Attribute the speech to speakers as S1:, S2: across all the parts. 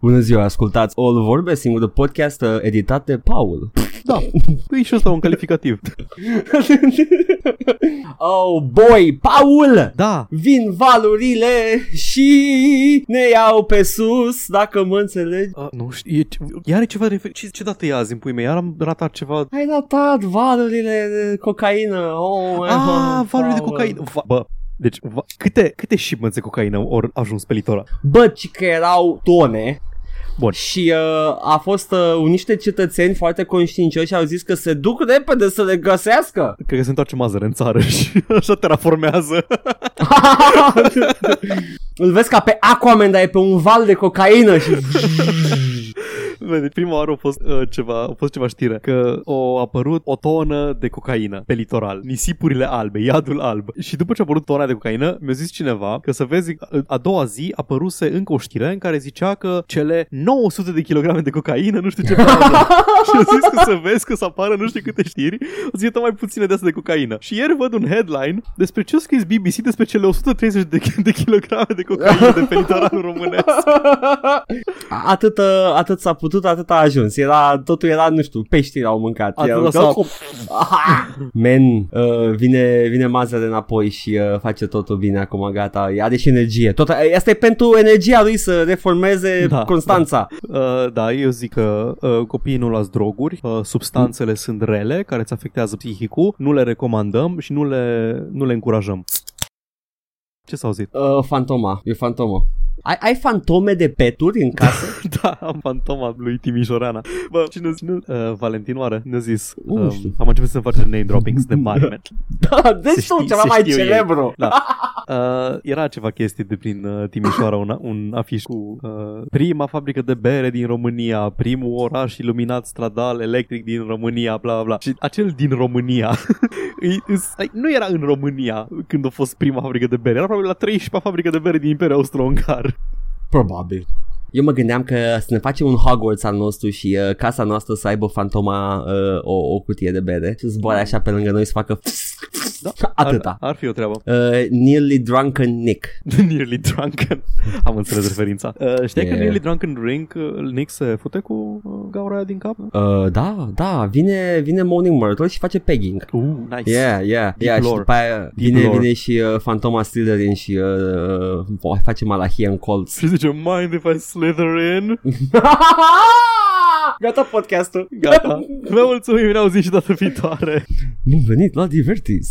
S1: Bună ziua, ascultați All Vorbe, singurul podcast uh, editat de Paul.
S2: Da, e și ăsta un calificativ.
S1: oh boy, Paul!
S2: Da,
S1: Vin valurile și ne iau pe sus, dacă mă înțelegi.
S2: uh, nu știu, e, iar are ceva refer... Ce, ce dată e azi în pui mei? Iar am ratat ceva...
S1: Ai ratat valurile de cocaină. Oh, my
S2: Ah,
S1: God,
S2: valuri de
S1: Paul.
S2: cocaină. Va, bă, deci, va, câte, câte shipments de cocaină au ajuns pe litoral?
S1: Bă, ci că erau tone.
S2: Bun.
S1: Și uh, a fost uh, un niște cetățeni foarte conștiincioși și au zis că se duc repede să le găsească.
S2: Cred că se întoarce mazăre în țară și așa terraformează.
S1: Îl vezi ca pe Aquaman, dar e pe un val de cocaină și...
S2: Vede, prima oară a fost, uh, ceva, a fost ceva știre că a apărut o tonă de cocaină pe litoral. Nisipurile albe, iadul alb. Și după ce a apărut tona de cocaină, mi-a zis cineva că să vezi, a doua zi apăruse încă o știre în care zicea că cele 900 de kilograme de cocaină, nu știu ce bază. și a zis că să vezi că să apară nu știu câte știri, o zi mai puține de astea de cocaină. Și ieri văd un headline despre ce a scris BBC despre cele 130 de, de kilograme de cocaină de pe litoralul românesc.
S1: atât, uh, atât s-a putut, atât a ajuns. Era, totul era, nu știu, peștii au mâncat.
S2: Atât
S1: Erau-
S2: s-a-
S1: Men, uh, vine, vine mazăre înapoi și uh, face totul bine acum, gata. Are și energie. Tot, asta e pentru energia lui să reformeze
S2: Da,
S1: Constanța.
S2: Uh, da, eu zic că uh, copiii nu luați droguri, uh, substanțele sunt rele, care îți afectează psihicul, nu le recomandăm și nu le, nu le încurajăm. Ce s-a auzit?
S1: Uh, fantoma, e fantoma. Ai, ai fantome de peturi în casă?
S2: da, am fantoma lui Timișoreana. Bă, cine zi? Uh, Valentin Oară ne-a zis.
S1: Nu
S2: um,
S1: știu.
S2: am început să facem name dropping, suntem mari, man.
S1: da, deci
S2: Se
S1: tu,
S2: știe-
S1: ceva
S2: se
S1: mai
S2: știu ei.
S1: celebru.
S2: Da. Uh, era ceva chestii de prin uh, Timișoara, un, un afiș cu uh, prima fabrică de bere din România, primul oraș iluminat stradal electric din România, bla bla bla. Și acel din România îi- îs- ai, nu era în România când a fost prima fabrică de bere, era probabil la 13 fabrică de bere din Imperiul Austro-Ungar.
S1: Probabil. Eu mă gândeam că să ne facem un Hogwarts al nostru și uh, casa noastră să aibă fantoma uh, o, o cutie de bere și să zboare așa pe lângă noi să facă
S2: Da,
S1: atâta.
S2: Ar, ar fi o treabă.
S1: Uh, nearly drunken Nick.
S2: Nearly Drunken. Am înțeles referința. Uh, știai că
S1: Yeah.
S2: Nearly Drunken Drink, uh, Nick se fute cu uh, gaura aia din cap?
S1: Uh, da, da, vine, vine Morning Myrtle și face pegging.
S2: Uh, nice.
S1: Yeah, yeah,
S2: Deep
S1: yeah, și
S2: lore.
S1: după aia
S2: Deep
S1: vine,
S2: lore.
S1: vine și uh, Fantoma Slytherin și uh, uh, face malahie în colț.
S2: Și zice, mind if I slither in?
S1: Gata podcastul.
S2: Gata. Vă mulțumim, ne auzim și data viitoare.
S1: Bun venit la Divertis.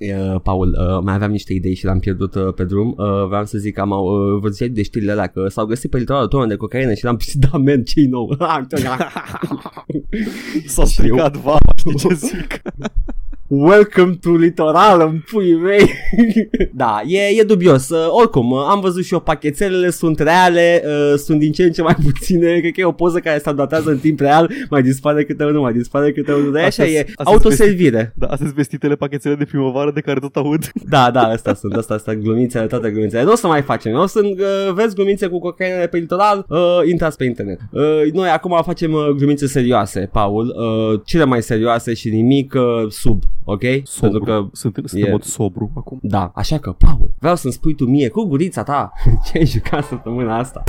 S1: Uh, Paul, uh, mai aveam niște idei și le-am pierdut uh, pe drum uh, Vreau să zic că am uh, văzut de știrile alea Că s-au găsit pe litoralul tonă de cocaină Și l-am da, man, ce nou
S2: S-a stricat vama, știi ce zic?
S1: Welcome to litoral în puii mei Da, e, e dubios uh, Oricum, uh, am văzut și eu pachetelele Sunt reale, uh, sunt din ce în ce mai puține Cred că e o poză care se datează în timp real Mai dispare câte unul, mai dispare câte unul Dar e așa,
S2: Astea-
S1: e
S2: astea-s
S1: autoservire
S2: Da, astea sunt vestitele pachetele de primăvară de care tot aud.
S1: Da, da, astea sunt, astea, astea, glumițele, toate glumițele. Nu o să mai facem, o să uh, vezi glumițe cu cocaină pe litoral, uh, intrați pe internet. Uh, noi acum facem uh, glumițe serioase, Paul, uh, cele mai serioase și nimic uh, sub, ok? Pentru că,
S2: Sunt, sunt
S1: e-
S2: în mod sobru acum.
S1: da, așa că, Paul, vreau să-mi spui tu mie cu gurița ta ce ai jucat săptămâna asta.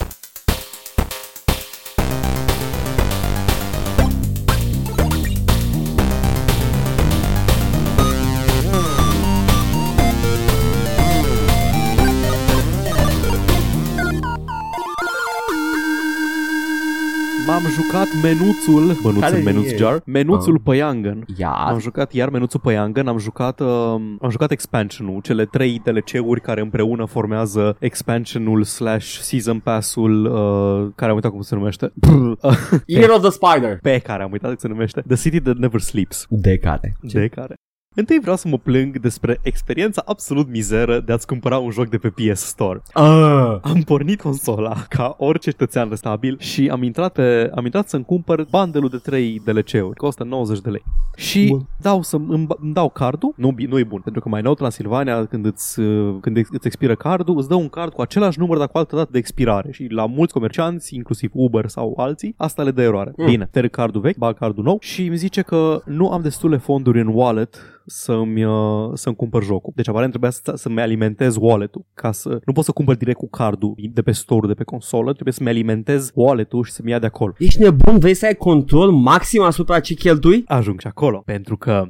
S2: M-am jucat menuțul, bănuț
S1: Care
S2: în menuț
S1: e?
S2: jar, menuțul
S1: Ah.
S2: Păiangan.
S1: Ia,
S2: Am jucat iar menuțul Păiangan, am jucat, uh, am jucat expansionul, cele trei DLC-uri care împreună formează expansionul slash season pass-ul, uh, care am uitat cum se numește,
S1: Ear of the Spider.
S2: pe care am uitat cum se numește, The City That Never Sleeps.
S1: De care?
S2: De care? Întâi vreau să mă plâng despre experiența absolut mizeră de a-ți cumpăra un joc de pe PS Store.
S1: Uh,
S2: Am pornit consola ca orice cetățean restabil și am intrat, pe, am intrat să-mi cumpăr bandelul de 3 DLC-uri. Costă 90 de lei. Și
S1: Bun.
S2: dau să îmi, îmi dau cardul. Nu, nu e bun, pentru că mai nou Transilvania, când îți, uh, când îți expiră cardul, îți dă un card cu același număr, dar cu altă dată de expirare. Și la mulți comercianți, inclusiv Uber sau alții, asta le dă eroare.
S1: Mm.
S2: Bine, terg cardul vechi, bag cardul nou și îmi zice că nu am destule fonduri în wallet să-mi, uh, să-mi cumpăr jocul. Deci aparent trebuia să, să-mi alimentez wallet-ul ca să... Nu pot să cumpăr direct cu cardul de pe store de pe consolă, trebuie să-mi alimentez wallet-ul și să-mi ia de acolo.
S1: Ești nebun? Vrei să ai control maxim asupra ce cheltui?
S2: Ajung și acolo, pentru că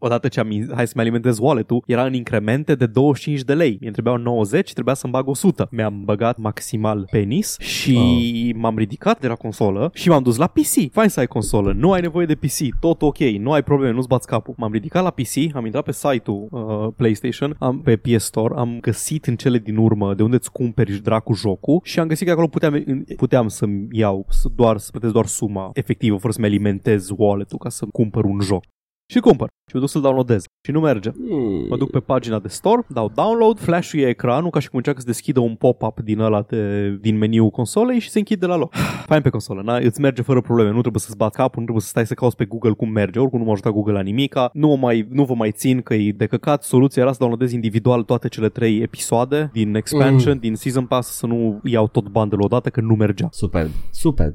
S2: odată ce am, hai să-mi alimentez wallet-ul, era în incremente de 25 de lei. Mi trebuiau 90, trebuia să-mi bag 100. Mi-am băgat maximal penis și oh. m-am ridicat de la consolă și m-am dus la PC. Fain să ai consolă, nu ai nevoie de PC, tot ok, nu ai probleme, nu-ți bați capul. M-am ridicat la PC, am intrat pe site-ul uh, PlayStation, am, pe PS Store, am găsit în cele din urmă de unde îți cumperi și dracu jocul și am găsit că acolo puteam, puteam să-mi iau, să doar, să plătesc doar suma efectivă, fără să-mi alimentez wallet-ul ca să cumpăr un joc și cumpăr. Și mă duc să-l downloadez. Și nu merge. Hmm. Mă duc pe pagina de store, dau download, flash-ul e ecranul ca și cum încearcă să deschidă un pop-up din ăla de, din meniu consolei și se închide la loc. Fain pe consolă, na? îți merge fără probleme, nu trebuie să-ți bat capul, nu trebuie să stai să cauți pe Google cum merge, oricum nu m-a ajutat Google la nimica, nu, mai, nu vă mai țin că e de căcat, soluția era să downloadez individual toate cele trei episoade din expansion, mm. din season pass, să nu iau tot bundle odată, că nu mergea.
S1: Super, super.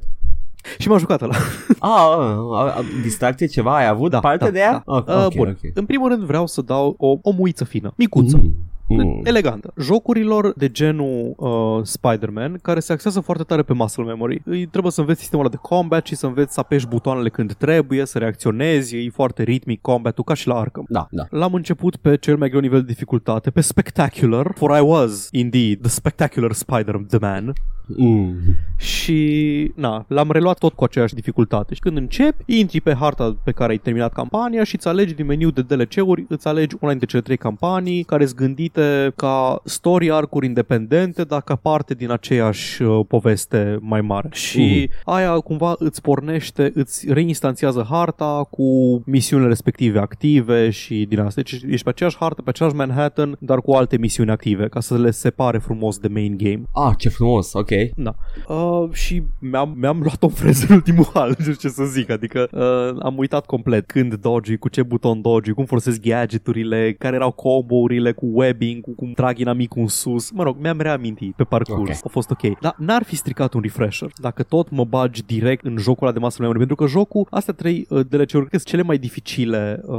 S2: Și m-a jucat ăla.
S1: ah, distracție ceva ai avut da, parte
S2: da,
S1: de ea?
S2: Da. Oh, okay, Bun. Okay. În primul rând vreau să dau o, o muiță fină, micuță. Mm. Mm. Elegantă. Jocurilor de genul uh, Spider-Man, care se axează foarte tare pe muscle memory. Îi trebuie să înveți sistemul de combat și să înveți să apeși butoanele când trebuie, să reacționezi, e foarte ritmic combatul, ca și la Arkham.
S1: Da, da.
S2: L-am început pe cel mai greu nivel de dificultate, pe Spectacular, for I was, indeed, the Spectacular Spider-Man. Mm. Și, na, l-am reluat tot cu aceeași dificultate. Și când începi, intri pe harta pe care ai terminat campania și îți alegi din meniu de DLC-uri, îți alegi una dintre cele trei campanii care sunt gândite ca story arcuri independente, dar ca parte din aceeași uh, poveste mai mare. Și mm. aia cumva îți pornește, îți reinstanțiază harta cu misiunile respective active și din asta. Deci ești pe aceeași hartă, pe aceeași Manhattan, dar cu alte misiuni active, ca să le separe frumos de main game.
S1: Ah, ce frumos, ok.
S2: Da. Uh, și mi-am, mi-am luat o freză în ultimul hal, nu știu ce să zic, adică uh, am uitat complet când dodge, cu ce buton dodge, cum folosesc gadgeturile, care erau combo-urile cu webbing, cu cum trag inamicul în sus. Mă rog, mi-am reamintit pe parcurs. Okay. A fost ok. Dar n-ar fi stricat un refresher dacă tot mă bagi direct în jocul ăla de masă memory, pentru că jocul, astea trei uh, DLC-uri, sunt cele mai dificile uh,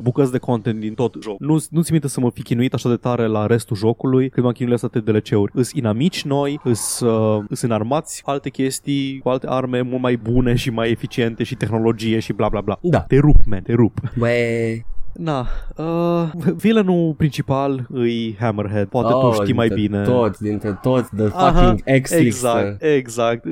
S2: bucăți de content din tot jocul. Nu, nu-ți minte să mă fi chinuit așa de tare la restul jocului când m-am chinuit astea DLC-uri. Îs inamici noi, îs uh, uh, sunt înarmați alte chestii cu alte arme mult mai bune și mai eficiente și tehnologie și bla bla bla.
S1: Da.
S2: Te rup, man, te rup.
S1: Băi,
S2: Na, uh, villainul principal îi Hammerhead, poate oh, tu știi mai bine.
S1: Toți, dintre toți, the fucking X
S2: Exact, exact,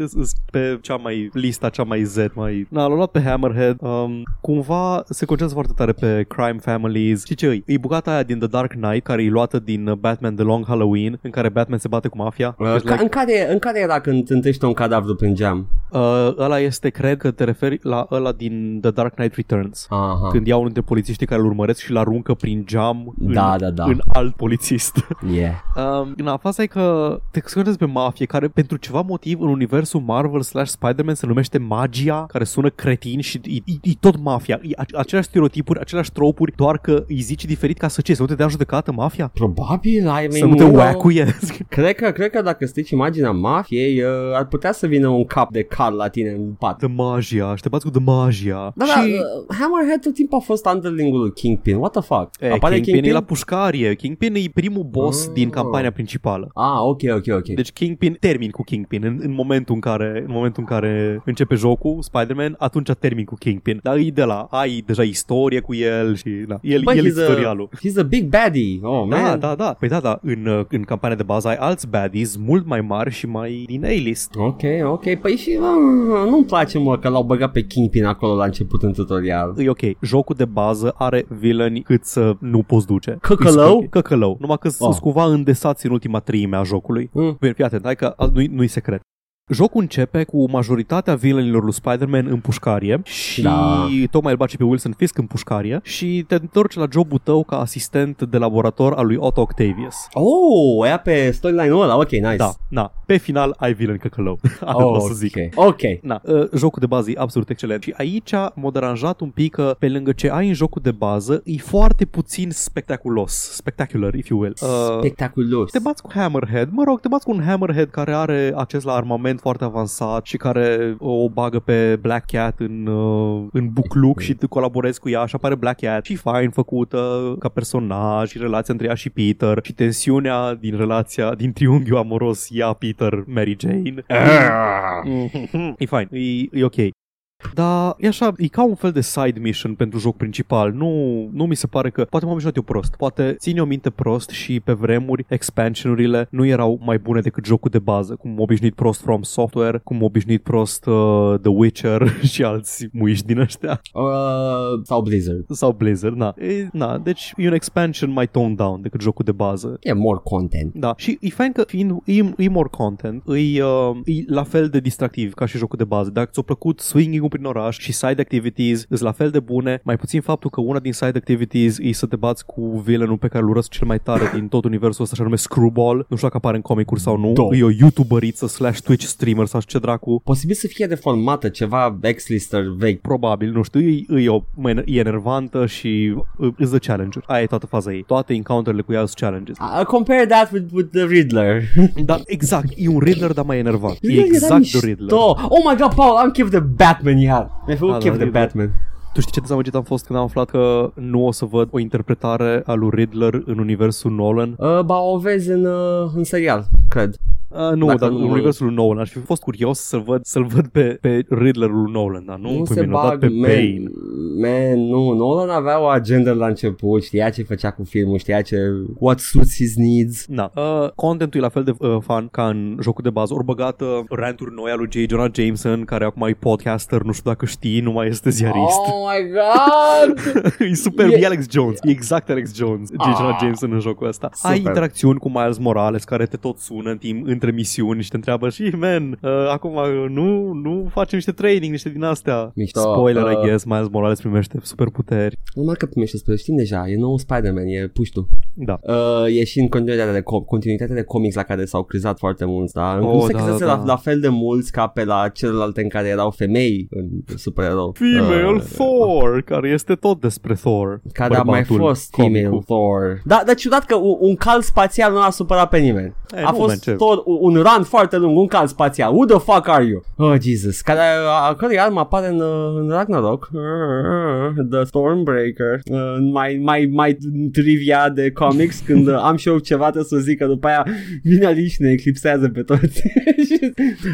S2: pe cea mai, lista cea mai Z, mai... Na, l-a luat pe Hammerhead, um, cumva se concentrează foarte tare pe crime families. Și ce îi? E bucata aia din The Dark Knight, care e luată din Batman The Long Halloween, în care Batman se bate cu mafia.
S1: Uh, ca, like... în, care, în care era când întâlnește un cadavru prin geam?
S2: Uh, ăla este, cred că te referi la ăla din The Dark Knight Returns.
S1: Aha.
S2: Când iau unul dintre polițiștii care îl urmăresc și-l aruncă prin geam
S1: da,
S2: în,
S1: da, da.
S2: în alt polițist.
S1: Yeah.
S2: Um, na, faza e că te concentrezi pe mafie, care pentru ceva motiv în universul Marvel slash Spider-Man se numește magia, care sună cretin și e, e, e tot mafia. E aceleași stereotipuri, aceleași tropuri, doar că îi zici diferit ca să ce? Să nu te dea judecată mafia?
S1: Probabil, I mean,
S2: Să nu te uacuiesc.
S1: Cred că, cred că dacă strici imaginea mafiei, uh, ar putea să vină un cap de cal la tine în pat.
S2: The magia, așteptați cu The magia.
S1: Da,
S2: și...
S1: da, uh, Hammerhead tot timpul a fost underling-ul Kingpin. What the fuck?
S2: E, Apare Kingpin, Kingpin e la pușcarie. Kingpin e primul boss ah. din campania principală.
S1: Ah, ok, ok, ok.
S2: Deci Kingpin, termin cu Kingpin în, în, momentul în care în momentul în care începe jocul Spider-Man, atunci termin cu Kingpin. Dar e de la, ai deja istorie cu el și da, el, Bă, el e istorialul.
S1: A, he's a big baddie. Oh,
S2: da,
S1: man.
S2: da, da. Păi da, da, în, în campania de bază ai alți baddies mult mai mari și mai din A-list.
S1: Ok, ok. Păi și uh, nu-mi place, mă, că l-au băgat pe Kingpin acolo la început în tutorial.
S2: E ok. Jocul de bază are villaini cât să nu poți duce.
S1: Căcălău?
S2: Căcălău. Numai că oh. sunt cumva îndesați în ultima treime a jocului. Mm. Fii atent, hai că nu-i, nu-i secret. Jocul începe cu majoritatea villainilor lui Spider-Man în pușcarie și da. tocmai îl bace pe Wilson Fisk în pușcarie și te întorci la jobul tău ca asistent de laborator al lui Otto Octavius.
S1: Oh, ea pe storyline-ul ăla, ok, nice.
S2: Da, na. Pe final ai villain căcălău. Atât oh, să zic.
S1: Ok.
S2: Na, uh, jocul de bază e absolut excelent și aici m-a deranjat un pic că pe lângă ce ai în jocul de bază e foarte puțin spectaculos. Spectacular, if you will.
S1: Uh, Spectaculos.
S2: Te bați cu Hammerhead, mă rog, te bați cu un Hammerhead care are acces la armament talent foarte avansat și care o bagă pe Black Cat în, uh, în bucluc și tu colaborezi cu ea și apare Black Cat și fine făcută ca personaj și relația între ea și Peter și tensiunea din relația, din triunghiul amoros ea, Peter, Mary Jane. e fine, e, e ok. Dar e așa, e ca un fel de side mission pentru joc principal. Nu, nu mi se pare că... Poate m-am obișnuit eu prost. Poate țin eu minte prost și pe vremuri expansionurile nu erau mai bune decât jocul de bază. Cum m obișnuit prost From Software, cum m obișnuit prost uh, The Witcher și alți muiși din ăștia.
S1: Uh, sau Blizzard.
S2: Sau Blizzard, na. E, na. Deci e un expansion mai toned down decât jocul de bază.
S1: E more content.
S2: Da. Și e fain că fiind e, e more content, e, uh, e la fel de distractiv ca și jocul de bază. Dacă ți-a plăcut swinging prin oraș și side activities sunt la fel de bune, mai puțin faptul că una din side activities e să te bați cu villainul pe care îl urăsc cel mai tare din tot universul ăsta și anume Screwball. Nu știu dacă apare în comicuri sau nu.
S1: Do.
S2: E o youtuberiță slash Twitch streamer sau ce dracu.
S1: Posibil să fie deformată, ceva ex-lister vechi.
S2: Probabil, nu știu, e, e, o, mai- e enervantă și îți dă challenge Aia e toată faza ei. Toate encounterele cu ea sunt challenges.
S1: Uh, compare that with, with the Riddler.
S2: Dar exact, e un Riddler, dar mai enervant. E
S1: Riddler era
S2: exact
S1: mișto.
S2: de Riddler.
S1: Oh my god, Paul, am chef de Batman iar. Mi-a făcut
S2: Ah,
S1: chef
S2: da,
S1: de
S2: Riddler.
S1: Batman.
S2: Tu știi ce dezamăgit am fost când am aflat că nu o să văd o interpretare a lui Riddler în universul Nolan?
S1: Uh, ba, o vezi în, uh, în serial, cred.
S2: Uh, nu,
S1: Dacă
S2: dar
S1: nu
S2: în
S1: mă-
S2: universul lui Nolan aș fi fost curios să văd, să-l văd pe, pe Riddlerul lui Nolan, dar nu,
S1: nu
S2: pe
S1: se
S2: mine, l-a dat
S1: bag,
S2: pe
S1: man,
S2: Bane.
S1: man, nu, Nolan avea o agenda la început, știa ce făcea cu filmul, știa ce, what suits his needs.
S2: Na, uh, contentul e la fel de uh, fan ca în jocul de bază. Ori băgat uh, ranturi noi al lui J. Jonah Jameson, care acum e podcaster, nu știu dacă știi, nu mai este ziarist.
S1: Oh my god!
S2: e super,
S1: E-
S2: e Alex Jones, e exact Alex Jones, J. Jonah
S1: Ah.
S2: Jameson în jocul ăsta. Ai
S1: Super.
S2: interacțiuni cu Miles Morales care te tot sună în timp între misiuni și te întreabă și, man, uh, acum uh, nu, nu facem niște training, niște din astea.
S1: Mișto,
S2: Spoiler,
S1: uh,
S2: I guess, Miles Morales primește superputeri.
S1: Numai că primește spre știm deja, e nou Spider-Man, e puștu.
S2: Da.
S1: Uh, e și în continuitatea de, com- continuitatea de comics la care s-au crezat foarte mulți, da?
S2: Oh,
S1: nu se
S2: da,
S1: crezase
S2: da.
S1: la, la fel de mulți ca pe la celelalte în care erau femei în supererou.
S2: Female
S1: Uh,
S2: Thor, care este tot despre Thor.
S1: Care a mai
S2: Bărbatul
S1: fost female
S2: comicul.
S1: Thor. Da, dar ciudat că un, un cal spațial nu a supărat pe nimeni.
S2: Ei,
S1: a
S2: nu,
S1: fost
S2: man, ce-
S1: tot un, un run foarte lung, un cal spațial. Who the fuck are you? Oh, Jesus. Care, a, a cărui armă apare în, uh, în Ragnarok. Uh, The Stormbreaker. Uh, mai, mai, mai trivia de comics când uh, am și eu ceva trebuie să zic că după aia vine Ali și ne eclipsează pe toți.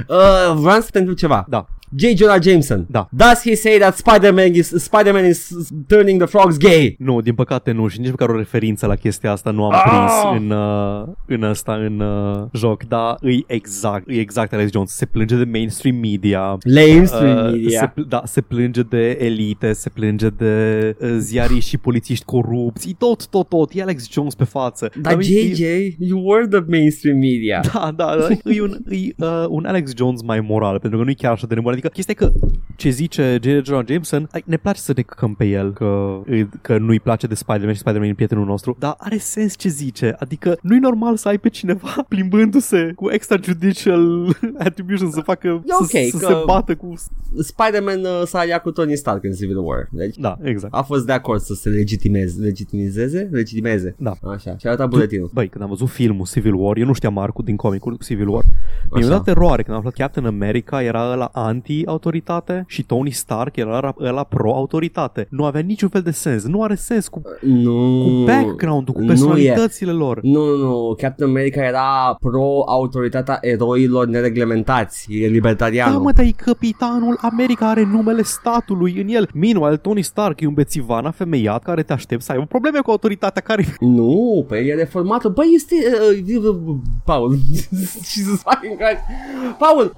S1: uh, vreau să te întreb ceva.
S2: Da.
S1: J. Jonah Jameson.
S2: Da.
S1: Does he say that Spider-Man is, Spider-Man is turning the frogs gay?
S2: Nu, din păcate nu și nici măcar o referință la chestia asta nu am
S1: Ah!
S2: prins în, uh, în ăsta, în uh, joc, dar îi exact, îi exact Alex Jones. Se plânge de mainstream media.
S1: Mainstream
S2: Uh,
S1: media.
S2: Se, pl- da, se plânge de elite, se plânge de uh, ziariști și polițiști corupți, e tot, tot, tot, e Alex Jones pe față.
S1: Dar
S2: e-
S1: JJ, you were the mainstream media.
S2: Da, da, da, e un, e, uh, un Alex Jones mai moral, pentru că nu e chiar așa de nebun. Adică chestia e că ce zice J. Jonah Jameson, ai, ne place să ne căcăm pe el, că, îi- că nu-i place de Spider-Man și Spider-Man e prietenul nostru, dar are sens ce zice. Adică nu-i normal să ai pe cineva plimbându-se cu extrajudicial attribution să facă,
S1: E ok,
S2: să, să
S1: că-
S2: se bată cu...
S1: Spider-Man uh, s-a aliat cu Tony Stark în Civil War. Deci
S2: Da, exact.
S1: a fost de acord să se legitimeze, legitimizeze, legitimeze.
S2: Da.
S1: Așa, și a arătat buletinul.
S2: Băi, când am văzut filmul Civil War, eu nu știam Marcu din comicul Civil War. Mi-a
S1: Așa.
S2: dat eroare când am aflat Captain America era la anti-autoritate și Tony Stark era la pro-autoritate. Nu avea niciun fel de sens. Nu are sens cu,
S1: Nu.
S2: cu background-ul, cu
S1: nu
S2: personalitățile lor.
S1: Nu, nu, nu. Captain America era pro-autoritatea eroilor nereglementați. E
S2: Da,
S1: libertarianul.
S2: mă, dar e capitanul America, are numele statului în el. Meanwhile, Tony Stark e un bețivan afemeiat care te aștept să aibă probleme cu autoritatea care...
S1: Nu, pe el e reformată. Băi, este... Uh, uh, Paul. Jesus fucking Christ. Paul,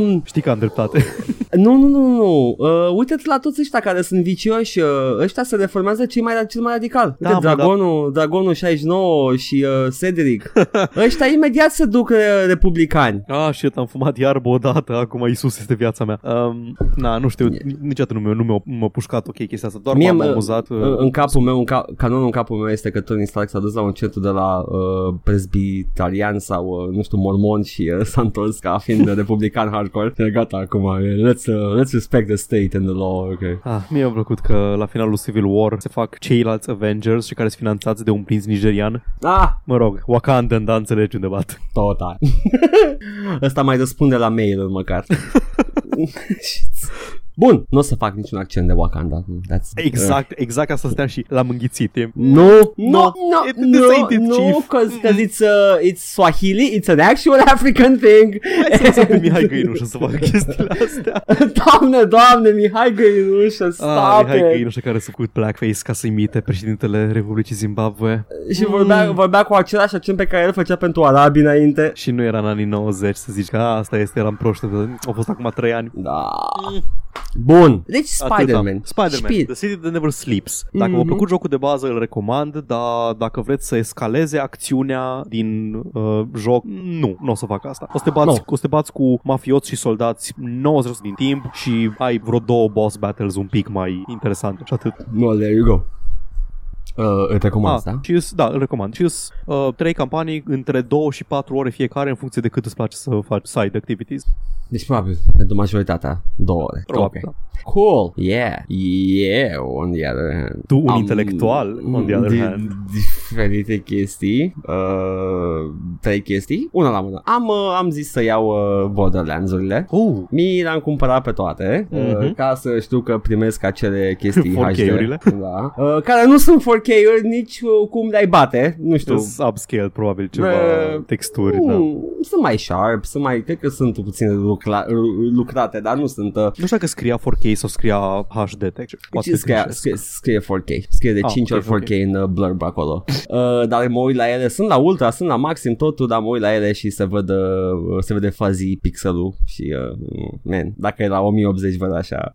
S1: um,
S2: Știi că am dreptate.
S1: Nu, nu, nu, nu. Uh, uite-te la toți ăștia care sunt vicioși. Uh, ăștia se reformează cei mai, cel mai radical. Uite,
S2: Da, mă,
S1: Dragonul, Dragonul 69 și uh, Cedric. ăștia imediat se duc uh, republicani.
S2: Ah, shit, am fumat iarbă odată, acum Isus este viața mea. Um, na, nu știu, niciodată nu mi-a, nu mi-a, m-a pușcat ok chestia asta, doar
S1: Mie,
S2: m-am
S1: mă,
S2: amuzat. uh,
S1: În, în capul meu, în ca, canonul în capul meu este că Tony Stark s-a dus la un centru de la uh, presbitarian sau, uh, nu știu, mormon și uh, s-a întors ca fiind republican hardcore. E gata acum, let's let's, uh, let's respect the state and the law, ok.
S2: Ah, mie mi-a plăcut că la finalul Civil War se fac ceilalți Avengers și care sunt finanțați de un prinț nigerian.
S1: Ah,
S2: Mă rog, Wakanda, da, înțelegi unde bat.
S1: total. Ăsta mai răspunde la mail măcar. Bun, nu o să fac niciun accent de Wakanda. That's,
S2: Exact, exact asta stăteam și l-am înghițit. E...
S1: No, no, no,
S2: it-
S1: no,
S2: this ain't it,
S1: no,
S2: chief.
S1: cause, cause it's, uh, it's Swahili, it's an actual African thing.
S2: Hai să lăsăm pe Mihai Găinușă să facă chestiile astea.
S1: doamne, doamne, Mihai Găinușă, stop
S2: Ah, Mihai
S1: it.
S2: Găinușă care s-a făcut blackface ca să imite președintele Republicii Zimbabwe
S1: Și vorbea, vorbea cu același accent pe care el făcea pentru arabi înainte.
S2: și nu era în anii 90 să zici că "A, asta este, eram proștă, de... au fost acum 3 ani.
S1: Da. Bun. Deci
S2: Atâta.
S1: Spider-Man.
S2: Spider-Man,
S1: Speed.
S2: The City That Never Sleeps. Dacă v-a
S1: Mhm.
S2: plăcut jocul de bază, îl recomand, dar dacă vreți să escaleze acțiunea din uh, joc, nu, nu o să fac asta. O să te bați,
S1: Nu.
S2: o să te bați cu mafioți și soldați 90% din timp și ai vreo două boss battles un pic mai interesante și atât.
S1: No, there you go. Uh, îți recomand
S2: Ah,
S1: asta.
S2: și îs- da, îl recomand. Și îs, uh, trei campanii între 2 și 4 ore fiecare în funcție de cât îți place să faci side activities.
S1: Deci probabil pentru majoritatea două ore.
S2: Probabil,
S1: Ok. Cool. Yeah. Yeah, on the other hand.
S2: Tu, un intelectual, on the other
S1: di-
S2: hand.
S1: Diferite chestii. Uh, trei chestii. Una la mână. Am, uh, am zis să iau uh, Borderlands-urile.
S2: Oh,
S1: Mi le-am cumpărat pe toate uh,
S2: Mhm.
S1: ca să știu că primesc acele chestii
S2: 4K-urile.
S1: HD. Da. Uh, care nu sunt 4K-uri nici uh, cum le-ai bate. Nu știu.
S2: Is upscale probabil ceva
S1: Uh,
S2: texturi,
S1: Mm,
S2: da.
S1: Sunt mai sharp, sunt mai, cred că sunt puțin lucra, lucrate, dar nu sunt uh,
S2: Nu știu dacă scria 4K sau scria HD texture. Poate
S1: ce scrie,
S2: că
S1: scrie, scrie 4K Scrie de
S2: Ah,
S1: 5 ori
S2: ok,
S1: 4K în uh, blurb acolo uh, Dar mă uit la ele Sunt la ultra, sunt la maxim totul Dar mă uit la ele și se văd uh, Se vede fuzzy pixelul Și uh, Man, dacă e la 1080 văd așa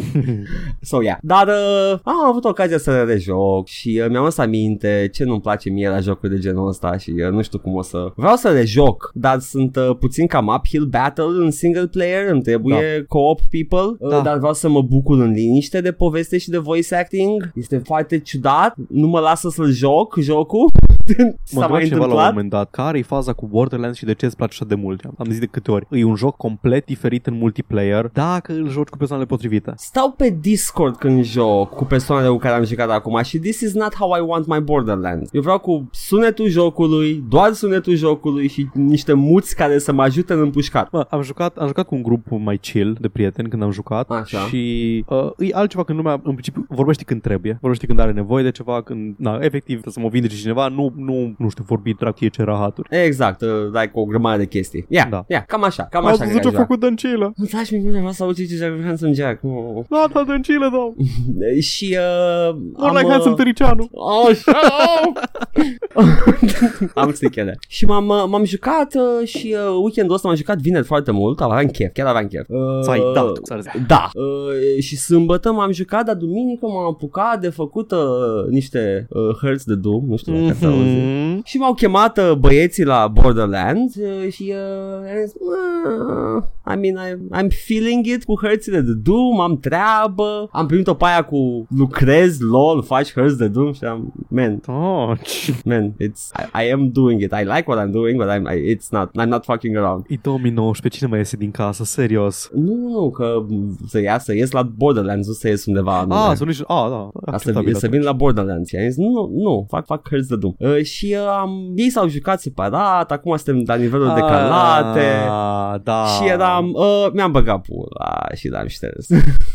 S1: So yeah Dar uh, am avut ocazia să le rejoc Și uh, mi-am adus aminte Ce nu-mi place mie la jocuri de genul ăsta Și uh, nu știu cum o să Vreau să le joc Dar sunt uh, puțin cam uphill battle În single player Îmi trebuie co-op people uh,
S2: Da.
S1: Dar vreau să mă bucur în liniște De poveste și de voice acting. Este foarte ciudat Nu mă lasă să-l joc Jocul
S2: Mă
S1: S-a
S2: întreb
S1: mai
S2: ceva la un
S1: întâmplat
S2: moment dat Care e faza cu Borderlands și de ce îți place așa de mult Am zis de câte ori E un joc complet diferit în multiplayer Dacă îl joci cu persoanele potrivite
S1: Stau pe Discord când joc cu persoanele cu care am jucat acum și this is not how I want my Borderlands. Eu vreau cu sunetul jocului, doar sunetul jocului și niște muți care să mă ajute în împușcat.
S2: Mă, am jucat, am jucat cu un grup mai chill de prieteni când am jucat
S1: Așa.
S2: și uh, e altceva când lumea în principiu vorbește când trebuie, vorbește când are nevoie de ceva, când, na, efectiv, trebuie să mă vindece cineva, nu, nu, nu știu, vorbi dracu ce rahaturi.
S1: Exact, uh, like o grămadă de chestii. Yeah,
S2: Da.
S1: yeah, cam așa, cam așa cred că aș vrea.
S2: Dăncilă.
S1: Îmi faci mie vreau să aud ce ce Handsome Jack. Oh.
S2: Da, da, Dăncilă, da.
S1: Și uh,
S2: More
S1: am,
S2: like
S1: uh,
S2: Handsome Tăricianu.
S1: Oh, shut up! am stichele. Și m-am, uh, m-am jucat uh, și uh, weekendul ăsta m-am jucat vineri foarte mult, aveam chef, chiar aveam chef. Uh,
S2: Ți-ai dat, cum s-ar zice.
S1: Da. Uh, și sâmbătă m-am jucat, dar duminică m-am apucat de făcut uh, niște uh, hărți de Doom, nu știu dacă mm-hmm. Auzit.
S2: Mhm.
S1: Și m-au chemat uh, băieții la Borderlands uh, și uh, am zis, "Mă, I mean, I, I'm feeling it cu hărțile de Doom, am treabă, am primit-o pe aia cu lucrezi, lol, faci hărți de Doom și am, man,
S2: Taci.
S1: man, it's, I, I am doing it, I like what I'm doing, but I'm, I, it's not, I'm not fucking around.
S2: E 2019, cine mai iese din casă, serios?
S1: Nu, nu, nu, că să ies, să ies la Borderlands, nu să ies undeva anume.
S2: Ah, să nici... Ah, da.
S1: Asta
S2: acceptabil
S1: să vin la Borderlands și am zis, nu, nu, fac, fac hărți de Doom. Uh, și uh, am, ei s-au jucat separat, acum suntem la nivelul de calate.
S2: Ah, da.
S1: Și eram, uh, mi-am băgat pula și l-am șters.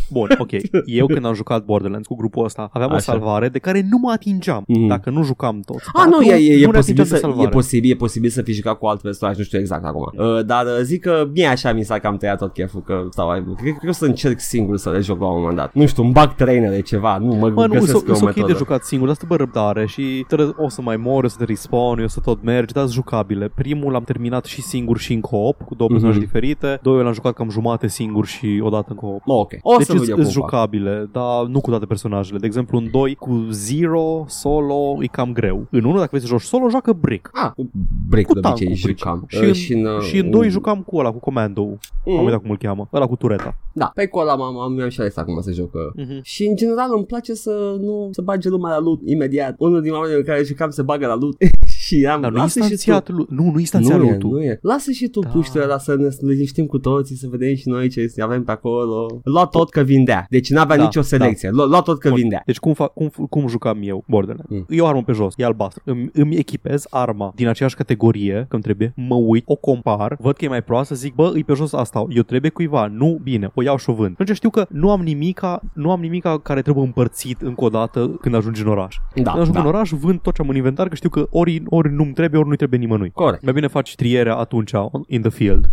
S2: Bun, ok. Eu când am jucat Borderlands cu grupul ăsta, aveam o
S1: Așa.
S2: salvare de care nu mă atingeam
S1: Mhm.
S2: dacă nu jucam toți.
S1: Ah, nu,
S2: Dacă
S1: e, e, e,
S2: nu ne
S1: posibil
S2: atingeam de
S1: să, e
S2: salvare.
S1: posibil, e posibil să fi jucat cu alt personaj, nu știu exact acum. Uh, dar uh, zic că mie așa mi s-a cam tăiat tot cheful că stau, cred, cred că o să încerc singur să le joc la un moment dat. Nu știu, îmi bag trainere ceva, nu mă,
S2: Mă, nu,
S1: găsesc
S2: sunt
S1: eu o
S2: ok de
S1: metodă.
S2: jucat singur, dar stă răbdare și trebuie, o să mai mor, o să te respawn, o să tot mergi, dar sunt jucabile. Primul l-am terminat și singur și în co-op, cu două personaje
S1: Mhm.
S2: diferite. Doi l-am jucat cam jumate singur și odată în co-op.
S1: Oh, ok, o
S2: deci
S1: să văd eu cum
S2: sunt
S1: fac.
S2: jucabile, dar nu cu toate personajele. De exemplu, în 2 cu Zero, solo, e cam greu. În 1, dacă vrei să joci solo, joacă Brick.
S1: Ah, cu break
S2: Cu
S1: de obicei
S2: tankul
S1: jucam.
S2: Și,
S1: Uh,
S2: în,
S1: și în, uh,
S2: și în 2 jucam cu ăla, cu Commando.
S1: Mm.
S2: Am uitat cum îl cheamă. Ăla cu tureta.
S1: Da, pe acolo am, am, am și ales acum să joc. uh,
S2: Mhm.
S1: Și în general îmi place să nu să bage lumea la loot imediat. Unul din oamenii cu care jucam se bagă la loot și am
S2: Dar nu
S1: lasă și tu.
S2: instanțiat lui. Nu, nu instanțiat
S1: Nu
S2: lui
S1: e,
S2: tu.
S1: nu e. Lasă și tu
S2: Da.
S1: da. puștele ăla să ne liniștim cu toții, să vedem și noi ce avem pe acolo. Lua tot că vindea. Deci n-avea
S2: Da,
S1: nicio selecție. Lua, lua tot că
S2: Bun.
S1: vindea.
S2: Deci cum, fac, cum, cum jucam eu Borderlands?
S1: Mm.
S2: Mm. Eu armă pe jos, e albastru. Îmi, îmi echipez arma din aceeași categorie, că îmi trebuie, mă uit, o compar, văd că e mai proastă, zic, bă, îi pe jos asta, eu trebuie cuiva, nu, bine, o iau și o vând. Atunci știu că nu am nimica, nu am nimica care trebuie împărțit încă o dată când ajungi în oraș.
S1: Da,
S2: când ajung
S1: da.
S2: în oraș, vând tot ce am în inventar, că știu că ori, ori nu-mi trebuie, ori nu-i trebuie nimănui.
S1: Corect.
S2: Mai bine faci trierea atunci on- in the field.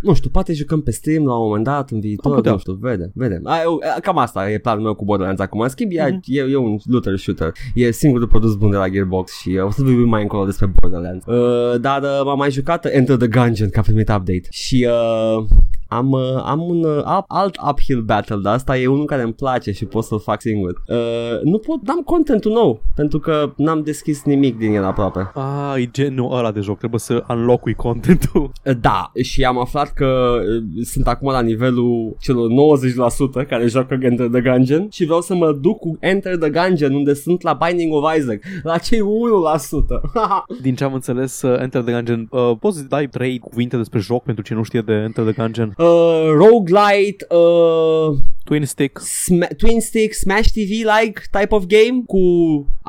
S1: Nu știu, poate jucăm pe stream la un moment dat în viitor,
S2: putea.
S1: nu știu, vedem, vedem. A, eu, a, cam asta e planul meu cu Borderlands acum. În schimb, e,
S2: Mhm.
S1: e, e un looter shooter. E singurul produs bun de la Gearbox și uh, o să vorbim mai încolo despre Borderlands. Uh, dar uh, m-am mai jucat Enter the Gungeon, că a primit update. Și uh, am, uh, am un uh, up, alt uphill battle, dar asta e unul care îmi place și pot să-l fac singur. Uh, nu pot, n-am contentul nou, pentru că n-am deschis nimic din el aproape.
S2: Ah, e genul ăla de joc, trebuie să unlock-ui contentul.
S1: Da, și am aflat că uh, sunt acum la nivelul celor 90% care joacă Enter the Gungeon și vreau să mă duc cu Enter the Gungeon unde sunt la Binding of Isaac, la cei 1%.
S2: Din ce am înțeles, uh, Enter the Gungeon, uh, poți să dai trei cuvinte despre joc pentru cine nu știe de Enter the Gungeon?
S1: Uh, roguelite, uh,
S2: Twin Stick,
S1: sma- Twin Stick, Smash TV-like type of game cu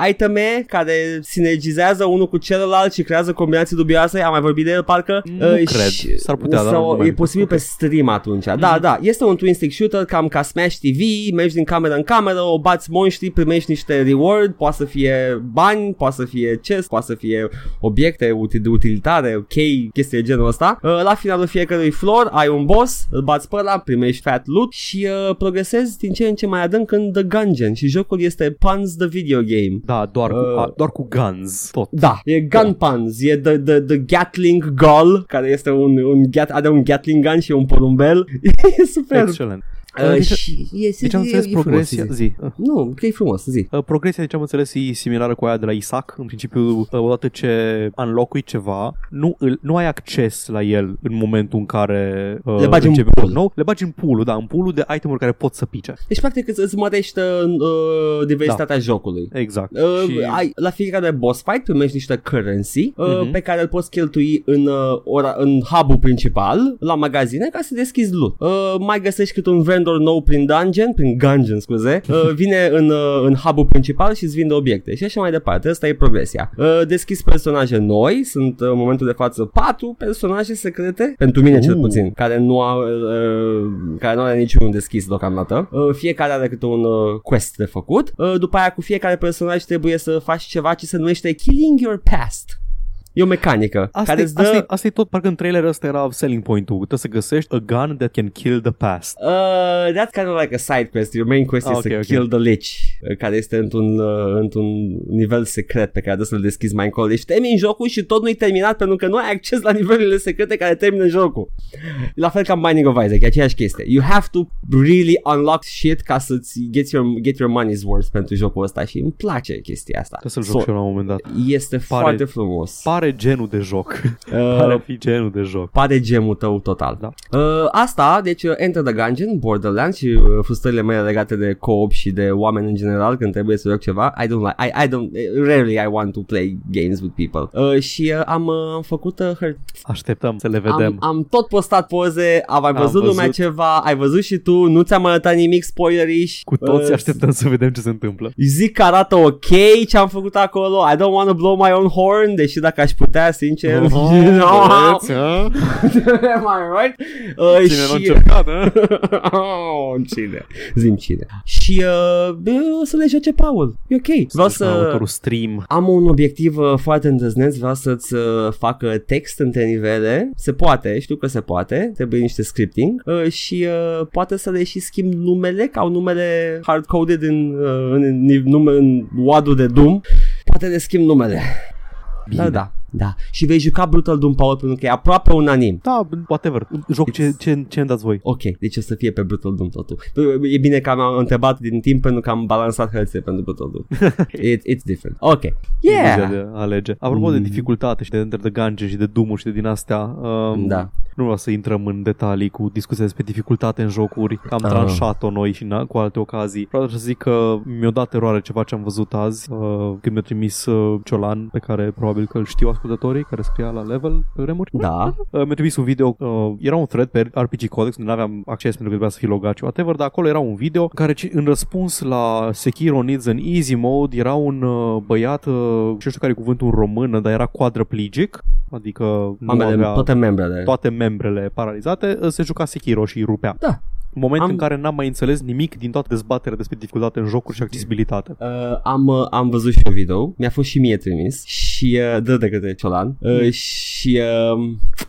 S1: iteme care sinergizează unul cu celălalt și creează combinații dubioase. Am mai vorbit de el, parcă?
S2: Nu cred. S-ar putea, dar nu
S1: sau,
S2: mai-
S1: E posibil pe stream atunci. Da, da. Este un Twin Stick shooter cam ca Smash TV, mergi din cameră în cameră, o bați monștri, primești niște reward, poate să fie bani, poate să fie chest, poate să fie obiecte uti- de utilitare, chei, chestii de genul ăsta. Uh, La finalul fiecărui floor ai un boss, îl bați pe ăla, primești fat loot și uh, progresezi din ce în ce mai adânc în The Gungeon și jocul este Puns the Video Game.
S2: da, doar, cu,
S1: Uh.
S2: a, doar cu guns, tot.
S1: Da, e Gun Puns, e the, the, the Gatling Gull, care este un, un gat, are un Gatling gun și un porumbel. e super.
S2: Excelent.
S1: Uh,
S2: Deci-
S1: și e,
S2: Deci am
S1: e,
S2: înțeles
S1: e frumos,
S2: progresia,
S1: zi.
S2: zi. Uh,
S1: Nu, că e frumos, zi.
S2: Uh, Progresia, deci am înțeles, e similară cu aia de la Isaac. În principiu, uh, odată ce unlock ceva, nu, îl, nu ai acces la el în momentul în care uh,
S1: Le bagi în
S2: începe
S1: pool.
S2: un nou. Le bagi în pool da, în pool de itemuri care pot să pice.
S1: Deci, practic, îți, îți mărește uh, diversitatea jocului.
S2: Exact.
S1: Uh,
S2: și...
S1: ai, la fiecare boss fight primești niște currency uh,
S2: Mhm.
S1: pe care îl poți cheltui în, uh, ora, în hub-ul principal, la magazine, ca să deschizi loot. Uh, mai găsești cât un vendor nou prin dungeon, prin gungeon, scuze, uh, vine în, uh, în hub-ul principal și îți vinde obiecte și așa mai departe. Asta e progresia. Uh, deschizi personaje noi, sunt uh, în momentul de față patru personaje secrete, pentru mine cel
S2: Uh.
S1: puțin, care nu au, uh, care nu are niciunul deschis deocamdată. Uh, fiecare are câte un uh, quest de făcut. Uh, după aia cu fiecare personaj trebuie să faci ceva ce se numește Killing Your Past. E o mecanică
S2: Asta,
S1: care
S2: e,
S1: îți dă...
S2: asta, e, asta e tot, parcă în trailer ăsta era selling point-ul. Trebuie să găsești a gun that can kill the past.
S1: Uh, that's kind of like a side quest. Your main quest
S2: Ah,
S1: is
S2: ok,
S1: to
S2: ok.
S1: kill the lich, uh, care este într-un, uh, într-un nivel secret pe care trebuie să-l deschizi mai încolo. Deci termini jocul și tot nu-i terminat pentru că nu ai acces la nivelurile secrete care termină jocul. La fel ca în Binding of Isaac, e aceeași chestie. You have to really unlock shit ca să-ți get your, get your money's worth pentru jocul ăsta și îmi place chestia asta.
S2: Trebuie să-l joc
S1: So,
S2: și eu la un moment dat.
S1: Este
S2: Pare-
S1: foarte frumos.
S2: Pare genul de joc.
S1: Uh,
S2: Pare fi genul de joc.
S1: pare gemul tău total.
S2: Da.
S1: Uh, asta, deci uh, Enter the Gungeon, Borderlands și uh, frustrările mele legate de co-op și de oameni în general când trebuie să joc ceva. I don't like, I, I don't, rarely I want to play games with people. Uh, și uh, am, uh, am făcut uh, hăr-
S2: Așteptăm să le vedem.
S1: am, am tot postat poze, am mai
S2: Am
S1: văzut, lumea
S2: văzut.
S1: ceva, ai văzut și tu, nu ți-am arătat nimic spoilerish.
S2: Cu toți
S1: Uh,
S2: așteptăm să vedem ce se întâmplă.
S1: Zic că arată ok ce am făcut acolo I don't want to blow my own horn Deși dacă aș putea, sincer
S2: Vedeți, ha?
S1: Am I right? Uh,
S2: Cine l-a
S1: și...
S2: încercat, ha?
S1: oh, cine? Zim cine. Și uh, bă, o să le joace Paul. E ok. Vreau
S2: Să...
S1: să...
S2: Următorul stream.
S1: Am un obiectiv uh, foarte îndrăzneț, vreau să-ți uh, facă text între nivele. Se poate, știu că se poate, trebuie niște scripting uh, și uh, poate să le și schimb numele, ca au numele hard-coded în, uh, în, în, nume, în WAD-ul de Doom. Poate le schimb numele.
S2: Bine.
S1: Da, da. Da. Și vei juca Brutal Doom Power pentru că e aproape unanim.
S2: Da, whatever. Joc ce, ce, ce îmi dați voi.
S1: Ok, deci o să fie pe Brutal Doom totul. E bine că am întrebat din timp pentru că am balansat hărțile pentru Brutal Doom. It, it's different. Ok. Yeah!
S2: De a alege. Apropo mm. de dificultate și de Enter the Gungeon și de doom și de din astea, um,
S1: Da.
S2: nu vreau să intrăm în detalii cu discuția despre dificultate în jocuri, că am
S1: Ah.
S2: tranșat-o noi și na, cu alte ocazii. Vreau să zic că mi-a dat eroare ceva ce am văzut azi, uh, când mi-a trimis uh, Ciolan, pe care probabil că îl știu ascultătorii, care scria la level pe vremuri.
S1: Da.
S2: Uh, mi-a trimis un video, uh, era un thread pe RPG Codex, unde nu aveam acces pentru că trebuia să fi logat și whatever, dar acolo era un video care ci- în răspuns la Sekiro Needs an Easy Mode era un uh, băiat, uh, și știu care e cuvântul în română, dar era quadriplegic, adică nu
S1: Ambele,
S2: avea
S1: toate membrele.
S2: toate membrele paralizate, uh, se juca Sekiro și îi rupea.
S1: Da.
S2: Moment
S1: Am-
S2: în care n-am mai înțeles nimic din toată dezbaterea despre dificultate în jocuri și accesibilitate.
S1: Uh, am, uh, am văzut și un video, mi-a fost și mie trimis și uh, dă de către Ciolan uh,
S2: Mm.
S1: și uh,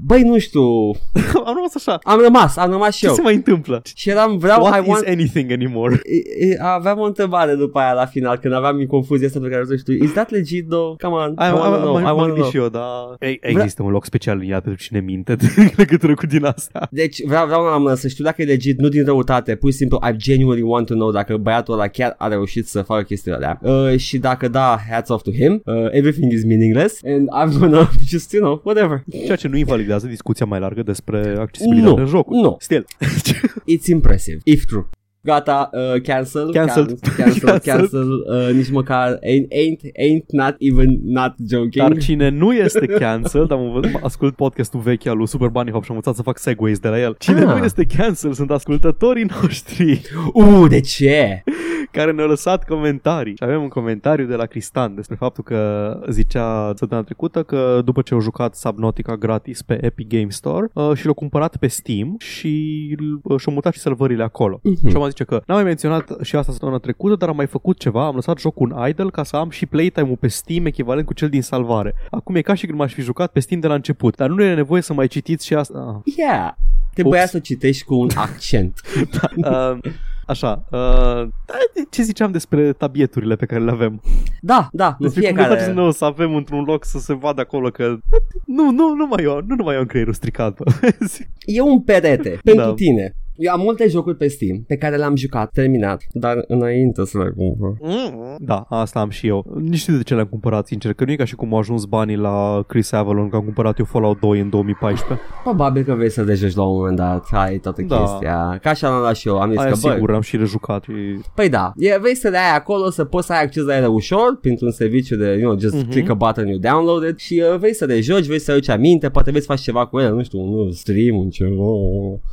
S1: băi nu știu,
S2: am rămas așa.
S1: am rămas, am rămas și
S2: Ce
S1: eu.
S2: se mai întâmplă?
S1: Și eram, vreau,
S2: What
S1: I
S2: is
S1: want,
S2: anything anymore?
S1: E- e- Aveam o întrebare după aia la final Când aveam confuzia asta pe care o știu Is that legit though? Come on I,
S2: Ai,
S1: wanna
S2: am,
S1: know,
S2: am,
S1: I
S2: am
S1: wanna
S2: gândit
S1: know
S2: și eu, dar e, există un loc special în ea pentru cine minte în legătură cu din asta.
S1: Deci vreau, vreau la mână să știu dacă e legit Nu din răutate. Pur și simplu I genuinely want to know Dacă băiatul ăla chiar a reușit să facă chestiile alea. Uh, Și dacă da Hats off to him. Uh, Everything is meaningless. And I'm gonna just you know Whatever.
S2: Ceea ce nu invalidează discuția mai largă despre accesibilitate
S1: Nu,
S2: în jocuri.
S1: nu.
S2: Still.
S1: It's impressive. If true Gata, uh, cancel,
S2: Cancelled.
S1: can- cancel,
S2: Cancelled.
S1: cancel, uh, nici măcar ain't, ain't, ain't not even not joking.
S2: Dar cine nu este cancelled, am învățat, ascult podcastul vechi al lui Super Bunny Hop și am învățat să fac segways de la el. Cine
S1: Ah.
S2: nu este cancelled sunt ascultătorii noștri
S1: Uh, de ce?
S2: care ne-au lăsat comentarii. Și avem un comentariu de la Cristan despre faptul că zicea săptămâna trecută că după ce au jucat Subnautica gratis pe Epic Game Store uh, și l-au cumpărat pe Steam și uh, și-au mutat și servările acolo.
S1: Mhm.
S2: Și am zice că n-am mai menționat și asta săptămâna trecută, dar am mai făcut ceva, am lăsat jocul în idle ca să am și playtime-ul pe Steam echivalent cu cel din salvare. Acum e ca și când m-aș fi jucat pe Steam de la început, dar nu e nevoie să mai citiți și asta. Ah.
S1: Yeah. Trebuia
S2: Ups.
S1: să o citești cu un accent.
S2: Uh, Așa, uh, ce ziceam despre tabieturile pe care le avem?
S1: Da, da, nu
S2: Despre cum ne
S1: fiecare.
S2: face nou să avem într-un loc să se vadă acolo că nu, nu, nu mai eu, nu, nu mai eu am creierul stricat. bă.
S1: E un perete pentru
S2: Da.
S1: tine. Eu am multe jocuri pe Steam pe care le-am jucat, terminat, dar înainte să le cumpăr.
S2: da, asta am și eu. Nici știu de ce le-am cumpărat, sincer, că nu e ca și cum au ajuns banii la Chris Avalon, că am cumpărat eu Fallout 2 în 2014.
S1: Probabil că vrei să le joci la un moment dat, ai toată
S2: Da.
S1: chestia. Ca așa l-am luat și eu, am zis
S2: Aia
S1: că bă,
S2: sigur, am și rejucat. Și...
S1: Păi da, e, vrei să le ai acolo, să poți să ai acces la ele ușor, printr-un serviciu de, you know, just
S2: Mhm.
S1: click a button, you download it și uh, vrei să le joci, vrei să aduci aminte, poate vrei să faci ceva cu ele, nu știu, un stream, un ceva.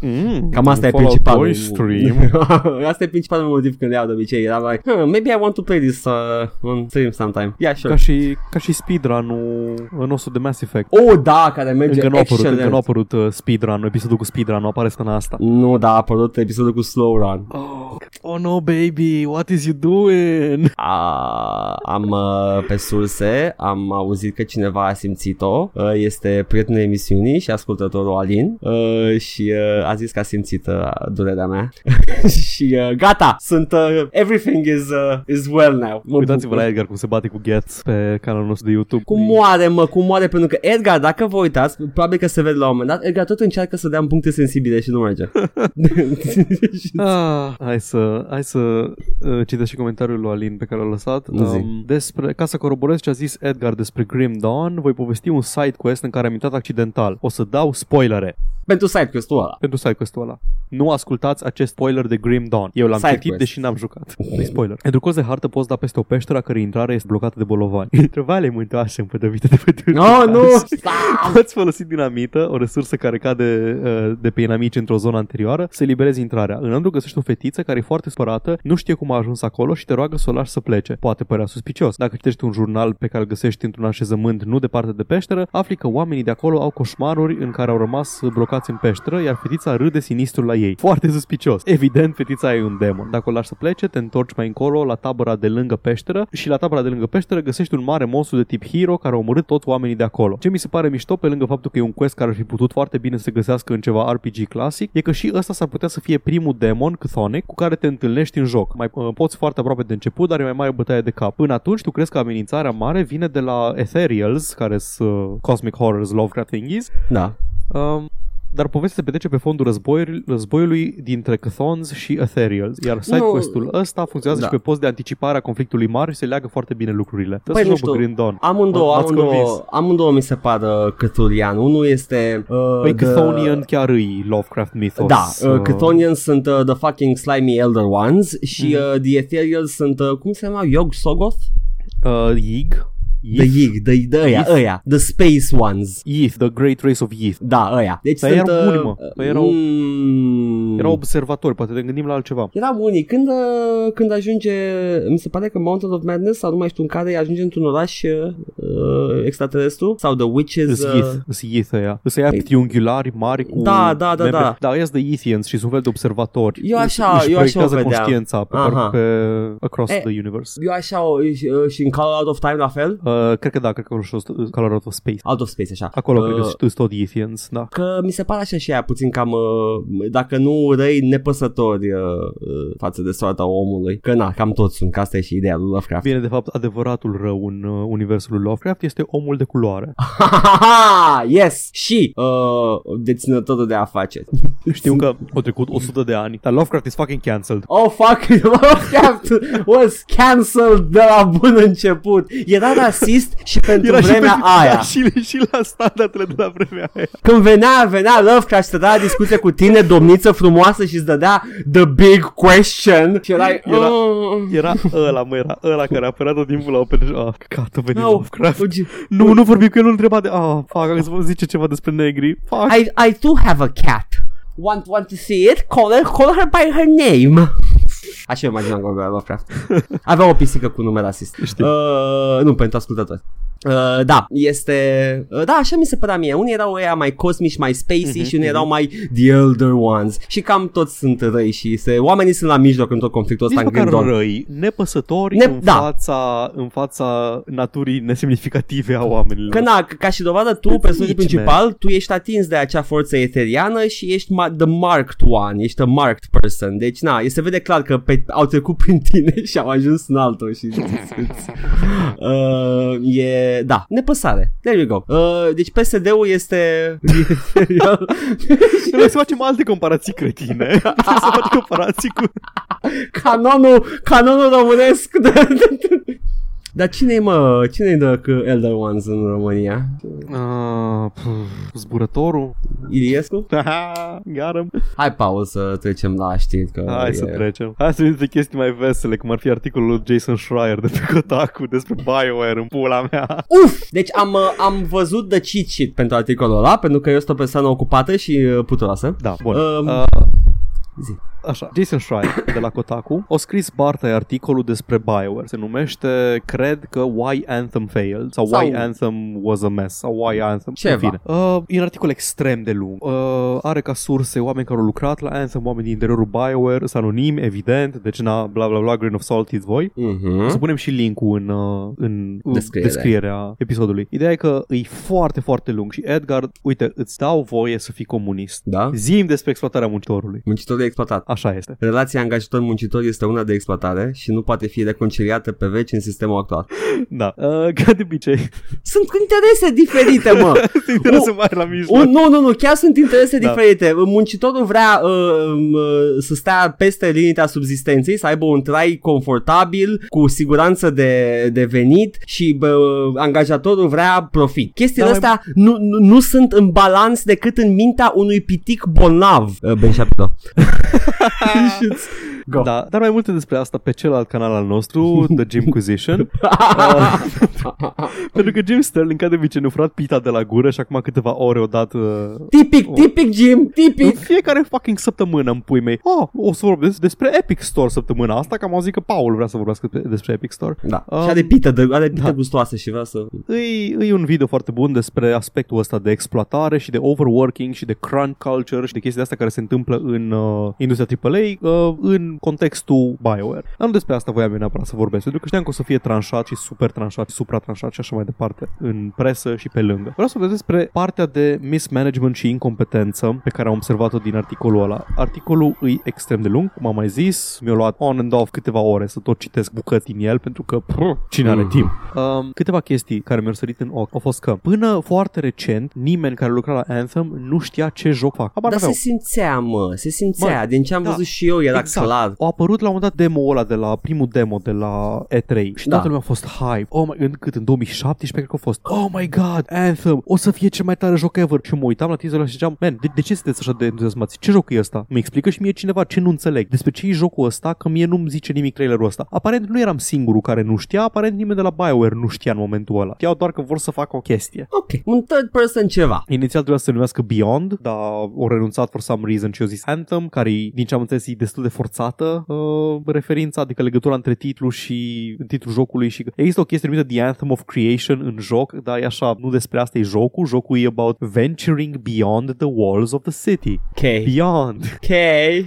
S2: Mm,
S1: Cam asta e
S2: Fallout
S1: principalul.
S2: 2 stream.
S1: asta e principalul motiv când le iau de obicei. Era like, huh, maybe I want to play this uh, on stream sometime. Yeah, sure.
S2: Ca și, ca și speedrun-ul nostru de Mass Effect.
S1: Oh, da, care merge
S2: Încă nu a apărut,
S1: excelent.
S2: încă nu a apărut uh, speedrun, episodul cu speedrun, nu apare în asta.
S1: Nu, da, a apărut episodul cu Slow Run.
S2: Oh, oh no, baby, what is you doing?
S1: A, am uh, pe surse, am auzit că cineva a simțit-o, uh, este prietenul emisiunii și ascultătorul Alin uh, și uh, a zis că a simțit uh, durerea mea și uh, gata, sunt, uh, everything is, uh, is well now. Mă
S2: Uitați-vă
S1: bucur.
S2: la Edgar cum se bate cu Gets pe canalul nostru de YouTube.
S1: Cum moare, mă, cum moare, pentru că Edgar, dacă vă uitați, probabil că se vede la un moment dat, Edgar tot încearcă să dea în puncte sensibile și nu merge.
S2: Ah, hai să, hai să uh, citesc și comentariul lui Alin pe care l-a lăsat. Um,
S1: Zi.
S2: despre, ca să coroborez ce a zis Edgar despre Grim Dawn, voi povesti un side quest în care am intrat accidental. O să dau spoilere
S1: pentru site quest-ul ăla.
S2: pentru side quest-ul ăla. Nu ascultați acest spoiler de Grim Dawn. Eu l-am
S1: Side
S2: citit,
S1: quest.
S2: deși n-am jucat. Nu spoiler. Într-un colț de hartă poți da peste o peșteră a cărei intrare este blocată de bolovani. Întrebarea mântoase împădăvite de pe târg.
S1: Oh, nu! Stop!
S2: Poți folosi dinamită, o resursă care cade uh, de pe inamici într-o zonă anterioară, să eliberezi intrarea. Înăuntru găsești o fetiță care e foarte spărată, nu știe cum a ajuns acolo și te roagă să o lași să plece. Poate părea suspicios. Dacă citești un jurnal pe care îl găsești într-un așezământ nu departe de peșteră, afli că oamenii de acolo au coșmaruri în care au rămas blocați aruncați în peșteră, iar fetița râde sinistru la ei. Foarte suspicios. Evident, fetița e un demon. Dacă o lași să plece, te întorci mai încolo la tabăra de lângă peșteră și la tabăra de lângă peșteră găsești un mare monstru de tip hero care a omorât toți oamenii de acolo. Ce mi se pare mișto pe lângă faptul că e un quest care ar fi putut foarte bine să se găsească în ceva RPG clasic, e că și ăsta s-ar putea să fie primul demon, Chthonic, cu care te întâlnești în joc. Mai uh, poți foarte aproape de început, dar e mai mare bătaie de cap. Până atunci, tu crezi că amenințarea mare vine de la Ethereals, care sunt uh, Cosmic Horrors Lovecraft thingies,
S1: Da.
S2: um, dar povestea se petrece pe fondul războiului, războiului dintre Chthons și Ethereals, iar side-quest-ul ăsta funcționează
S1: Da.
S2: și pe post de anticipare a conflictului mare și se leagă foarte bine lucrurile.
S1: Păi,
S2: Păi,
S1: nu
S2: nu
S1: știu.
S2: Green Dawn.
S1: Amândouă,
S2: M-ați convins.
S1: amândouă, amândouă mi se pară căturian. Unul este... Uh,
S2: Păi
S1: the-
S2: Chthonian chiar îi Lovecraft Mythos.
S1: Da, uh, Chthonian sunt uh, the fucking slimy elder ones și uh, the ethereals sunt, uh, cum se cheamă, Yog Sogoth?
S2: Uh, Yig.
S1: The
S2: Yith.
S1: Yig, the, the ăia,
S2: Yith.
S1: ăia, the space ones.
S2: Yith, The Great Race of Yith.
S1: Da, ăia. Deci
S2: Dar
S1: sunt...
S2: erau
S1: uh,
S2: buni, mă. Păi erau-
S1: mm,
S2: Erau observatori, poate ne gândim la altceva.
S1: Erau unii. Când, uh, când ajunge, mi se pare că Mountain of Madness sau nu mai știu în care ajunge într-un oraș uh, extraterestru sau The Witches.
S2: Îs
S1: Uh,
S2: Yith, îs Yith ăia. Îs ăia triunghiulari mari cu
S1: Da, da, da,
S2: membre.
S1: da.
S2: Da, ăia sunt de Yithians și sunt un fel de observatori.
S1: Eu așa-
S2: Își
S1: eu așa o
S2: proiectează
S1: vedeam.
S2: conștiința pe,
S1: Aha.
S2: pe across
S1: E,
S2: the universe.
S1: eu așa o, și, uh, și în Color Out of Time la fel?
S2: Uh, cred că da, cred că a fost Color Out of Space.
S1: Out of Space, așa.
S2: Acolo
S1: Uh,
S2: cred că sunt tot Yithians, da.
S1: Că mi se pare așa și aia puțin cam, uh, dacă nu răi nepăsători uh, uh, față de soarta omului. Că na, cam toți sunt, că asta e și ideea lui Lovecraft.
S2: Bine, de fapt, adevăratul rău în uh, universul lui Lovecraft este omul de culoare.
S1: yes! Și uh, deținătorul de afaceri.
S2: Știu că au trecut 100 de ani, dar Lovecraft is fucking cancelled.
S1: Oh, fuck, Lovecraft was cancelled de la bun început. Era rasist și pentru
S2: Era
S1: vremea
S2: și,
S1: aia.
S2: Da, și, și la standardele de la vremea aia.
S1: Când venea, venea Lovecraft și dădea discuție cu tine, domniță frumoasă și îți dădea the big question și erai...
S2: Era-
S1: "Mm,
S2: Era ăla, mă, era ăla care apărea tot timpul la Open Ah, căcat, a venit
S1: no,
S2: Lovecraft.
S1: would you-
S2: Nu, nu vorbim cu el, nu întreba de... Ah, fuck, am să vă zice ceva despre negri. Fuck.
S1: I, I do have a cat. Want, want to see it? Call her, call her by her name. Așa eu imaginam Gogol Lovecraft. Avea o pisică cu nume rasist.
S2: Știu.
S1: Uh, nu, pentru ascultători. Uh, da, este... Uh, da, așa mi se părea mie. Unii erau ăia mai cosmici, mai spacey
S2: Mhm,
S1: și unii erau mai the elder ones. Și cam toți sunt răi și se... oamenii sunt la mijloc în tot conflictul ăsta
S2: Nici
S1: în
S2: măcar
S1: Grindon.
S2: răi, nepăsători
S1: Ne-
S2: în,
S1: da.
S2: fața, în fața naturii nesemnificative a oamenilor.
S1: Că na, ca și dovadă tu, personajul
S2: nici,
S1: principal, tu ești atins de acea forță eteriană și ești ma- the marked one, ești a marked person. Deci na, se vede clar că pe, au trecut prin tine și au ajuns în altul și uh, e, da, nepăsare. There you go. Uh, deci PSD-ul este
S2: Trebuie să facem alte comparații cretine. Trebuie să facem comparații cu...
S1: canonul, canonul românesc. Dar cine-i mă, cine-i de că Elder Ones în România?
S2: Uh, pf, zburătorul.
S1: Iliescu?
S2: Got him.
S1: Hai, Paul, să trecem la știri. Că
S2: Hai
S1: e...
S2: să trecem. Hai să vedem chestii mai vesele, cum ar fi articolul lui Jason Schreier de pe Kotaku despre BioWare în pula mea.
S1: Uf! Deci am, uh, am văzut de cheat sheet pentru articolul ăla, pentru că eu sunt o persoană ocupată și uh, puturoasă.
S2: Da, bun.
S1: Um,
S2: Uh,
S1: zi.
S2: Așa, Jason Schreier de la Kotaku a scris Bartai articolul despre BioWare. Se numește, cred că Why Anthem Failed sau,
S1: Sau-
S2: Why Anthem Was a Mess sau Why Anthem.
S1: Ceva.
S2: În fine. Uh, e un articol extrem de lung. Uh, are ca surse oameni care au lucrat la Anthem, oameni din interiorul BioWare, sunt anonimi, evident, deci na, bla bla bla, grain of salt is voi.
S1: Mhm.
S2: O să punem și linkul în, uh, în
S1: Descriere.
S2: descrierea episodului. Ideea e că e foarte, foarte lung și Edgar, uite, îți dau voie să fii comunist.
S1: Da?
S2: Zim despre exploatarea muncitorului.
S1: Muncitorul e exploatat.
S2: Așa este.
S1: Relația angajator-muncitor este una de exploatare și nu poate fi reconciliată pe veci în sistemul actual.
S2: Da. Uh, ca de obicei.
S1: Sunt interese diferite, mă!
S2: Sunt interese mari la mijloc.
S1: Un, nu, nu, nu, chiar sunt interese
S2: Da.
S1: diferite. Muncitorul vrea uh, uh, să stea peste limita subzistenței, să aibă un trai confortabil, cu siguranță de, de venit și uh, angajatorul vrea profit. Chestiile
S2: Da,
S1: astea nu, nu, nu sunt în balans decât în mintea unui pitic bolnav. Uh, ben Shapiro. Shits. Go.
S2: Da, dar mai multe despre asta pe celălalt canal al nostru, The Jimquisition. uh, pentru că Jim Sterling, ca de obicei, ne-a furat pita de la gură și acum câteva ore o dat... Uh,
S1: Tipic, tipic Jim,
S2: în
S1: tipic.
S2: fiecare fucking săptămână în pui mei. Oh, o să vorbesc despre Epic Store săptămâna asta, că am auzit că Paul vrea să vorbească pe- despre Epic Store.
S1: Da,
S2: Um,
S1: și are pită, de, are pită
S2: da.
S1: gustoasă și vrea să...
S2: Îi, îi un video foarte bun despre aspectul ăsta de exploatare și de overworking și de crunch culture și de chestii de astea care se întâmplă în uh, industria AAA uh, în contextul BioWare. Dar nu despre asta voiam eu neapărat să vorbesc, pentru că știam că o să fie tranșat și super tranșat și supra-tranșat și așa mai departe în presă și pe lângă. Vreau să vorbesc despre partea de mismanagement și incompetență pe care am observat-o din articolul ăla. Articolul e extrem de lung, cum am mai zis, mi-a luat on and off câteva ore să tot citesc bucăți din el, pentru că prr, cine are
S1: Mhm.
S2: timp. Um, câteva chestii care mi-au sărit în ochi au fost că până foarte recent nimeni care lucra la Anthem nu știa ce joc fac. Habar
S1: Dar
S2: n-aveau.
S1: se simțea, mă, se simțea.
S2: Mă,
S1: Din ce am
S2: da,
S1: văzut și eu, era
S2: exact.
S1: clar.
S2: A apărut la un moment dat demo ăla de la primul demo de la E3 și
S1: Da.
S2: toată lumea a fost hype. Oh my, în cât în 2017 cred că a fost. Oh my god, Anthem, o să fie cel mai tare joc ever. Și mă uitam la teaserul ăla și ziceam, man, de, de ce sunteți așa de entuziasmați? Ce joc e ăsta? Mi explică și mie cineva ce nu înțeleg. Despre ce e jocul ăsta, că mie nu-mi zice nimic trailerul ăsta. Aparent nu eram singurul care nu știa, aparent nimeni de la BioWare nu știa în momentul ăla. Știau doar că vor să facă o chestie.
S1: Ok, un third person ceva.
S2: Inițial trebuia să se numească Beyond, dar au renunțat for some reason și au zis Anthem, care din ce am înțeles e destul de forțată uh, referința, adică legătura între titlu și titlul jocului și există o chestie numită The Anthem of Creation în joc, dar e așa, nu despre asta e jocul, jocul e about venturing beyond the walls of the city.
S1: Ok.
S2: Beyond.
S1: Ok.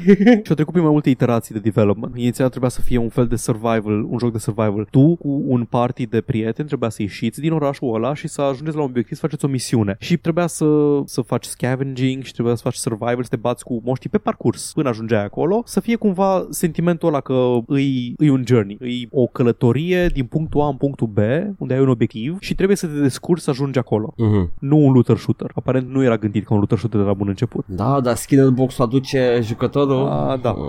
S2: Și au trecut prin mai multe iterații de development. Inițial trebuia să fie un fel de survival, un joc de survival. Tu cu un party de prieteni trebuia să ieșiți din orașul ăla și să ajungeți la un obiectiv, să faceți o misiune. Și trebuia să, să faci scavenging și trebuia să faci survival, să te bați cu moștii pe parcurs până ajungeai acolo, să fie cumva sentimentul ăla că îi, îi un journey, îi o călătorie din punctul A în punctul B, unde ai un obiectiv și trebuie să te descurci să ajungi acolo.
S1: Mhm.
S2: Nu un looter shooter. Aparent nu era gândit ca un looter shooter de la bun început.
S1: Da, dar skinner box-ul aduce jucătorul.
S2: A, da.
S1: Uh,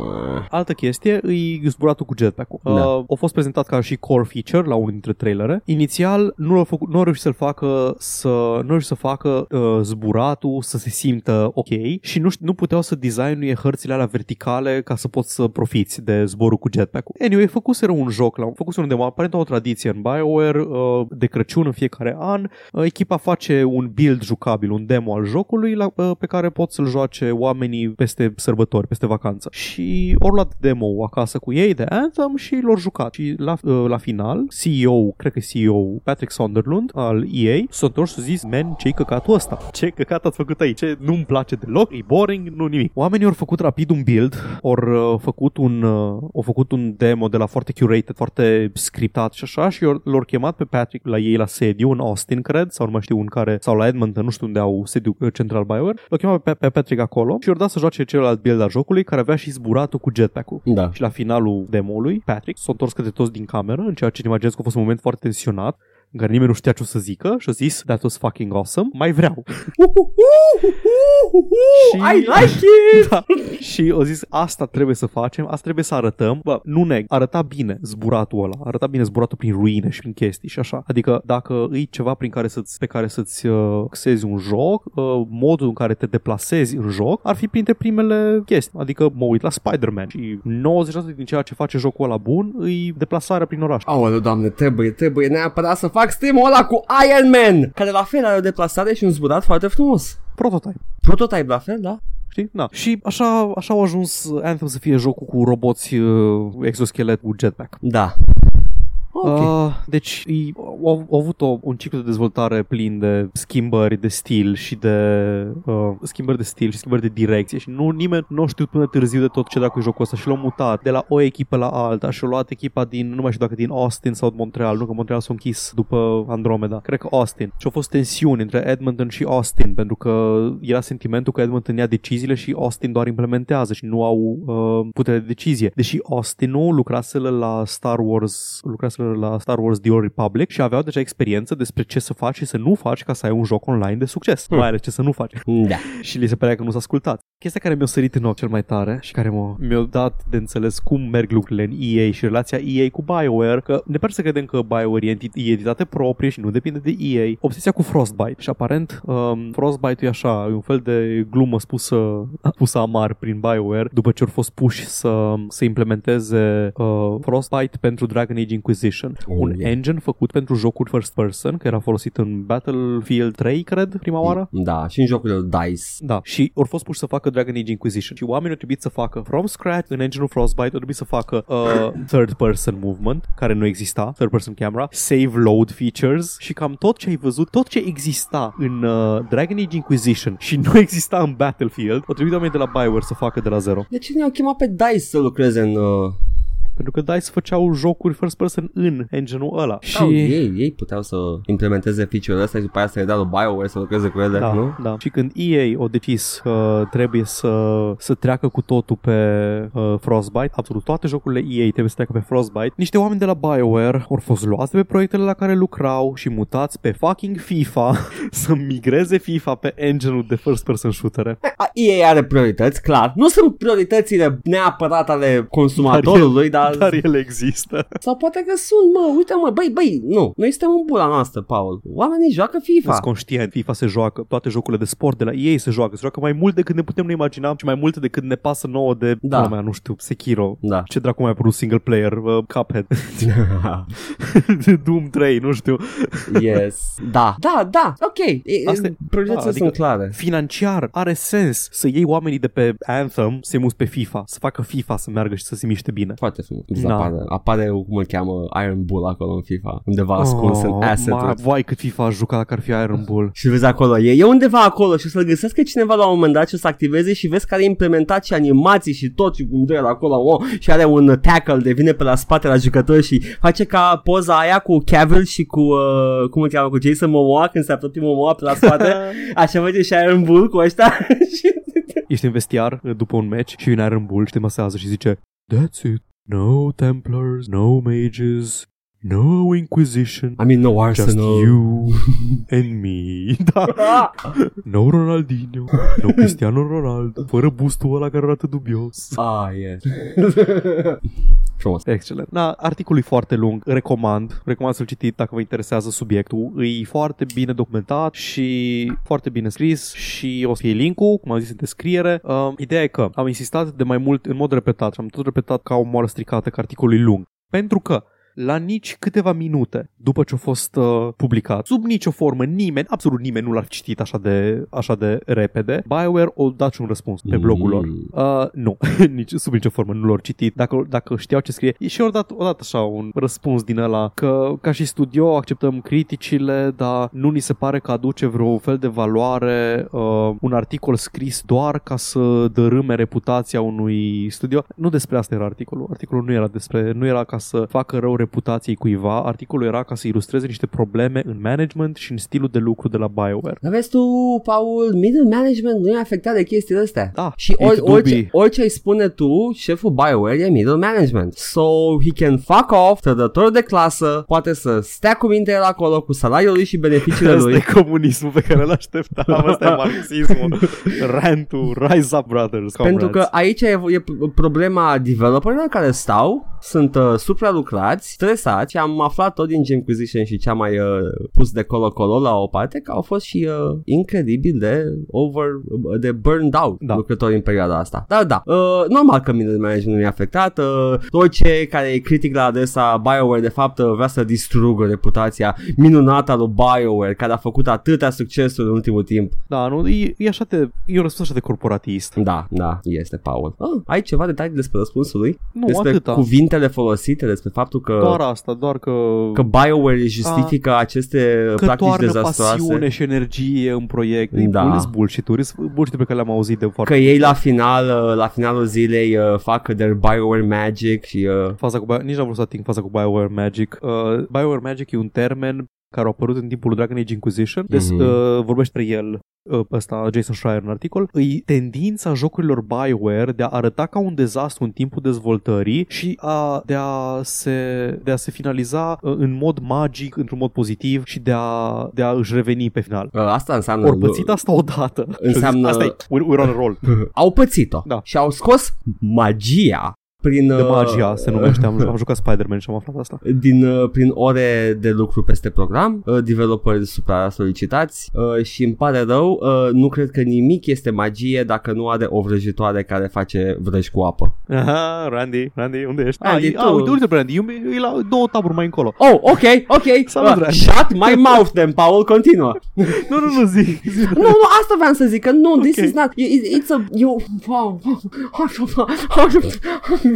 S2: Altă chestie e zburatul cu jetpack-ul.
S1: Da.
S2: Uh, a fost prezentat ca și core feature la unul dintre trailere. Inițial nu au, făcut, nu au reușit să-l facă să nu au reușit să facă uh, zburatul să se simtă ok și nu, știu- nu puteau să designuie hărțile alea verticale ca să poți să profiți de zborul cu jetpack-ul. Anyway, făcuseră un joc, la, făcuseră un demo, aparent o tradiție în BioWare uh, de Crăciun în fiecare an. Uh, echipa face un build jucabil, un demo al jocului la, uh, pe care pot să-l joace oamenii peste sărbători, peste vacanță. Și ori luat demo acasă cu ei de Anthem și l-au jucat. Și la, uh, la final, CEO, cred că CEO Patrick Sunderland al EA s-a întors și a zis, man, ce-i căcatul ăsta? Ce căcat ați făcut aici? Ce nu-mi place deloc? E boring? Nu nimic. Oamenii au făcut rapid un build, au uh, făcut un, uh, au făcut un demo de la foarte curated, foarte scriptat și așa și l-au chemat pe Patrick la ei la sediu în Austin, cred, sau nu mai știu în care, sau la Edmonton, nu știu unde au sediu uh, central BioWare. L-au chemat pe, pe Patrick acolo și i-au dat să joace celălalt build al jocului care avea și zburatul cu jetpack-ul.
S1: Da.
S2: Și la finalul demo-ului, Patrick s-a întors către toți din cameră, în ceea ce îmi imaginez că a fost un moment foarte tensionat, în care nimeni nu știa ce o să zică și a zis, that was fucking awesome, mai vreau. Și-
S1: I like it!
S2: da. Și au zis, asta trebuie să facem, asta trebuie să arătăm. Bă, nu neg, arăta bine zburatul ăla, arăta bine zburatul prin ruine și prin chestii și așa. Adică dacă îi ceva prin care să-ți, pe care să-ți uh, axezi un joc, uh, modul în care te deplasezi în joc ar fi printre primele chestii. Adică mă uit la Spider-Man și 90% din ceea ce face jocul ăla bun îi deplasarea prin oraș.
S1: Aoleu, doamne, trebuie, trebuie neapărat să fac stream-ul ăla cu Iron Man, care la fel are o deplasare și un zburat foarte frumos.
S2: Prototype.
S1: Prototype la fel, da?
S2: Știi? Da. Și așa, așa au ajuns Anthem să fie jocul cu roboți uh, exoschelet cu jetpack.
S1: Da. Ok.
S2: Uh, deci i- au, au avut o, un ciclu de dezvoltare plin de schimbări de stil și de uh, schimbări de stil și schimbări de direcție și nu nimeni nu a știut până târziu de tot ce dracu e jocul ăsta și l-au mutat de la o echipă la alta și au luat echipa din, nu mai știu dacă din Austin sau Montreal, nu că Montreal s-a închis după Andromeda, cred că Austin. Și au fost tensiuni între Edmonton și Austin pentru că era sentimentul că Edmonton ia deciziile și Austin doar implementează și nu au uh, putere de decizie. Deși Austin nu lucrase la Star Wars, lucrase la Star Wars The Old Republic și aveau deja experiență despre ce să faci și să nu faci ca să ai un joc online de succes. Hmm. Mai ales ce să nu faci.
S1: Da.
S2: și li se părea că nu s-a ascultat. Chestia care mi-a sărit în ochi cel mai tare și care m-a, mi-a dat de înțeles cum merg lucrurile în EA și relația EA cu BioWare, că ne pare să credem că BioWare e enti- e entitate proprie și nu depinde de EA. Obsesia cu Frostbite și aparent um, Frostbite e așa, e un fel de glumă spusă, spusă amar prin BioWare după ce au fost puși să, să implementeze uh, Frostbite pentru Dragon Age Inquisition.
S1: Oh,
S2: un
S1: yeah.
S2: engine făcut pentru jocuri first person, care era folosit în Battlefield 3, cred, prima oară.
S1: Da, și în jocurile DICE.
S2: Da, și au fost puși să facă Dragon Age Inquisition și oamenii au trebuit să facă from scratch în engine Frostbite, au trebuit să facă uh, third person movement, care nu exista, third person camera, save load features și cam tot ce ai văzut, tot ce exista în uh, Dragon Age Inquisition și nu exista în Battlefield, au trebuit oamenii de la BioWare să facă de la zero.
S1: De ce ne-au chemat pe DICE să lucreze în... Uh...
S2: Pentru că DICE făceau jocuri first person în engine-ul ăla.
S1: Și... Sau ei, ei puteau să implementeze feature-ul ăsta și după aia să le dea lui BioWare să lucreze cu ele,
S2: da,
S1: nu?
S2: Da. Și când EA au decis că trebuie să, să treacă cu totul pe uh, Frostbite, absolut toate jocurile EA trebuie să treacă pe Frostbite, niște oameni de la BioWare au fost luați de pe proiectele la care lucrau și mutați pe fucking FIFA să migreze FIFA pe engine-ul de first person shooter.
S1: A, EA are priorități, clar. Nu sunt prioritățile neapărat ale consumatorului, dar...
S2: Dar ele există.
S1: Sau poate că sunt, mă, uite mă, băi, băi, nu, noi suntem în bula noastră, Paul. Oamenii joacă FIFA.
S2: Sunt conștient, FIFA se joacă, toate jocurile de sport de la EA se joacă, se joacă mai mult decât ne putem noi imagina și mai mult decât ne pasă nouă de,
S1: Da.
S2: da. mea, nu știu, Sekiro.
S1: Da.
S2: Ce dracu mai a apărut single player, uh, Cuphead, Doom 3, nu știu.
S1: yes. Da, da, da, ok. E,
S2: Asta e-
S1: Prioritățile
S2: da, adică-
S1: sunt clare.
S2: Financiar are sens să iei oamenii de pe Anthem, să-i muți pe FIFA, să facă FIFA să meargă și să se miște bine.
S1: Foarte frumos.
S2: Da.
S1: Apare, apare, cum îl cheamă, Iron Bull acolo în FIFA. Undeva ascuns în asset
S2: ma, vai cât FIFA aș juca dacă ar fi Iron Bull.
S1: Și vezi acolo, e, e undeva acolo și o să-l găsească cineva la un moment dat și o să activeze și vezi că are implementat și animații și tot și cum dă el acolo oh, și are un tackle de vine pe la spate la jucător și face ca poza aia cu Cavill și cu, uh, cum îl cheamă, cu Jason Momoa când se apropie Momoa pe la spate. Așa face și Iron Bull cu ăștia și
S2: Ești în vestiar uh, după un match și un Iron Bull și te masează și zice That's it. No Templars, no Mages, no Inquisition.
S1: I mean, no
S2: Just
S1: Arsenal.
S2: you and me Da No Ronaldinho No Cristiano Ronaldo Fără bustul ăla care arată dubios
S1: Ah, yes. Frumos.
S2: Excelent. Da, articolul e foarte lung, recomand. Recomand să-l citiți dacă vă interesează subiectul. E foarte bine documentat și foarte bine scris și o să fie link-ul, cum am zis în descriere. Uh, ideea e că am insistat de mai mult, în mod repetat, și am tot repetat ca o moară stricată că articolul e lung. Pentru că la nici câteva minute după ce a fost uh, publicat, sub nicio formă, nimeni, absolut nimeni nu l-a citit așa de, așa de repede, BioWare o dat și un răspuns pe blogul lor.
S1: Mm.
S2: Uh, nu, nici, sub nicio formă nu l-au citit. Dacă, dacă știau ce scrie, și au dat, o dat așa un răspuns din ăla că ca și studio acceptăm criticile, dar nu ni se pare că aduce vreo fel de valoare uh, un articol scris doar ca să dărâme reputația unui studio. Nu despre asta era articolul. Articolul nu era despre, nu era ca să facă rău reputației cuiva. Articolul era ca să ilustreze niște probleme în management și în stilul de lucru de la BioWare.
S1: Dar vezi tu, Paul, middle management nu e afectat de chestiile astea.
S2: Da,
S1: Și
S2: it
S1: ori,
S2: do
S1: orice,
S2: be.
S1: orice îi spune tu, șeful BioWare e middle management. So he can fuck off, trădător de clasă, poate să stea cu minte el acolo cu salariul lui și beneficiile
S2: Asta
S1: lui.
S2: e comunismul pe care îl așteptam, asta e marxismul, rantul, rise up brothers,
S1: Pentru
S2: comrades.
S1: că aici e, e problema developerilor care stau, sunt uh, supralucrați, stresați și am aflat tot din Gemquisition și ce am mai uh, pus de colo-colo la o parte că au fost și uh, incredibil de over, de burned out
S2: Da.
S1: lucrători în perioada asta. Dar da, uh, normal că middle management nu e afectat, uh, orice care e critic la adresa BioWare de fapt uh, vrea să distrugă reputația minunată a lui BioWare care a făcut atâtea succesuri în ultimul timp.
S2: Da, nu, e, e așa de, e un răspuns așa de corporatist.
S1: Da, da, este Paul. Ah, ai ceva detalii despre răspunsul lui?
S2: Nu,
S1: despre
S2: atâta.
S1: Cuvintele folosite, despre faptul că,
S2: Doar asta, doar că,
S1: că BioWare își justifică aceste
S2: că
S1: practici
S2: toarnă
S1: dezastroase.
S2: pasiune și energie în proiect.
S1: Da.
S2: Da. bullshit-uri, sunt bullshit pe care le-am auzit de foarte
S1: Că ei la final, uh, la finalul zilei uh, fac their BioWare magic și uh,
S2: Faza cu Bio- nici n-am vrut să ating faza cu BioWare Magic. Uh, BioWare Magic e un termen care au apărut în timpul lui Dragon Age Inquisition. Des,
S1: Mhm.
S2: uh, vorbește despre el uh, ăsta Jason Schreier în articol, îi tendința jocurilor BioWare de a arăta ca un dezastru în timpul dezvoltării și a, de, a se, de a se finaliza uh, în mod magic, într-un mod pozitiv și de a, de a își reveni pe final.
S1: Uh, Asta înseamnă...
S2: Ori pățit asta odată.
S1: Înseamnă-
S2: Asta e, we're, we're on a roll.
S1: Au pățit-o
S2: Da.
S1: și au scos magia prin,
S2: De
S1: uh,
S2: magia se numește. Am, am jucat Spider-Man și am aflat asta.
S1: din, uh, prin ore de lucru peste program, uh, developeri supra solicitați uh, și îmi pare rău, uh, nu cred că nimic este magie dacă nu are o vrăjitoare care face vrăji cu apă.
S2: Aha, Randy, Randy, unde ești?
S1: Randy,
S2: ah, e,
S1: tu-
S2: ah, uite, uite pe Randy, e, e la două taburi mai încolo.
S1: Oh, ok, ok.
S2: Salut,
S1: Uh,
S2: Randy.
S1: shut my mouth then, Paul, continuă.
S2: Nu, nu, nu, zi. zi.
S1: nu, nu, asta vreau să zic, că nu, this
S2: Ok.
S1: is not, it, it's a, you, wow, yeah,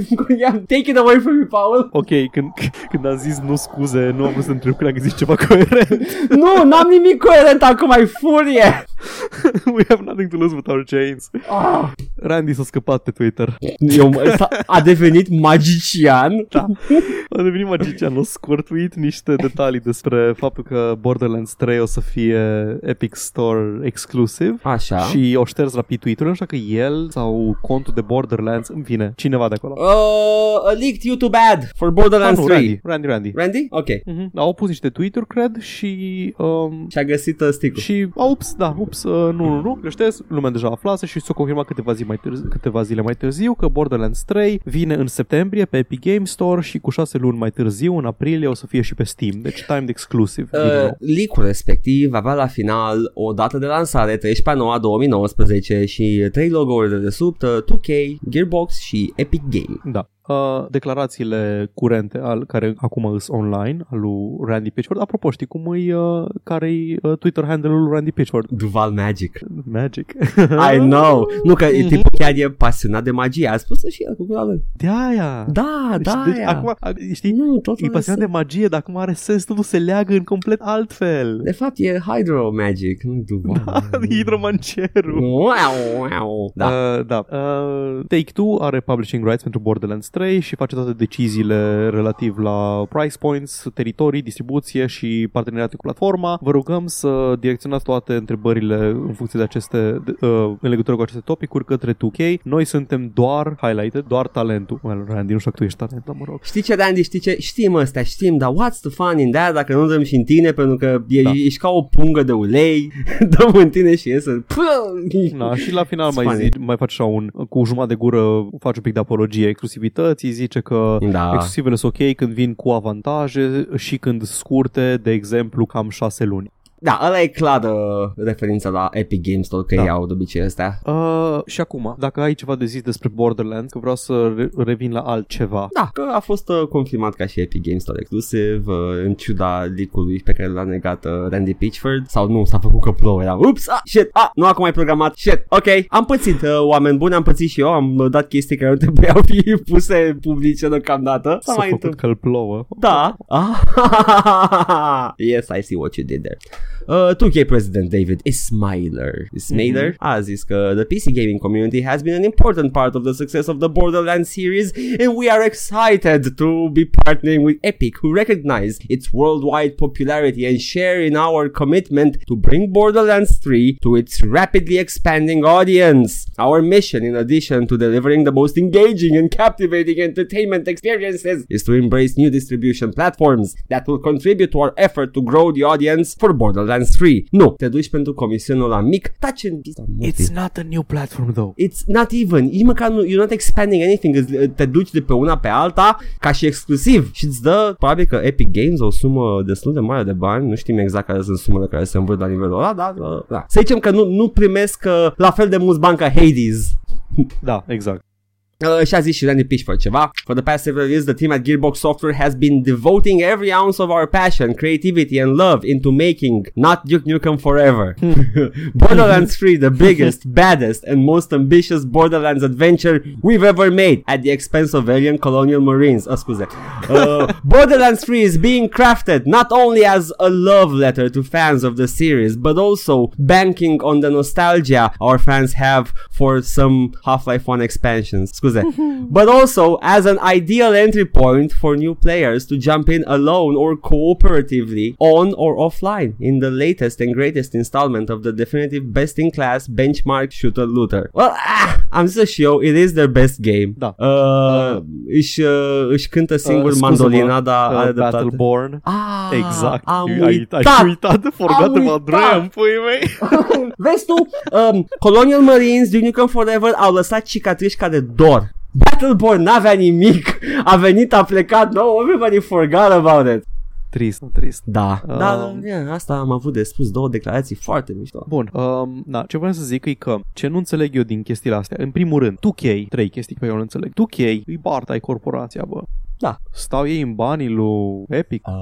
S1: take it away from me, Paul.
S2: Ok, când, când am zis nu scuze, nu am vrut să întreb când am zis ceva coerent.
S1: nu, n-am nimic coerent acum, ai furie.
S2: We have nothing to lose with our chains.
S1: Ah.
S2: Randy s-a scăpat pe Twitter.
S1: Eu, s-a- a devenit magician.
S2: Da. A devenit magician, o scurt tweet niște detalii despre faptul că Borderlands 3 o să fie Epic Store exclusiv.
S1: Așa.
S2: Și o șters rapid tweet-ul, nu știu că el sau contul de Borderlands, în fine, cineva de acolo.
S1: Uh, a leaked YouTube ad for Borderlands
S2: Ah, nu,
S1: 3.
S2: Randy, Randy, Randy.
S1: Randy? Ok.
S2: Mhm. Au pus niște tweet-uri, cred, și... Um,
S1: Și-a găsit uh, stick
S2: și, a, ups, da, ups, uh, nu, nu, nu, le șters, lumea deja aflase și s-a confirmat câteva, zi mai târziu, câteva zile mai târziu că Borderlands 3 vine în septembrie pe Epic Game Store și cu 6 luni mai târziu, în aprilie, o să fie și pe Steam, deci timed exclusive. din
S1: Uh,
S2: nou.
S1: leak-ul respectiv avea la final o dată de lansare 13 9 2019 și trei logo-uri de desubt, uh, 2K, Gearbox și Epic Game.
S2: Da. Uh, declarațiile curente al care acum sunt online al lui Randy Pitchford. Apropo, știi cum e uh, care-i uh, Twitter handle-ul lui Randy Pitchford?
S1: Duval Magic.
S2: Magic.
S1: I know. Nu că
S2: Mhm.
S1: tipul chiar e pasionat de magie. A spus și el cu gura lui.
S2: De aia.
S1: Da,
S2: Deci,
S1: da.
S2: deci,
S1: aia.
S2: acum, a- știi,
S1: nu, tot
S2: e pasionat de magie, dar acum are sens, totul se leagă în complet altfel.
S1: De fapt e Hydro Magic, nu Duval.
S2: Hidromancerul.
S1: Wow, wow. Da.
S2: Uh, da. Uh, Take-Two are publishing rights pentru Borderlands 3 și face toate deciziile relativ la price points, teritorii, distribuție și parteneriate cu platforma. Vă rugăm să direcționați toate întrebările în funcție de aceste, de, uh, în legătură cu aceste topicuri către 2K. Noi suntem doar highlighted, doar talentul. Well, Randy, nu știu că tu ești talent, dar mă rog.
S1: Știi ce, Randy, știi ce? Știm ăstea, știm, dar what's the fun in that dacă nu dăm și în tine, pentru că e,
S2: Da.
S1: ești ca o pungă de ulei, dăm în tine și iese.
S2: Da, și la final
S1: It's
S2: mai,
S1: funny.
S2: zi, mai face așa un, cu jumătate de gură, face un pic de apologie exclusivității, zice că
S1: Da.
S2: exclusivele sunt ok când vin cu avantaje și când scurte, de exemplu, cam 6 luni.
S1: Da, ăla e clar uh, referința la Epic Games Store, că
S2: Da.
S1: da. iau de obicei astea.
S2: Uh, și acum, dacă ai ceva de zis despre Borderlands, că vreau să re- revin la altceva.
S1: Da, că a fost uh, confirmat ca și Epic Games Store exclusiv, uh, în ciuda leak-ului pe care l-a negat uh, Randy Pitchford, sau nu, s-a făcut că plouă, era, ups, ah, shit, ah, nu acum ai programat, shit, ok, am pățit, uh, oameni buni, am pățit și eu, am uh, dat chestii care nu trebuiau fi puse publice deocamdată, s-a
S2: S-a
S1: mai
S2: făcut
S1: întâmplat.
S2: că îl plouă.
S1: Da. Ah, yes, I see what you did there. Uh, 2K president David Ismailer, Ismailer a zis că the PC gaming community has been an important part of the success of the Borderlands series and we are excited to be partnering with Epic who recognize its worldwide popularity and share in our commitment to bring Borderlands 3 to its rapidly expanding audience. Our mission in addition to delivering the most engaging and captivating entertainment experiences is to embrace new distribution platforms that will contribute to our effort to grow the audience for Borderlands 3. Nu, te duci pentru comisionul la mic, taci în pista morții.
S2: It's not a new platform, though.
S1: It's not even, nici măcar nu, you're not expanding anything, îți- te duci de pe una pe alta ca și exclusiv și îți dă, probabil că Epic Games o sumă destul de mare de bani, nu știm exact care sunt sumele care se învârt la nivelul ăla, dar uh, da. Să zicem că nu, nu primesc uh, la fel de mulți bani ca Hades.
S2: Da, exact.
S1: Uh, și a zis și Randy Pitchford ceva. For the past several years, the team at Gearbox Software has been devoting every ounce of our passion, creativity and love into making not Duke Nukem Forever. Borderlands 3, the biggest, baddest and most ambitious Borderlands adventure we've ever made at the expense of alien colonial marines. Uh, scuze. Uh, Borderlands 3 is being crafted not only as a love letter to fans of the series, but also banking on the nostalgia our fans have for some Half-Life 1 expansions. Scuze scuze. But also as an ideal entry point for new players to jump in alone or cooperatively on or offline in the latest and greatest installment of the definitive best-in-class benchmark shooter looter. Well, ah, am zis și eu, it is their best game.
S2: Da.
S1: Uh, uh, își, uh, își cântă singur
S2: Uh,
S1: mandolina,
S2: scuză-mă,
S1: dar
S2: uh,
S1: are dreptate.
S2: Battleborn.
S1: Ah,
S2: Exact.
S1: Am
S2: ai, ai,
S1: uitat.
S2: ai uitat de Forgot
S1: Am
S2: about
S1: uitat.
S2: Ram, pui mei.
S1: Vezi tu, um, Colonial Marines, Duke Nukem Forever au lăsat cicatrici ca de dor. Battleborn n-avea nimic. A venit, a plecat, no, everybody forgot about it.
S2: Trist, trist.
S1: Da,
S2: Um.
S1: da, yeah, asta am avut de spus, două declarații foarte mișto.
S2: Bun, um, da, ce vreau să zic e că ce nu înțeleg eu din chestiile astea, în primul rând, 2K, trei chestii pe care eu nu înțeleg. 2K îi barta ai corporația, bă.
S1: Da.
S2: Stau ei în banii lui Epic.
S1: Uh,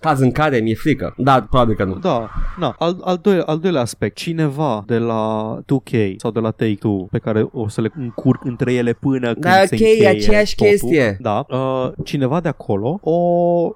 S1: caz în care mi-e frică. Da, probabil că nu.
S2: Da, na, al, al, doilea, al doilea aspect, cineva de la 2K sau de la Take-Two pe care o să le încurc între ele până când
S1: Da,
S2: se
S1: ok, e
S2: încheie
S1: aceeași
S2: totul.
S1: chestie.
S2: Da, uh, cineva de acolo o,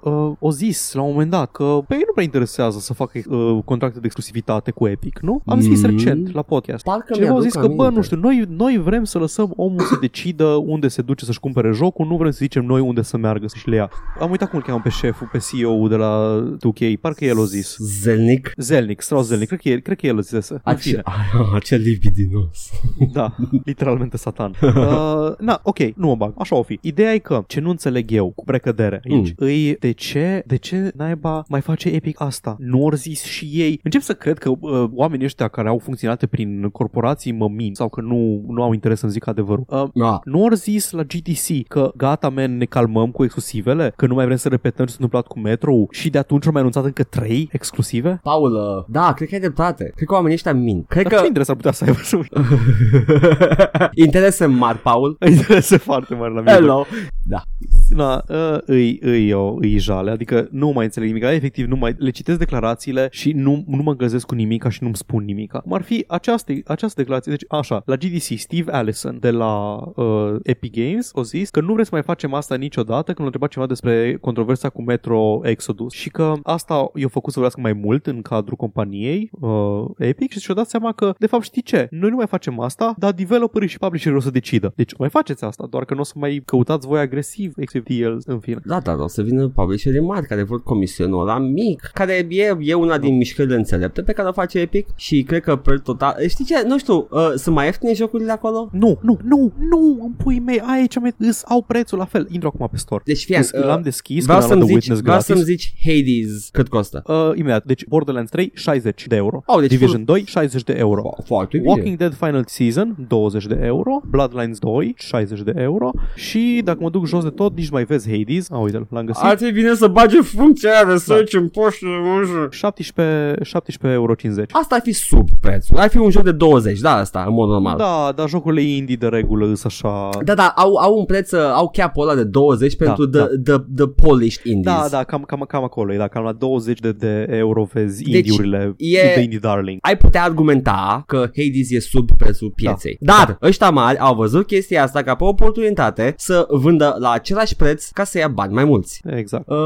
S2: uh, o zis la un moment dat că pe ei nu prea interesează să facă uh, contracte de exclusivitate cu Epic, nu? Am zis
S1: Mm.
S2: recent la podcast.
S1: Parcă
S2: Cineva a
S1: mi-aduc
S2: zis că, bă,
S1: aminte.
S2: nu știu, noi, noi vrem să lăsăm omul să decidă unde se duce să-și cumpere jocul, nu vrem să zicem noi unde să meargă să-și le ia. Am uitat cum îl cheamă pe șeful, pe CEO de la 2K, parcă el o zis.
S1: Zelnic.
S2: Zelnic, Strauss Zelnic, cred că, el, cred că el o zise. În
S1: Ace-
S2: fine,
S1: Acel libidinos.
S2: da, literalmente satan. Uh, na, ok, nu mă bag, așa o fi. Ideea e că, ce nu înțeleg eu cu precădere aici, mm. îi de ce, de ce naiba mai face Epic asta? Nu ori zis și ei. Încep să cred că uh, oamenii ăștia care au funcționat prin corporații mă mint sau că nu, nu au interes să zic adevărul. Uh,
S1: Da.
S2: nu ori zis la GTC că gata, man, ne calmăm cu exclusivele, că nu mai vrem să repetăm ce s-a întâmplat cu Metro și de atunci au mai anunțat încă trei exclusive?
S1: Paul, uh, da, cred că ai dreptate. Cred că oamenii ăștia mint. Cred
S2: Dar
S1: că...
S2: ce interes ar putea să aibă să
S1: Interese mari, Paul.
S2: interese foarte mari la mine.
S1: Hello. Da.
S2: Na, uh, îi, îi, o, îi jale, adică nu mai înțeleg nimic, efectiv nu mai, le citesc declarațiile și nu, nu mă găsesc cu nimic și nu-mi spun nimic. Cum ar fi această, această declarație, deci așa, la GDC, Steve Allison de la uh, Epic Games a zis că nu vrem să mai facem asta niciodată când l-a întrebat ceva despre controversa cu Metro Exodus și că asta i-a făcut să vorbească mai mult în cadrul companiei uh, Epic și și-a dat seama că, de fapt, știi ce? Noi nu mai facem asta, dar developerii și publisherii o să decidă. Deci mai faceți asta, doar că nu o să mai căutați voi agresiv XFTL în fine.
S1: Da, da, o să vină publisherii mari care vor comisionul ăla mic, care e, e una din mișcările înțelepte pe care o face Epic și cred că per total... Știi ce? Nu știu, uh, sunt mai ieftine jocurile acolo?
S2: Nu, nu, nu, nu, îmi pui mei, aia e cea mai... Îs, au prețul la fel. Intru acum pe store.
S1: Deci fie,
S2: Îs- L-am deschis,
S1: vreau
S2: când am
S1: să-mi
S2: luat
S1: zici,
S2: The Witness
S1: vreau
S2: gratis.
S1: să-mi zici Hades cât costă.
S2: Uh, imediat, deci Borderlands 3, 60 de euro.
S1: Oh, deci
S2: Division
S1: full-
S2: 2, 60 de euro.
S1: Fo- Foarte bine.
S2: Walking Dead Final Season, 20 de euro. Bloodlines 2, 60 de euro. Și dacă mă duc jos de tot, nici mai vezi Hades. A, uite l-am găsit.
S1: Ar fi bine să bage funcția aia de search în poștă, nu știu.
S2: 17, 17 euro 50.
S1: Asta ar fi sub prețul. Ar fi un joc de 20, da, asta, în mod normal.
S2: Da, dar jocurile indie de regulă îs așa...
S1: Da, da, au, au un preț, uh, au cap ăla de 20 pentru
S2: da.
S1: the, the, the polished indies.
S2: Da, da, cam, cam, cam acolo e, da, cam la 20 de, de euro vezi
S1: Deci,
S2: indie-urile
S1: e-
S2: de indie darling.
S1: ai putea argumenta că Hades e sub prețul pieței. Da. Dar ăștia mari au văzut chestia asta ca pe o oportunitate să vândă la același preț ca să ia bani mai mulți.
S2: Exact.
S1: Uh,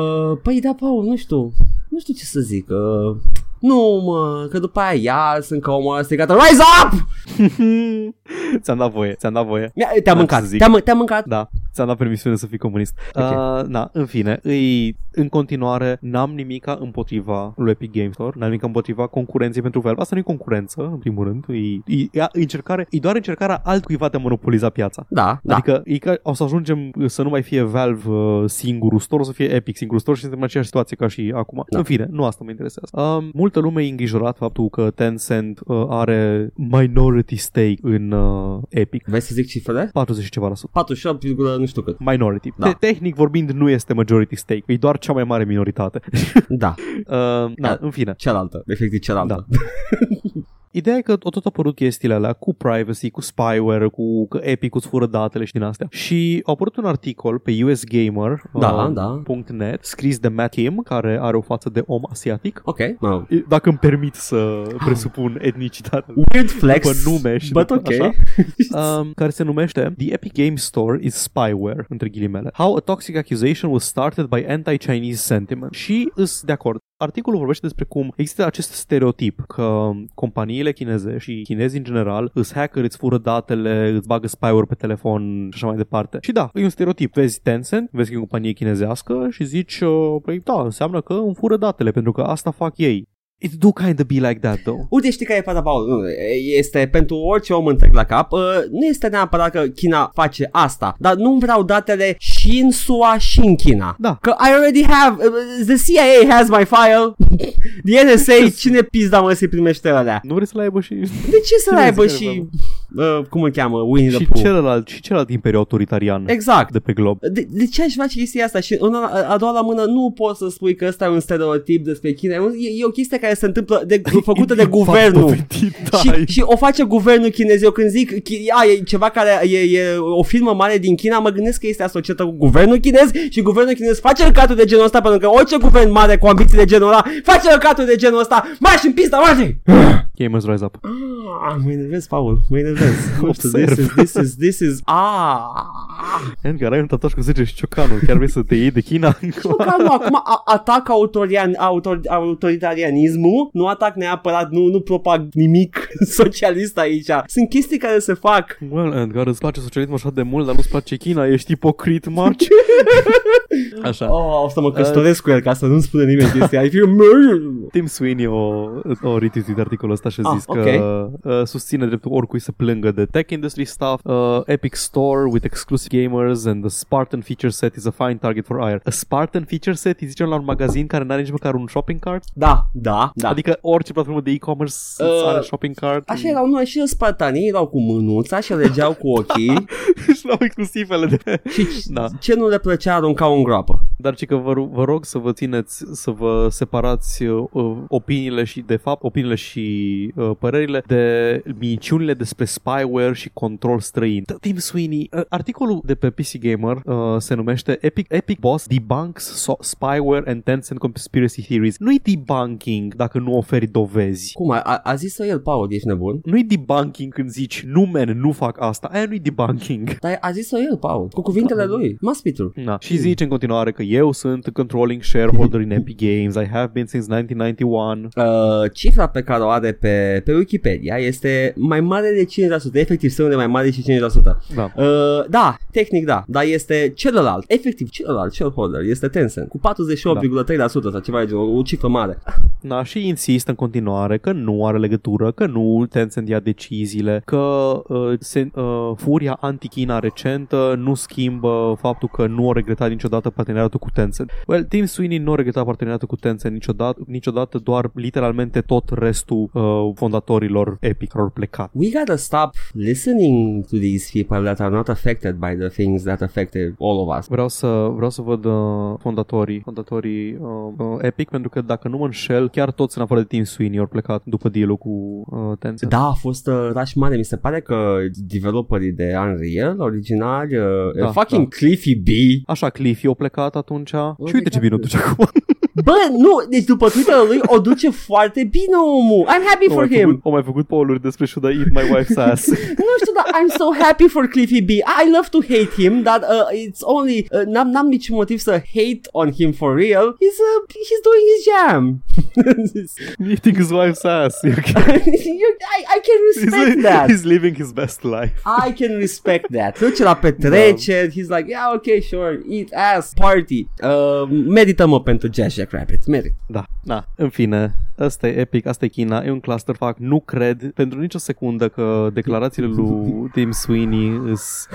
S1: păi da, Paul, nu știu. Nu știu ce să zic. Uh, nu, mă, că după aia iar sunt ca omul ăla strigat Rise up!
S2: ți-am dat voie, ți-am dat voie.
S1: Mi-a- Te-am
S2: Da,
S1: mâncat,
S2: ce să zic.
S1: te-am, te-am mâncat.
S2: Da, ți-am dat permisiune să fii comunist.
S1: Ok.
S2: Uh, na, în fine, îi, în continuare, n-am nimica împotriva lui Epic Games Store, n-am nimica împotriva concurenței pentru Valve. Asta nu e concurență, în primul rând. E, e, e, încercare, e doar încercarea altcuiva de a monopoliza piața.
S1: Da, da.
S2: Adică e ca, o să ajungem să nu mai fie Valve uh, singurul store, o să fie Epic singurul store și suntem în aceeași situație ca și acum.
S1: Da.
S2: În fine, nu asta mă interesează. Um, multă lume e îngrijorat faptul că Tencent uh, are minority stake în uh, Epic.
S1: Vrei să zic cifrele?
S2: 40 și ceva la sută.
S1: 48, nu știu cât.
S2: Minority.
S1: Da.
S2: Te- tehnic vorbind, nu este majority stake. E doar cea mai mare minoritate.
S1: Da,
S2: uh, na,
S1: Da.
S2: în fine.
S1: cealaltă, efectiv cealaltă.
S2: Ideea e că au tot apărut chestiile alea cu privacy, cu spyware, cu că Epic îți fură datele și din astea. Și a apărut un articol pe USGamer
S1: Da,
S2: uh,
S1: da.
S2: .net, scris de Matt Kim, care are o față de om asiatic.
S1: Ok, no.
S2: Dacă îmi permit să presupun etnicitatea
S1: Weird flex,
S2: după nume și
S1: but
S2: după
S1: ok.
S2: așa. um, care se numește The Epic Games Store is Spyware, între ghilimele. How a toxic accusation was started by anti-Chinese sentiment. Și îs de acord. Articolul vorbește despre cum există acest stereotip că companiile chineze și chinezi în general îți hacker, îți fură datele, îți bagă spyware pe telefon și așa mai departe. Și da, e un stereotip. Vezi Tencent, vezi că e o companie chinezească și zici, uh, păi da, înseamnă că îmi fură datele pentru că asta fac ei. It do kind of be like that, though.
S1: Uite, știi care e fata, Paul? Nu, Este pentru orice om întreg la cap. Uh, nu este neapărat că China face asta, dar nu vreau datele și în SUA și în China.
S2: Da.
S1: Că I already have, uh, the CIA has my file, the NSA, cine pizda mă se primește alea?
S2: Nu vrei să le aibă și...
S1: De ce să le
S2: Cine
S1: aibă
S2: zice
S1: și, uh, cum îl cheamă, Winnie the
S2: și
S1: Pooh?
S2: celălalt, și celălalt imperiu autoritarian
S1: Exact.
S2: de pe glob.
S1: De, de ce aș face chestia asta? Și în a, a doua la mână nu poți să spui că ăsta e un stereotip despre China. E, un- e, e o chestie care se întâmplă de, făcută de
S2: Fapt
S1: guvernul.
S2: dovedit, da,
S1: Și,
S2: e-
S1: și o face guvernul chinez. Eu când zic chi- a, e ceva care e, e o firmă mare din China, mă gândesc că este asociată cu guvernul chinez și guvernul chinez face căcatul de genul ăsta pentru că orice guvern mare cu ambiții de genul ăla face căcatul de genul ăsta. Marși în pista, marși!
S2: Gamers Rise Up.
S1: Ah, mă enervez, Paul, mă enervez. Nu știu, this is, this is, this is, ah.
S2: Edgar, ai un tatuaj cu sânge și șciocanul. Chiar vrei să te iei de China?
S1: Nu, calm, acum a- atac autorian, autor, autoritarianismul, nu atac neapărat, nu, nu propag nimic socialist aici. Sunt chestii care se fac.
S2: well, Edgar, îți place socialismul așa de mult, dar nu-ți place China, ești ipocrit, Marci. Așa.
S1: Oh, o să mă căsătoresc cu el ca să nu-mi spune nimeni chestia. I feel
S2: Tim Sweeney o, o retweetit articolul ăsta și a
S1: Ah,
S2: zis
S1: ok.
S2: că uh, susține dreptul oricui să plângă de tech industry stuff. Uh, Epic Store with exclusive gamers and the Spartan feature set is a fine target for ire. A Spartan feature set îi zicem la un magazin care n-are nici măcar un shopping cart?
S1: Da, da, da.
S2: Adică orice platformă de e-commerce
S1: Uh,
S2: are shopping cart.
S1: Așa erau, nu, și spartanii erau cu mânuța și legeau cu ochii
S2: și la exclusivele de...
S1: și
S2: Da.
S1: ce nu le plăcea aruncau în groapă.
S2: Dar ci că vă, vă rog să vă țineți, să vă separați uh, uh, opiniile și, de fapt, opiniile și uh, părerile de minciunile despre spyware și control străin. Tim Sweeney, uh, articolul de pe PC Gamer uh, se numește Epic, Epic Boss Debunks so- Spyware and Tencent Conspiracy Theories. Nu-i debunking dacă nu oferi dovezi.
S1: Cum, a, a, a zis-o el, Paul, ești nebun?
S2: Nu-i debunking când zici, nu man, nu fac asta. Aia nu-i debunking.
S1: Dar a zis-o el, Paul, cu cuvintele lui. Must be true.
S2: Da. Și zice în continuare că eu sunt a controlling shareholder in Epic Games. I have been since 1991.
S1: Uh, cifra pe care o are pe, pe Wikipedia este mai mare de 5%, efectiv semnul de mai mare de 5%.
S2: Da.
S1: Uh, da, tehnic da, dar este celălalt, efectiv celălalt shareholder, este Tencent, cu 48,3% sau ceva de genul, o cifră mare.
S2: Da, și insistă în continuare că nu are legătură, că nu Tencent ia deciziile, că uh, se, uh, furia anti-China recentă nu schimbă faptul că nu a regretat niciodată parteneriatul cu Tencent. Well, Tim Sweeney nu a regretat parteneriatul cu Tencent niciodată, niciodată doar literalmente tot restul uh, fondatorilor Epic care au plecat.
S1: We gotta stop listening to these people that are not affected by the things that affected all of us.
S2: Vreau să, vreau să văd uh, fondatorii, fondatorii uh, uh, Epic, pentru că dacă nu mă înșel, chiar toți în afară de Tim Sweeney au plecat după deal cu uh, Tencent.
S1: Da, a fost uh, rush mare, mi se pare că developerii de Unreal originali, uh,
S2: Da,
S1: fucking
S2: da.
S1: Cliffy B,
S2: Așa, Cliffy a plecat atunci și uite
S1: plecat.
S2: ce bine o duce acum.
S1: Bă, nu, deci după Twitter-ul lui o duce foarte bine omul. I'm happy
S2: O
S1: for
S2: mai,
S1: him.
S2: făcut, o mai făcut poll despre should I eat my wife's ass.
S1: nu știu, dar I'm so happy for Cliffy B. I love to hate him, that uh, it's only, uh, n-am, n-am niciun motiv să hate on him for real. He's, uh, he's doing his jam.
S2: Eating his wife's ass.
S1: You- I, I can respect
S2: he's,
S1: that.
S2: he's living his best life.
S1: I can respect that. Se duce la petreceri, he's like, yeah, okay, sure, eat ass, party. Uh, merită mă pentru Jazz Jackrabbit, merit.
S2: Da, da, în fine, ăsta e Epic, asta e China, e un clusterfuck, nu cred pentru nicio secundă că declarațiile lui Tim Sweeney îs,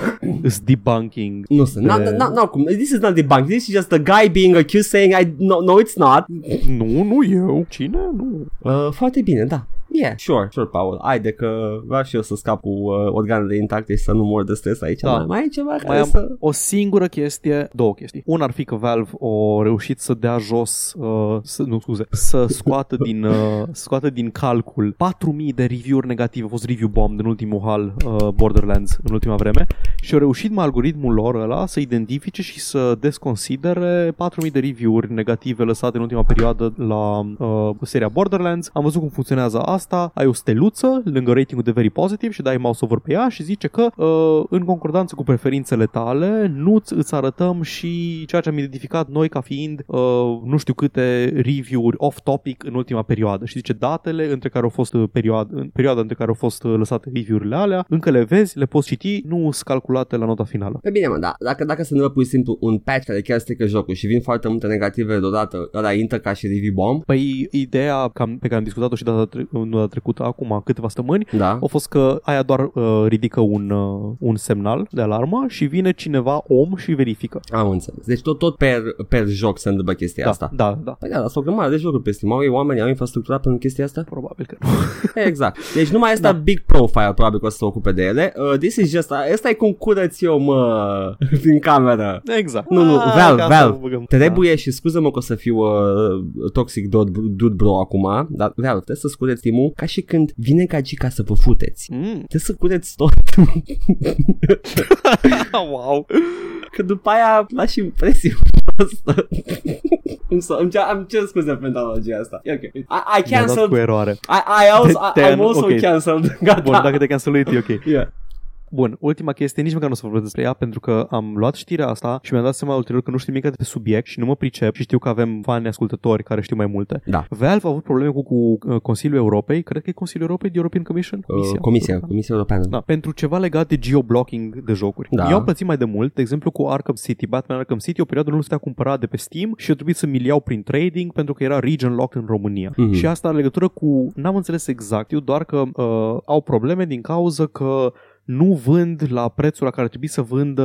S2: îs debunking.
S1: Nu sunt, no,
S2: de-
S1: no, no, cum, this is not debunked, this is just the guy being accused saying, I, no, no, it's not.
S2: Nu, nu eu. Cine? Nu.
S1: Uh, foarte bine, da. Yeah, sure, sure, Paul. Haide că vreau și eu să scap cu uh, organele intacte și să nu mor de stres aici.
S2: Da.
S1: Mai, mai e ceva
S2: Mai
S1: care
S2: am
S1: să...
S2: o singură chestie, două chestii. Una ar fi că Valve a reușit să dea jos, uh, să, nu scuze, să scoată din, uh, să scoată din calcul 4000 de review-uri negative. A fost review bomb în ultimul hal uh, Borderlands în ultima vreme și au reușit mai algoritmul lor ăla să identifice și să desconsidere 4000 de review-uri negative lăsate în ultima perioadă la uh, seria Borderlands. Am văzut cum funcționează asta asta ai o steluță lângă ratingul de very positive și dai mouse over pe ea și zice că uh, în concordanță cu preferințele tale nu îți arătăm și ceea ce am identificat noi ca fiind uh, nu știu câte review-uri off-topic în ultima perioadă și zice datele între care au fost uh, perioada, în perioada între care au fost uh, lăsate review-urile alea, încă le vezi, le poți citi, nu sunt calculate la nota finală.
S1: Pe bine, mă, da. Dacă, dacă se întâmplă pur și simplu un patch care chiar strică jocul și vin foarte multe negative deodată, ăla intră ca și review bomb.
S2: Păi ideea cam, pe care am discutat-o și data, tre- nu data trecută, acum câteva săptămâni,
S1: Da.
S2: a fost că aia doar uh, ridică un, uh, un semnal de alarmă și vine cineva om și verifică.
S1: Am înțeles. Deci tot, tot per, per joc se întâmplă chestia
S2: Da,
S1: asta.
S2: da, da.
S1: Păi da, dar sunt o grămadă de jocuri pe Steam. Au ei oameni, au infrastructura pentru chestia asta?
S2: Probabil că nu.
S1: Exact. Deci nu mai este da. big profile probabil că o să se ocupe de ele. Uh, this is just, ăsta e cum curăț eu, mă, din cameră.
S2: Exact.
S1: Nu, nu,
S2: Ah,
S1: Valve,
S2: gata,
S1: Valve,
S2: băgăm.
S1: Trebuie și scuză-mă că o să fiu uh, toxic dude, dude bro acum, dar Valve, trebuie să scureți timul ca și când vine gagica să vă futeți.
S2: Da. Mm.
S1: Trebuie să cureți tot,
S2: wow.
S1: că după aia lași impresia asta. îmi, so, îmi, cer, îmi cer scuze pentru analogia asta. E ok. I, I
S2: Mi-a dat
S1: canceled.
S2: cu eroare.
S1: I, I also, I,
S2: Ten,
S1: I'm also
S2: ok.
S1: cancelled. Gata.
S2: Bun, dacă te canceluit, e ok.
S1: Yeah.
S2: Bun, ultima chestie, nici măcar nu o să vorbesc despre ea pentru că am luat știrea asta și mi-am dat seama ulterior că nu știu nimic pe subiect și nu mă pricep și știu că avem fani ascultători care știu mai multe.
S1: Da.
S2: Valve a avut probleme cu, cu uh, Consiliul Europei, cred că e Consiliul Europei, de European Commission?
S1: Comisia, uh, Comisia,
S2: Europeană.
S1: Comisia Europeană.
S2: Da, pentru ceva legat de geoblocking de jocuri.
S1: Da.
S2: Eu am plătit mai de mult, de exemplu cu Arkham City, Batman Arkham City, o perioadă nu se putea cumpăra de pe Steam și eu trebuie să mi iau prin trading pentru că era region locked în România.
S1: Mhm.
S2: Și asta are legătură cu, n-am înțeles exact, eu doar că uh, au probleme din cauza că nu vând la prețul la care trebuie să vândă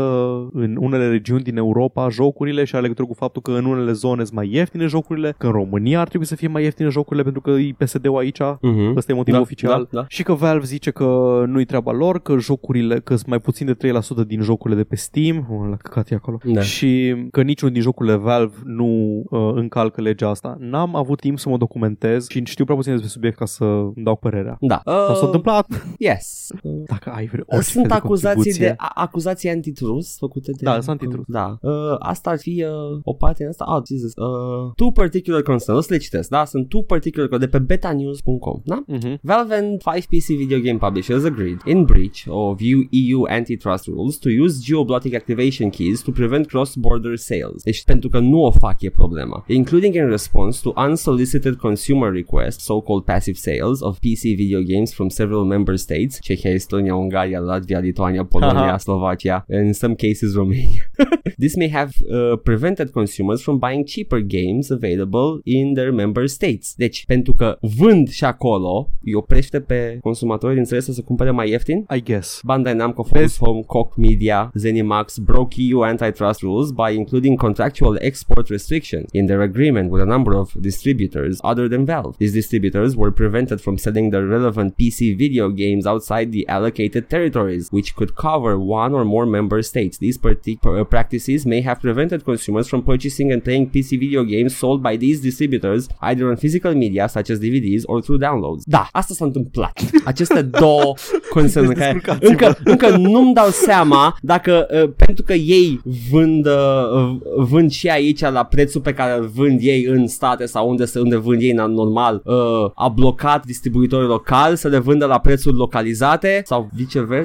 S2: în unele regiuni din Europa jocurile și are legătură cu faptul că în unele zone sunt mai ieftine jocurile, că în România ar trebui să fie mai ieftine jocurile pentru că e PSD-ul aici,
S1: Mhm.
S2: Ăsta e motivul
S1: Da,
S2: oficial.
S1: da, da.
S2: Și că Valve zice că nu-i treaba lor, că jocurile, că sunt mai puțin de 3% din jocurile de pe Steam, oh, la căcat e acolo,
S1: Da.
S2: și că niciunul din jocurile Valve nu uh, încalcă legea asta. N-am avut timp să mă documentez și știu prea puțin despre subiect ca să îmi dau părerea.
S1: Da.
S2: Uh, s-a întâmplat.
S1: Yes.
S2: Dacă ai vreo orice
S1: Sunt
S2: fel de
S1: acuzații
S2: contribuție.
S1: de a- acuzații antitrust făcute de
S2: Da, sunt antitrust.
S1: Da. Uh, asta ar fi uh, o parte din asta. Ah, Jesus. Uh, two particular concerns. O să le citesc, da? Sunt two particular de pe betanews.com, da?
S2: Mhm.
S1: Valve and five PC video game publishers agreed, in breach of EU EU antitrust rules, to use geo-blocking activation keys to prevent cross-border sales. Deci pentru că nu o fac e problema. Including in response to unsolicited consumer requests, so-called passive sales of PC video games from several member states, Czechia, Estonia, Ungaria, Latvia, Lituania, Polonia. Slovakia, and in some cases Romania. This may have uh, prevented consumers from buying cheaper games available in their member states. Deci, pentru că vând și acolo, îi oprește pe consumatorii din țările să cumpere mai ieftin.
S2: I guess.
S1: Bandai Namco, Focus Home, Koch Media, Zenimax broke EU antitrust rules by including contractual export restrictions in their agreement with a number of distributors other than Valve. These distributors were prevented from selling their relevant PC video games outside the allocated territories, which could cover one or more member states. These particular practices may have prevented consumers from purchasing and playing PC video games sold by these distributors either on physical media such as DVDs or through downloads. Da, asta s-a întâmplat. Aceste două concerne care
S2: Descurcați-vă.
S1: încă, încă nu-mi dau seama dacă uh, pentru că ei vând, uh, vând și aici la prețul pe care îl vând ei în state sau unde, se, unde vând ei na- normal uh, a blocat distribuitorii locali să le vândă la prețuri localizate sau viceversa.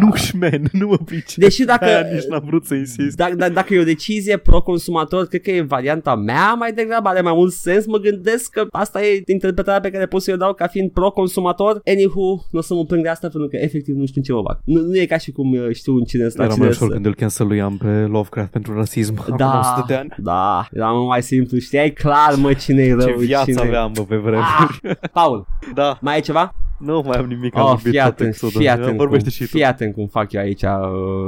S2: Nu, șmen, nu mă pricep.
S1: Deși dacă-
S2: Aia nici n-am vrut să insist.
S1: Dacă, dacă, dacă e o decizie pro-consumator, cred că e varianta mea mai degrabă, are mai mult sens, mă gândesc că asta e interpretarea pe care pot să o dau ca fiind pro-consumator. Anywho, nu o să mă plâng de asta pentru că efectiv nu știu în ce mă bag. Nu, nu e ca și cum uh, știu în cine sta
S2: Era
S1: cine
S2: mai ușor
S1: să-
S2: când îl canceluiam pe Lovecraft pentru rasism. Acum
S1: Da,
S2: 100 de ani.
S1: da, era mult mai simplu, știai clar mă cine e rău,
S2: Ce viață
S1: cine
S2: aveam, bă, pe vremuri.
S1: Ah, Paul,
S2: Da,
S1: mai ai ceva?
S2: Nu mai am nimic. am
S1: Oh,
S2: vorbit
S1: fii
S2: tot
S1: atent,
S2: exodul.
S1: fii atent, cum,
S2: Vorbește și tu.
S1: fii atent cum fac eu aici uh,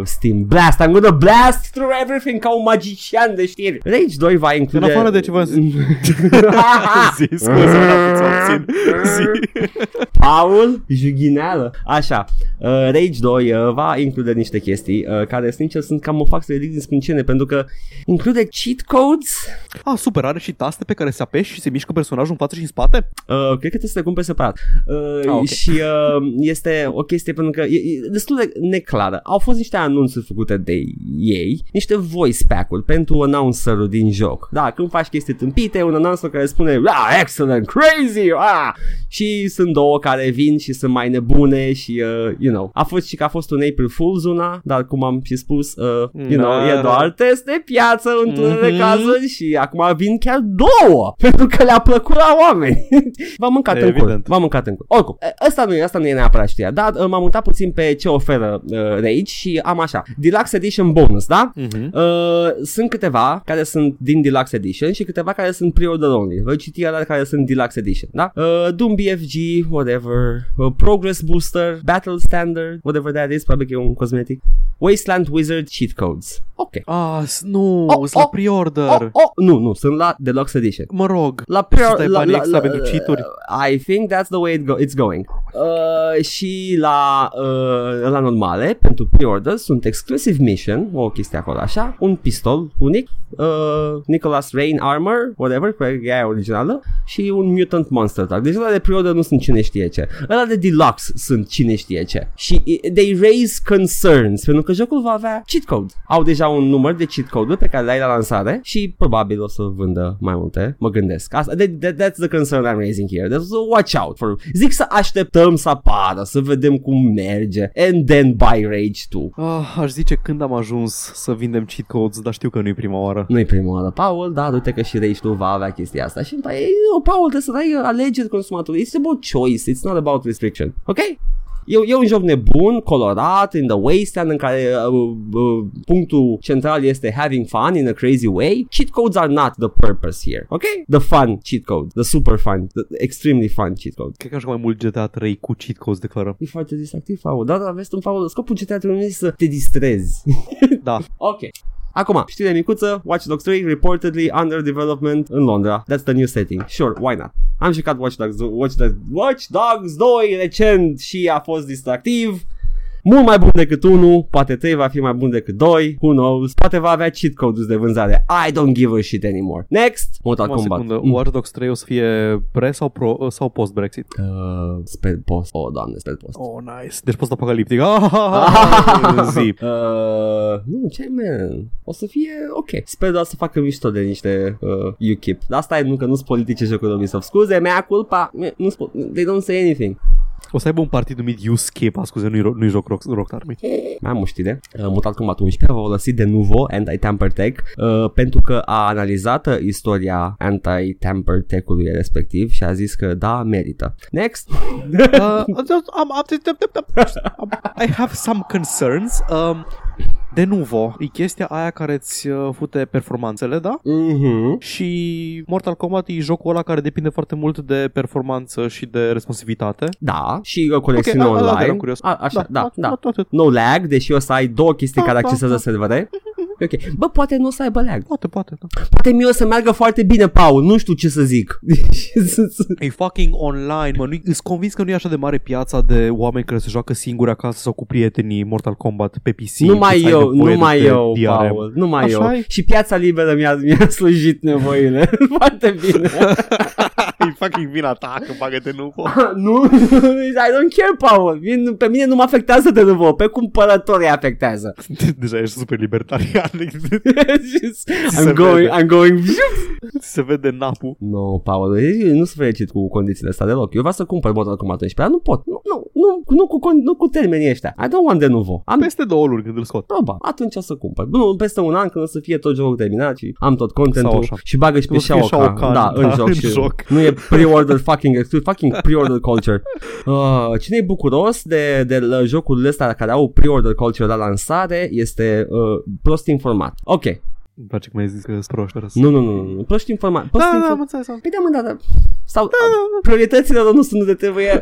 S1: Steam Blast, I'm gonna blast through everything ca un magician de știri Rage 2 va include
S2: În afară de ce v-am zis. Zi, scuze, n-am putut să obțin. Zi.
S1: Paul Jughineală Așa, uh, Rage 2 uh, va include niște chestii uh, Care sincer sunt cam mă fac să ridic din sprâncene Pentru că include cheat codes
S2: Ah, super, are și taste pe care se apeși și se mișcă personajul în față și în spate?
S1: uh, Cred că trebuie să le cumperi separat uh,
S2: Ah, ok.
S1: Și uh, este o chestie pentru că e, e destul de neclară. Au fost niște anunțuri făcute de ei, niște voice pack-uri pentru announcerul din joc. Da, când faci chestii tâmpite, un announcer care spune ah, excellent, crazy, ah! și sunt două care vin și sunt mai nebune și, uh, you know, a fost și că a fost un April Fool's una, dar cum am și spus, uh, you know,
S2: Da.
S1: e doar test de piață într-unele
S2: Mhm.
S1: cazuri și acum vin chiar două pentru că le-a plăcut la oameni. V-am mâncat în cur.
S2: Evident.
S1: V-am mâncat în cur. Oricum, e, ăsta nu e, asta nu e neapărat știa, dar uh, m-am uitat puțin pe ce oferă uh, Rage și am așa, Deluxe Edition Bonus, da?
S2: Mhm.
S1: Uh, sunt câteva care sunt din Deluxe Edition și câteva care sunt pre-order only. Voi citi alea care sunt Deluxe Edition, da? Uh, Doom BFG, whatever, uh, Progress Booster, Battle Standard, whatever that is, probabil că e un cosmetic. Wasteland Wizard Cheat Codes. Ok.
S2: Ah, s- nu,
S1: Oh,
S2: sunt la
S1: oh,
S2: pre-order.
S1: Oh, oh, nu, nu, sunt la Deluxe Edition.
S2: Mă rog.
S1: La
S2: Și
S1: pre
S2: stai banii extra pentru cheat-uri?
S1: I think that's the way it go- it's going. Uh, și la uh, la normale, pentru pre-order, sunt exclusive mission, o chestie acolo așa, un pistol unic, uh, Nicholas Rain Armor, whatever, că e aia originală, și un Mutant Monster Truck. Deci ăla de pre-order nu sunt cine știe ce. Ăla de deluxe sunt cine știe ce. Și i- they raise concerns, pentru că jocul va avea cheat code. Au deja un număr de cheat code-uri pe care le ai la lansare și probabil o să vândă mai multe, mă gândesc. Asta, that, that, that's the concern I'm raising here. That's, so watch out for. Zic să așteptăm să apară, să vedem cum merge. And then buy Rage 2.
S2: Ah, aș zice când am ajuns să vindem cheat codes, dar știu că nu e prima oară.
S1: Nu-i prima oară, Paul, dar uite că și Rage 2 va avea chestia asta. Și e, nu, Paul, trebuie să dai alegeri consumatorului. It's about choice, it's not about restriction. Ok? E, e un joc nebun, colorat, in the wasteland, în care uh, uh, punctul central este having fun in a crazy way. Cheat codes are not the purpose here, ok? The fun cheat code, the super fun, the extremely fun cheat code.
S2: Cred că aș mai mult GTA 3 cu cheat codes declară.
S1: E foarte distractiv, Paul. Da, da, vezi un Paul. Scopul GTA 3 nu este să te distrezi.
S2: Da.
S1: Ok. Acum, știre micuță, Watch Dogs 3 reportedly under development în Londra. That's the new setting. Sure, why not? Am jucat Watch Dogs, Watch Dogs, Watch Dogs 2 recent și a fost distractiv. Mult mai bun decât 1, poate 3 va fi mai bun decât 2, who knows, poate va avea cheat codes de vânzare. I don't give a shit anymore. Next, Mortal
S2: O
S1: Kombat.
S2: secundă,
S1: Mm.
S2: Watch Dogs 3 o să fie pre sau, pro, sau post-Brexit?
S1: Uh, spell post. Oh, doamne, spell post.
S2: Oh, nice. Deci post-apocaliptic. Ah, zi.
S1: Uh, nu, ce man? O să fie ok. Sper doar să facă mișto de niște uh, UKIP. Dar asta e nu că nu sunt politice jocuri Ubisoft. Scuze, mea culpa. Me- Nu spo- they don't say anything.
S2: O să aibă un partid numit U-Skip. Ah, scuze, nu-i, ro- nu-i joc Rock, Rock Army.
S1: Mai am o știre. Uh, Mortal Kombat 11 a folosit de nuvo anti-tamper tech uh, pentru că a analizat uh, istoria anti-tamper tech-ului respectiv și a zis că da, merită. Next.
S2: Uh, am- am- I have some concerns. Um, de nuvo, e chestia aia care îți uh, fute performanțele, da?
S1: Mhm.
S2: Și Mortal Kombat e jocul ăla care depinde foarte mult de performanță și de responsivitate.
S1: Da, și uh, conexiune
S2: a- a- ăla eram
S1: online.
S2: curios.
S1: A, așa, da, da.
S2: Atât, atât.
S1: No lag, deși o să ai două chestii
S2: Da,
S1: care
S2: da,
S1: accesează
S2: da.
S1: servere. Ok. Bă, poate nu o să aibă lag.
S2: Poate, poate, da.
S1: Poate mie o să meargă foarte bine, Paul. Nu știu ce să zic.
S2: E fucking online, mă, nu îs convins că nu e așa de mare piața de oameni care se joacă singuri acasă sau cu prietenii Mortal Kombat pe PC.
S1: numai
S2: încât să ai
S1: eu,
S2: nevoie
S1: numai
S2: de
S1: eu,
S2: DRM.
S1: Paul. Numai
S2: Așa
S1: eu.
S2: e?
S1: Și piața liberă mi-a, mi-a slujit nevoile. foarte bine.
S2: e fucking vina ta că bagă-te nu
S1: nu, I don't care, Paul. Mie- Pe mine nu mă afectează de nuvo. Pe cumpărătorii afectează.
S2: Deja ești super libertarian.
S1: I'm
S2: se
S1: going,
S2: vede.
S1: I'm going.
S2: Ți se vede napul.
S1: No, Paul, eu nu sunt fericit cu condițiile astea deloc. Eu vreau să cumpăr Mortal Kombat 11, dar nu pot. Nu, nu, nu, nu, cu, con- nu cu termenii ăștia. I don't want de nuvo. Am
S2: Peste două luni când îl scot.
S1: Proba, atunci o să cumpăr. Nu, peste un an când o să fie tot jocul terminat și am tot
S2: Sau
S1: contentul
S2: așa.
S1: și bagă și pe
S2: Când o să fie
S1: Shao
S2: Shao
S1: Kahn.
S2: Kahn,
S1: Da, în
S2: da,
S1: joc.
S2: în
S1: și
S2: joc.
S1: Nu e pre-order fucking exclusive, fucking pre-order culture. Uh, cine e bucuros de, de la jocurile astea care au pre-order culture la lansare este uh, prost informat. Ok.
S2: Îmi place cum ai zis că sunt proști.
S1: Nu, nu, nu, nu. Prost informat. Prost
S2: Da, da,
S1: informat.
S2: am înțeles. am-
S1: Păi da, mă, da, da. Sau prioritățile lor nu sunt de trebuie.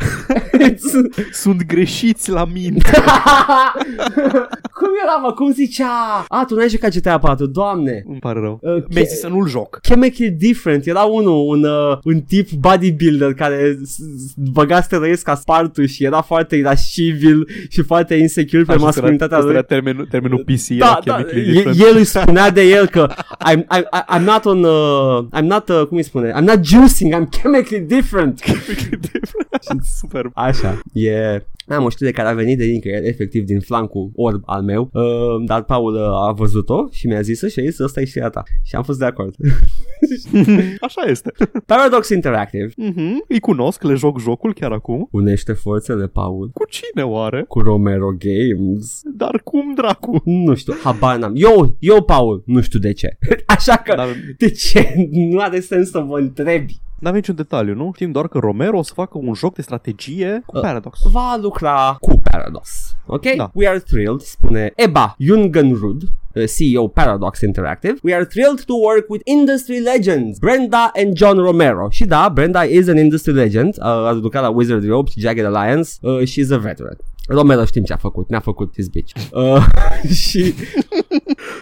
S2: Sunt greșiți la minte.
S1: cum era, mă? Cum zicea? A, tu n-ai jucat GTA 4, doamne.
S2: Îmi pare rău.
S1: Uh,
S2: Mi-ai
S1: che-
S2: zis să nu-l joc.
S1: Chemically Different Era unul, un, uh, un tip bodybuilder Care s- s- băga steroizi ca spartul Și era foarte irascibil Și foarte insecure pe
S2: Așa,
S1: masculinitatea
S2: ăsta
S1: lui
S2: era termenul, termenul PC.
S1: da,
S2: era
S1: da,
S2: chemically
S1: e-
S2: different.
S1: el își spunea de el că I'm, I'm, I'm not on, uh, I'm not, uh, cum îi spune, I'm not juicing, I'm chemically different.
S2: Super.
S1: Așa, e... Am o știre care a venit de nicăieri, efectiv din flancul orb al meu, uh, dar Paul uh, a văzut-o și mi-a zis și a zis, ăsta e știrea ta. Și am fost de acord.
S2: Așa este.
S1: Paradox Interactive
S2: Mhm. Îi cunosc, le joc jocul chiar acum.
S1: unește forțele, Paul,
S2: Cu cine oare?
S1: cu Romero Games.
S2: Dar cum dracu?
S1: Nu știu, habar n-am. Eu, eu, Paul, nu știu de ce. Așa că,
S2: Dar
S1: de ce? Nu are sens să vă întrebi.
S2: N-avem niciun detaliu, nu? Știm doar că Romero o să facă un joc de strategie cu
S1: Uh.
S2: Paradox.
S1: Va lucra cu Paradox. Ok?
S2: Da.
S1: We are thrilled, spune Eba Jungenrud, uh, CEO Paradox Interactive. We are thrilled to work with industry legends, Brenda and John Romero. Și da, Brenda is an industry legend. Uh, a lucrat la Wizard Rope și Jagged Alliance. Uh, she's a veteran. Romero știm ce a făcut, ne-a făcut his bitch. Uh, și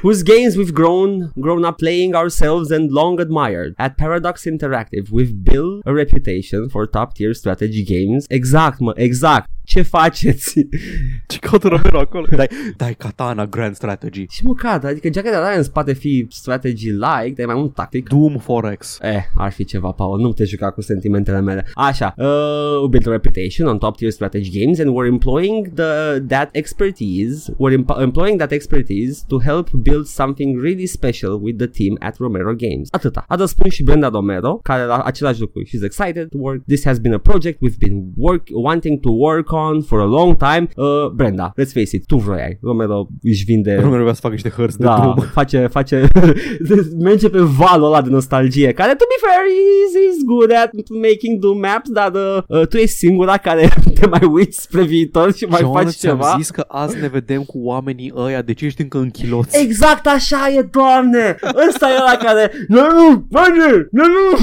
S1: whose games we've grown grown up playing ourselves and long admired. At Paradox Interactive, we've built a reputation for top tier strategy games. Exact, mă, exact. Ce faceți?
S2: Ce caută Romero acolo? Dai, dai Katana Grand Strategy.
S1: și măcar, adică Jagged Alliance poate fi strategy-like, dar e mai mult tactic.
S2: Doom Forex.
S1: Eh, ar fi ceva, Paul, nu te juca cu sentimentele mele. Așa, uh, we built a reputation on top tier strategy games and we're employing the that expertise, we're emp- employing that expertise to help build something really special with the team at Romero Games. Atâta. A răspuns și Brenda Romero, care la același lucru. She's excited to work. This has been a project we've been work wanting to work on for a long time. Uh, Brenda, let's face it, tu vroiai. Romero își vinde
S2: Romero vrea să facă niște hărți de
S1: da,
S2: drum.
S1: face, face, merge pe valul ăla de nostalgie, care, to be fair, is, is good at making Doom maps, dar uh, uh, tu ești singura care te mai uiți spre viitor și mai
S2: John,
S1: faci
S2: ți-am
S1: ceva.
S2: zis că azi ne vedem cu oamenii ăia, de ce ești încă în chiloți?
S1: Exact așa e, doamne! Ăsta e ăla care, nu, nu, face, nu, nu,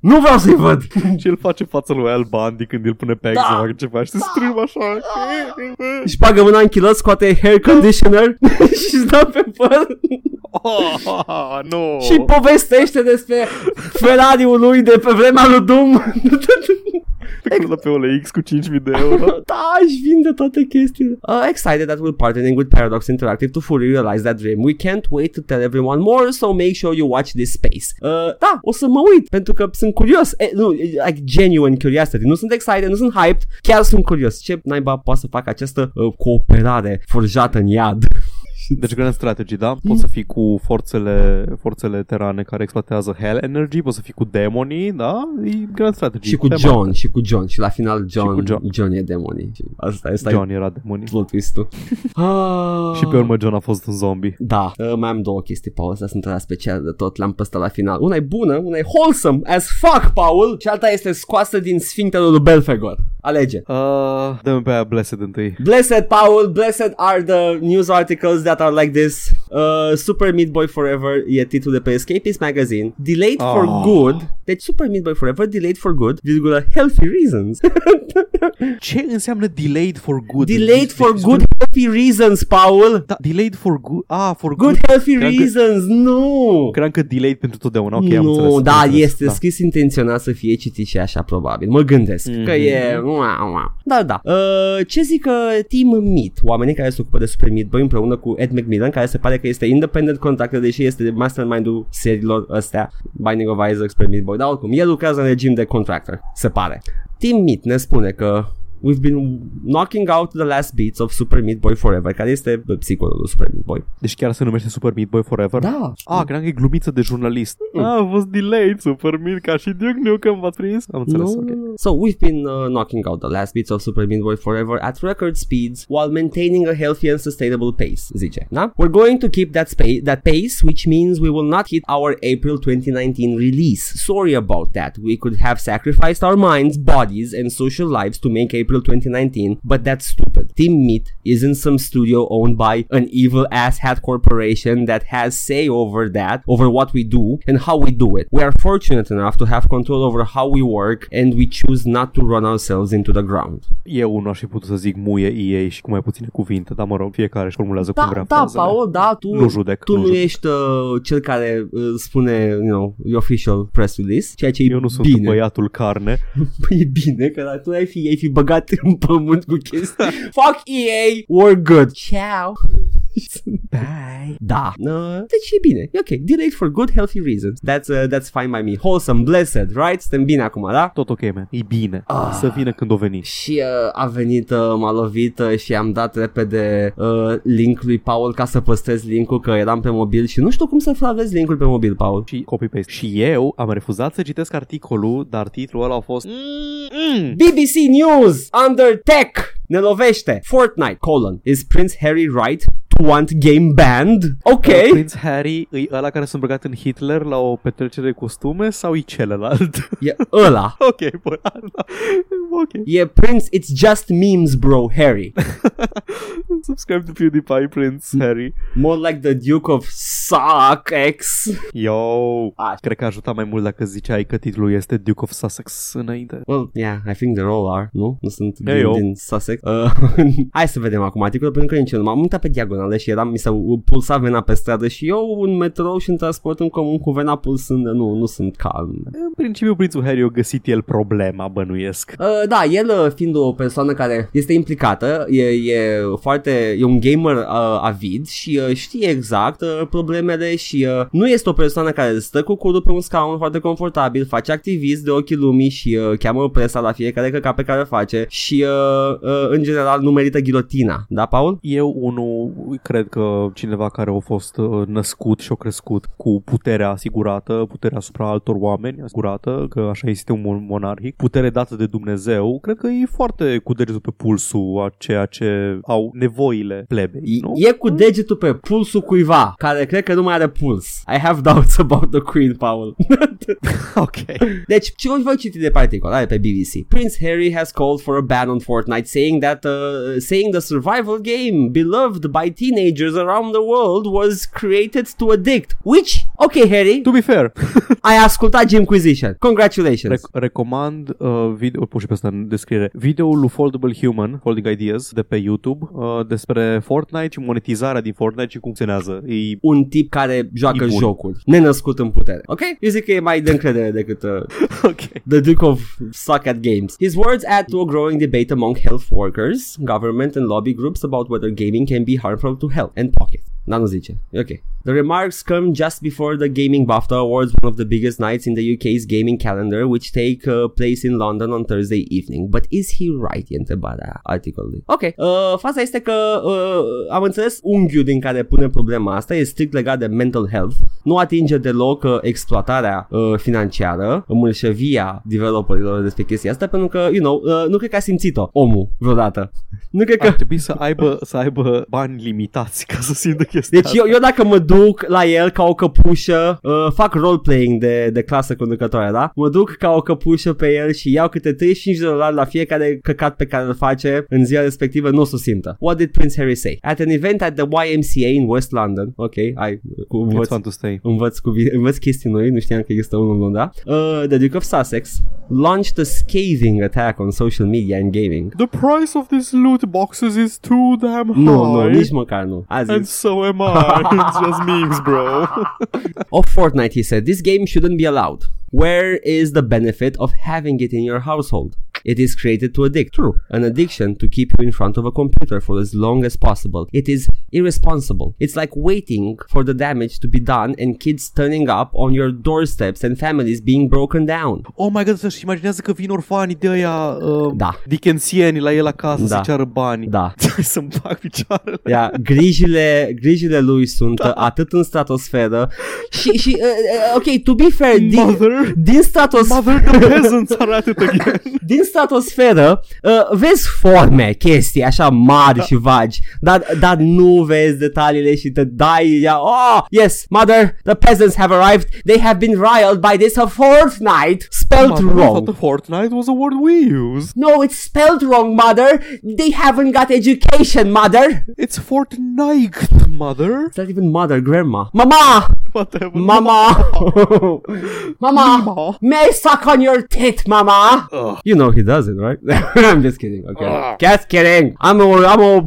S1: nu vreau să-i văd.
S2: Și el face față lui Al Bundy când îl pune pe ex
S1: Da.
S2: să facă ceva și se strâmb așa.
S1: Și bagă mâna în chilot, scoate hair conditioner și îți dă pe păr
S2: Oh, nu.
S1: și povestește despre Ferrari-ul lui de pe vremea lui Doom.
S2: Pe când pe OLX cu 5.000 de euro.
S1: da, își vinde toate chestiile. Uh, excited that we're partnering with Paradox Interactive to fully realize that dream. We can't wait to tell everyone more, so make sure you watch this space. Uh, da, o să mă uit, pentru că sunt curios. E, nu, like genuine curiosity. Nu sunt excited, nu sunt hyped, chiar sunt curios. Ce naiba poate să facă această uh, cooperare forjată în iad?
S2: Deci Grand Strategy, da? Poți să fii cu forțele, forțele terane care exploatează Hell Energy, poți să fii cu demonii, da? E Grand Strategy.
S1: și cu
S2: Tema.
S1: John, și cu John. Și la final John,
S2: cu John.
S1: John e demonii. Și asta, asta
S2: John
S1: e
S2: era demonii.
S1: plot twist-ul. Ah.
S2: Și pe urmă John a fost un zombie.
S1: Da, uh, mai am două chestii, Paul, astea sunt alea speciale de tot, le-am păstrat la final. Una e bună, una e wholesome as fuck, Paul, și alta este scoasă din sfincterul lui Belfegor. Alege.
S2: Uh, dă-mi pe aia Blessed întâi.
S1: Blessed, Paul, blessed are the news articles that are like this. Uh, Super Meat Boy Forever e titlul de pe Escapist Magazine. Delayed for
S2: Oh.
S1: good. Deci Super Meat Boy Forever, delayed for good, virgulă, healthy reasons.
S2: Ce înseamnă delayed for good?
S1: delayed for
S2: Deci-
S1: good, healthy reasons, Paul.
S2: Da, delayed for good. Ah, for
S1: Good,
S2: good.
S1: healthy
S2: Cream că-
S1: reasons, nu.
S2: Cream că delayed pentru totdeauna. Ok, am
S1: nu,
S2: înțeles.
S1: da,
S2: am înțeles,
S1: este scris intenționat să fie citit și așa probabil. Mă gândesc
S2: Mhm.
S1: că e... Da, da. Uh, ce zic că Team Meat, oamenii care se ocupă de Super Meat Boy împreună cu Ed McMillan, care se pare că este independent contractor, deși este mastermind-ul seriilor astea, Binding of Isaac, Super Meat Boy, dar oricum, el lucrează în regim de contractor, se pare. Team Meat ne spune că We've been knocking out the last beats of Super Meat Boy Forever, care este sequelul lui Super Meat Boy.
S2: Deci chiar se numește Super Meat Boy Forever?
S1: Da.
S2: Ah, cream că e glumiță de jurnalist.
S1: Mm.
S2: Ah, a fost delayed Super Meat ca și Duke Nukem v-ați prins? Am înțeles,
S1: No.
S2: ok.
S1: So we've been uh, knocking out the last bits of Super Meat Boy Forever at record speeds while maintaining a healthy and sustainable pace, zice. Da? We're going to keep that, spa- that pace, which means we will not hit our April 2019 release. Sorry about that. We could have sacrificed our minds, bodies, and social lives to make April 2019, but that's stupid. Team Meat isn't some studio owned by an evil ass hat corporation that has say over that, over what we do and how we do it. We are fortunate enough to have control over how we work and we choose not to run ourselves into the ground.
S2: Eu nu aș fi putut să zic muie EA și cu mai puține cuvinte, dar mă rog, fiecare își formulează cum
S1: Da,
S2: vrea
S1: da,
S2: frazele.
S1: Paul, da, tu
S2: Nu judec,
S1: Tu
S2: nu
S1: nu,
S2: judec.
S1: ești uh, cel care uh, spune, you know, the official press release, ceea ce e
S2: Eu nu sunt
S1: bine.
S2: băiatul carne.
S1: Păi e bine că tu ai fi, ai fi băgat în pământ cu chestii. Fuck EA, we're good. Ciao.
S2: Bye.
S1: Da. Uh, deci e bine. E ok. Delayed for good, healthy reasons. That's, uh, that's fine by me. Wholesome, blessed, right? Suntem bine acum, da?
S2: Tot ok, man. E bine.
S1: Ah.
S2: Să vină când o veni.
S1: Și uh, a venit, uh, m-a lovit uh, și am dat repede uh, link lui Paul ca să păstrez linkul că eram pe mobil și nu știu cum să flavezi linkul pe mobil, Paul.
S2: Și copy-paste. Și eu am refuzat să citesc articolul, dar titlul ăla a fost... Mm, mm.
S1: BBC News under tech. Ne lovește. Fortnite, colon, is Prince Harry right want game banned? Ok.
S2: Prince Harry e ăla care s-a îmbrăcat în Hitler la o petrecere de costume sau e celălalt?
S1: E ăla.
S2: ok, bă, da. ok.
S1: E Prince, it's just memes, bro, Harry.
S2: Subscribe to PewDiePie, Prince Harry.
S1: More like the Duke of Sussex.
S2: Yo!
S1: Ah.
S2: Cred că ajuta mai mult dacă ziceai că titlul este Duke of Sussex înainte.
S1: Well, yeah, I think they all are, nu? Nu sunt
S2: Hey,
S1: din,
S2: yo.
S1: din Sussex. Uh, hai să vedem acum articolul, pentru că nici eu nu m-am mutat pe diagonale și eram, mi s-a pulsat vena pe stradă și eu în metrou și în transport în comun cu vena pulsând, nu, nu sunt calm.
S2: În principiu, prințul Harry a găsit el problema, bănuiesc.
S1: Uh, da, el uh, fiind o persoană care este implicată, e, e foarte, e un gamer uh, avid și uh, știe exact uh, problemele și uh, nu este o persoană care stă cu cudul pe un scaun foarte confortabil, face activist de ochii lumii și uh, cheamă presa la fiecare căcat pe care o face și uh, uh, în general nu merită ghilotina, da, Paul?
S2: Eu, unul, cred că cineva care a fost uh, născut și a crescut cu puterea asigurată, puterea asupra altor oameni asigurată, că așa este un mon- monarhic, putere dată de Dumnezeu, cred că e foarte cu degetul pe pulsul a ceea ce au nevoile plebei, nu?
S1: E cu degetul pe pulsul cuiva care cred că nu mai are puls. I have doubts about the Queen, Paul.
S2: ok.
S1: Deci, ce voi citi de pe articol, are pe BBC. Prince Harry has called for a ban on Fortnite, saying that uh, saying the survival game beloved by teenagers around the world was created to addict. Which, okay, Harry,
S2: To be fair,
S1: ai ascultat Jimquisition. Congratulations.
S2: rec- recomand uh, video, pur și pe asta în descriere, videoul lui Foldable Human, Folding Ideas, de pe YouTube, uh, despre Fortnite și monetizarea din Fortnite și cum funcționează. E
S1: un tip care joacă jocuri, nenăscut în putere. Ok? Eu zic că e mai de încredere decât uh,
S2: ok.
S1: the Duke of Suck at Games. His words add to a growing debate among health workers, government, and lobby groups about whether gaming can be harmful to health and pockets. Dar nu zice. E Ok. The remarks come just before the Gaming BAFTA Awards, one of the biggest nights in the UK's gaming calendar, which take uh, place in London on Thursday evening. But is he right? E întrebarea articolului. Ok. Uh, faza este că uh, am înțeles unghiul din care pune problema asta e strict legat de mental health. Nu atinge deloc uh, exploatarea uh, financiară, mâlșăvia developerilor despre chestia asta, pentru că, you know, uh, nu cred că a simțit-o omul vreodată. Nu cred că...
S2: Ar trebui să aibă, să aibă bani limitați ca să simtă chestia
S1: Deci eu, eu dacă mă duc la el ca o căpușă, uh, fac roleplaying de, de clasă conducătoare, da? Mă duc ca o căpușă pe el și iau câte 35 de dolari la fiecare căcat pe care îl face în ziua respectivă, nu o să o simtă. What did Prince Harry say? At an event at the YMCA in West London, ok, ai, cu
S2: It's
S1: învăț,
S2: fun to stay.
S1: învăț, cu, învăț chestii noi, nu știam că există unul în Londra. Uh, the Duke of Sussex launched a scathing attack on social media and gaming.
S2: The price of these loot boxes is too damn high.
S1: Nu, nu, nici măcar nu. A zis,
S2: And so am I. It's just memes, bro.
S1: of Fortnite, he said, this game shouldn't be allowed. Where is the benefit of having it in your household? It is created to addict. True. An addiction to keep you in front of a computer for as long as possible. It is irresponsible. It's like waiting for the damage to be done and kids turning up on your doorsteps and families being broken down.
S2: Oh my god, să-și imaginează că vin orfanii de aia uh,
S1: Da.
S2: Dickensieni la el acasă
S1: Da.
S2: să ceară bani.
S1: Da.
S2: Să-mi fac picioarele.
S1: Ia, grijile, grijile lui sunt da. atât în stratosferă și, și uh, uh, ok, to be fair, din,
S2: Mother,
S1: din stratosferă
S2: mother the peasants are at it again.
S1: din stratosferă uh, vezi forme, chestii așa mari și vagi, dar, dar nu vezi detaliile și te dai, ia, oh, yes, mother, the peasants have arrived, they have been riled by this a fortnight, spelled
S2: Mother, I thought
S1: wrong.
S2: the Fortnite was a word we use.
S1: No, it's spelled wrong, mother. They haven't got education, mother.
S2: It's Fortnite, mother.
S1: It's not even mother, grandma. Mama!
S2: Whatever.
S1: Mama! Mama!
S2: Mama.
S1: May I suck on your tit, mama?
S2: Ugh.
S1: You know he doesn't, right? I'm just kidding, okay. Just kidding! Am o, am o,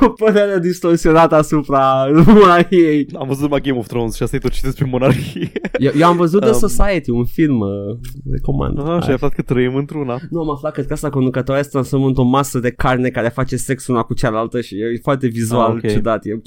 S1: o părere distorsionată asupra monarhiei.
S2: Am văzut numai Game of Thrones și asta e tot ce despre monarhie.
S1: Eu, eu am văzut The
S2: Um.
S1: Society, un film, uh, recomand.
S2: Ah, și ai aflat că trăim într-una.
S1: Nu am aflat că casa conducătoare se transformă într-o masă de carne care face sex una cu cealaltă și e foarte vizual
S2: Ah, ok.
S1: ciudat. E...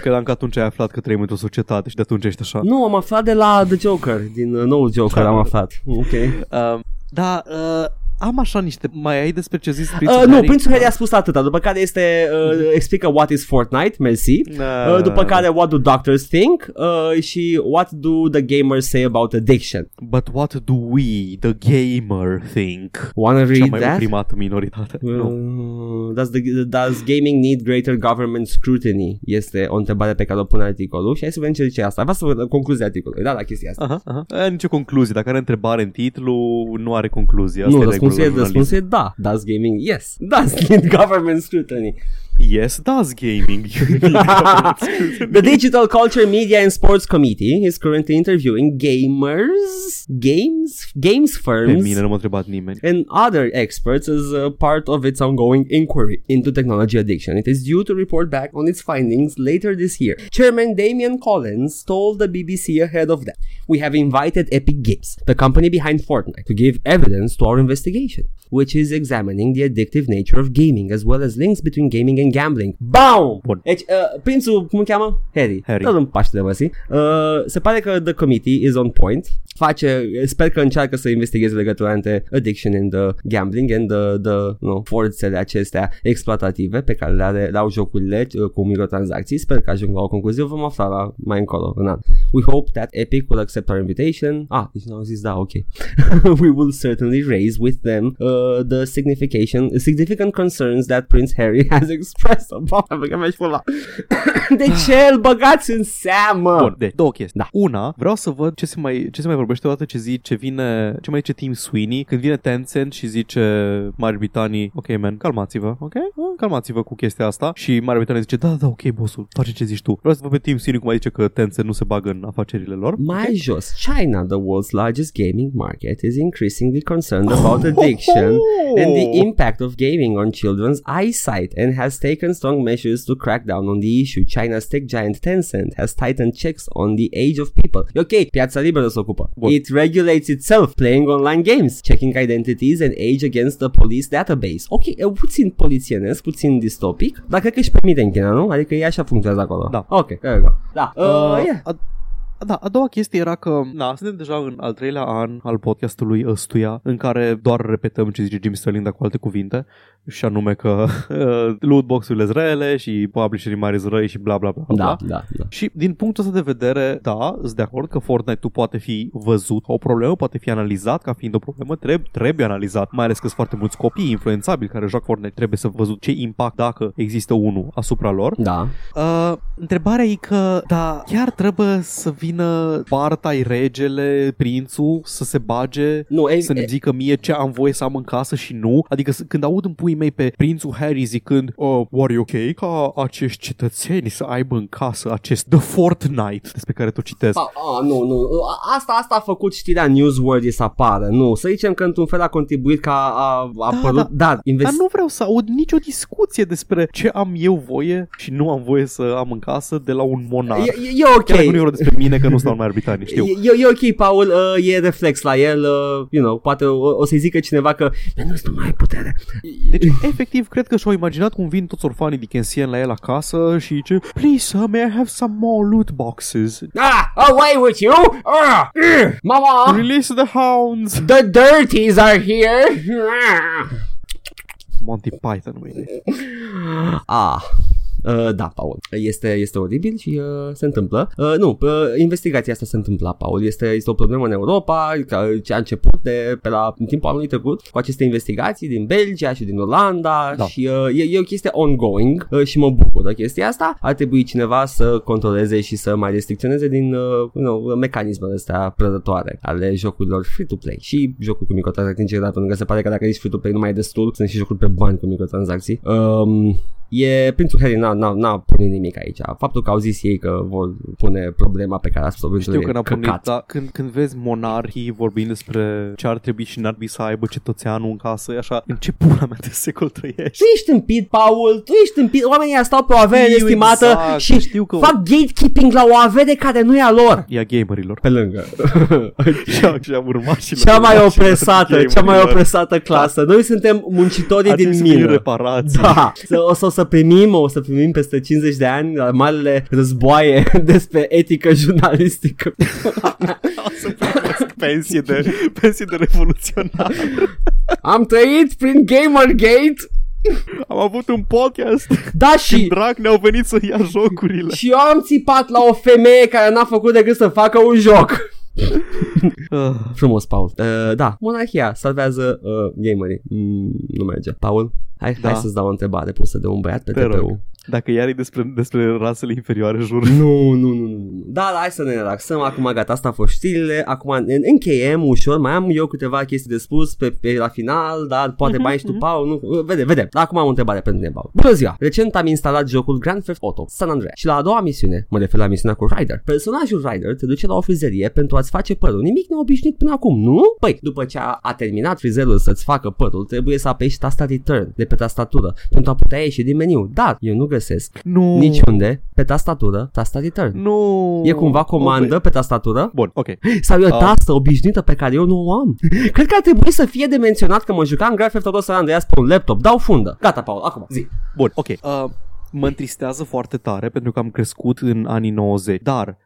S2: Credeam că atunci ai aflat că trăim într-o societate și de atunci ești așa.
S1: Nu, am aflat de la The Joker, din uh, noul Joker am aflat. Ok.
S2: Uh, da, uh, am așa niște... Mai ai despre ce zis Prințul
S1: Uh, nu,
S2: Harry?
S1: Prințul Harry a spus atâta, după care este, uh, explică what is Fortnite, mersi,
S2: Da.
S1: uh, după care what do doctors think uh, și what do the gamers say about addiction.
S2: But what do we, the gamer, think?
S1: Wanna
S2: Cea
S1: read
S2: mai
S1: that?
S2: oprimată minoritate. Nu.
S1: Uh, does, the, does gaming need greater government scrutiny? Este o întrebare pe care o pune articolul și hai să vedem ce zice asta. Vreau să văd concluzia articolului, da, la chestia asta.
S2: Aha, aha. E, nicio concluzie. Dacă are întrebare în titlu, nu are concluzie. Asta
S1: nu,
S2: e
S1: răspunsul e, răspunsul e da. Does gaming? Yes. Does need government scrutiny.
S2: Yes, does gaming.
S1: the Digital Culture, Media and Sports Committee is currently interviewing gamers, games, games firms,
S2: mine nu m-a întrebat nimeni.
S1: and other experts as a part of its ongoing inquiry into technology addiction. It is due to report back on its findings later this year. Chairman Damian Collins told the BBC ahead of that. We have invited Epic Games, the company behind Fortnite, to give evidence to our investigation, which is examining the addictive nature of gaming as well as links between gaming and gambling. Boom!
S2: Bun.
S1: Deci, uh, prințul, cum îl cheamă? Harry.
S2: Harry.
S1: Dă-l în paște de măsi. Uh, se pare că the committee is on point. Face, sper că încearcă să investigheze legătura între addiction and the gambling and the, the no, forțele acestea exploatative pe care le, are, le au jocurile uh, cu microtransacții. Sper că ajung la o concluzie. Vom afla la, mai încolo în an. We hope that Epic will accept our invitation. Ah, deci nu au zis da, ok. We will certainly raise with them uh, the signification, significant concerns that Prince Harry has expressed about. Băga mea și pula. De ce îl băgați în seamă?
S2: Bun, deci două chestii.
S1: Da.
S2: Una, vreau să văd ce se mai, ce se mai vorbește odată ce zi, ce vine, ce mai zice Tim Sweeney, când vine Tencent și zice Mari Britanii, ok, man, calmați-vă, ok? Ah, Calmați-vă cu chestia asta și Mari Britanii zice, da, da, ok, bossul, face ce zici tu. Vreau să văd pe Tim Sweeney cum mai zice că Tencent nu se bagă în afacerile lor.
S1: Mai jos, China, the world's largest gaming market, is increasingly concerned about addiction and the impact of gaming on children's eyesight and has taken strong measures to crack down on the issue. China's tech giant Tencent has tightened checks on the age of people. E ok, piața liberă se ocupă.
S2: Bun.
S1: It regulates itself, playing online games, checking identities and age against the police database. Ok, e puțin polițienesc, puțin distopic, dar cred că și permite în China, nu? Adică e așa funcționează acolo.
S2: Da.
S1: Ok, there we go. Da. Uh,
S2: Uh,
S1: yeah.
S2: a, da, a doua chestie era că, na, suntem deja în al treilea an al podcastului ăstuia, în care doar repetăm ce zice Jim Sterling, dar cu alte cuvinte, și anume că uh, lootbox-urile sunt rele și publisherii mari sunt răi și bla bla bla. bla.
S1: Da, da, da.
S2: Și din punctul ăsta de vedere, da, sunt de acord că Fortnite-ul poate fi văzut ca o problemă, poate fi analizat ca fiind o problemă, treb- trebuie analizat, mai ales că sunt foarte mulți copii influențabili care joacă Fortnite, trebuie să văzut ce impact dacă există unul asupra lor.
S1: Da.
S2: Uh, întrebarea e că, da, chiar trebuie să vină parta regele, prințul, să se bage,
S1: Nu, e,
S2: să ne
S1: e,
S2: zică mie ce am voie să am în casă și nu. Adică s- când aud în puii mei pe prințul Harry zicând, uh, oare e ok ca acești cetățeni să aibă în casă acest The Fortnite despre care tu citesc?
S1: A, a, nu, nu. A- Asta, asta a făcut știrea Newsworthy să apară. Nu, să zicem că într-un fel a contribuit ca a, a apărut. Da, da,
S2: Dar
S1: investi-
S2: nu vreau să aud nicio discuție despre ce am eu voie și nu am voie să am în casă de la un monarh.
S1: E, e, e ok.
S2: Chiar dacă nu e vorba despre mine că nu stau în Marea Britanie, știu.
S1: E, e, e ok, Paul, uh, e reflex la el, uh, you know, poate o, o să-i zică cineva că nu tu mai ai putere.
S2: Deci, efectiv, cred că și-au imaginat cum vin toți orfanii dickensieni la el acasă și zice Please, sir, may I have some more loot boxes?
S1: Ah, away with you! Ah, mm, mama,
S2: Release the hounds!
S1: the dirties are here! Ah.
S2: Monty Python, mâine.
S1: Ah, Uh, da, Paul. Este, este oribil și uh, se întâmplă. Uh, nu, uh, investigația asta se întâmplă, Paul. Este, este o problemă în Europa ca, ce a început de pe la în timpul anului trecut cu aceste investigații din Belgia și din Olanda
S2: Da.
S1: și uh, e, e o chestie ongoing uh, și mă bucur de chestia asta. Ar trebui cineva să controleze și să mai restricționeze din uh, you know, mecanismele astea prădătoare ale jocurilor free-to-play și jocuri cu microtransacții în general, pentru că se pare că dacă ești free-to-play nu mai e destul, sunt și jocuri pe bani cu microtransacții. Um, E, Prințul Harry n-a, n-a, n-a pune nimic aici. Faptul că au zis ei că vor pune problema pe care a spus
S2: Știu că n-a
S1: căcat.
S2: pornit, dar când, când vezi monarhii vorbind despre ce ar trebui și n-ar trebui să aibă cetățeanul în casă, e așa, în ce pula mea de secol trăiești?
S1: Tu ești împit, Paul, tu ești împit. Oamenii ăia stau pe o avere
S2: Știu
S1: estimată
S2: exact,
S1: și
S2: știu că-
S1: fac gatekeeping la o avere care nu e a lor.
S2: Ia gamerilor.
S1: Pe lângă.
S2: Și a, și a urmat și
S1: cea mai
S2: urmașilor
S1: opresată, cea mai
S2: gamerilor.
S1: opresată clasă. Noi suntem muncitorii
S2: Ar
S1: din
S2: trebui să fie
S1: mină.
S2: reparații.
S1: Da, Să- o să, o să primim, o să primim peste 50 de ani la marele războaie despre etică jurnalistică.
S2: O să primesc pensie de, pensie de revoluționar.
S1: Am trăit prin Gamergate,
S2: Am avut un podcast
S1: da
S2: și
S1: și,
S2: drag ne-au venit să ia jocurile.
S1: și eu am țipat la o femeie care n-a făcut decât să facă un joc.
S2: Uh,
S1: Frumos, Paul. Uh, da, monarhia salvează uh, gamerii. Mm, nu merge. Paul, hai,
S2: Da.
S1: hai să-ți dau o întrebare pusă de un băiat pe
S2: Te rog.
S1: TPU.
S2: dacă iar e despre, despre rasele inferioare, jur.
S1: Nu, nu, nu, nu. Da, da, hai să ne relaxăm. Acum gata, asta a fost știrile. Acum în- încheiem ușor. Mai am eu câteva chestii de spus pe, pe la final, dar poate mai ești tu, Paul. Nu, vede, vede. Acum am o întrebare pentru tine, Paul. Bună ziua! Recent am instalat jocul Grand Theft Auto San Andreas și la a doua misiune, mă refer la misiunea cu Ryder. Personajul Ryder te duce la o frizerie pentru a-ți face părul. Nimic neobișnuit până acum, nu? Păi, după ce a, a terminat frizerul să-ți facă părul, trebuie să apeși tasta return de pe tastatură pentru a putea ieși din meniu. Dar eu nu găsesc
S2: Nu.
S1: niciunde pe tastatură tasta return.
S2: Nu.
S1: E cumva comandă pe tastatură?
S2: Bun, ok.
S1: Sau e o
S2: Ah.
S1: tastă obișnuită pe care eu nu o am? Cred că ar trebui să fie de menționat că mă jucam Grand Theft Auto San Andreas pe un laptop. Dau fundă. Gata, Paul, acum, zi.
S2: Bun, ok. Uh, mă întristează foarte tare pentru că am crescut în anii 90, dar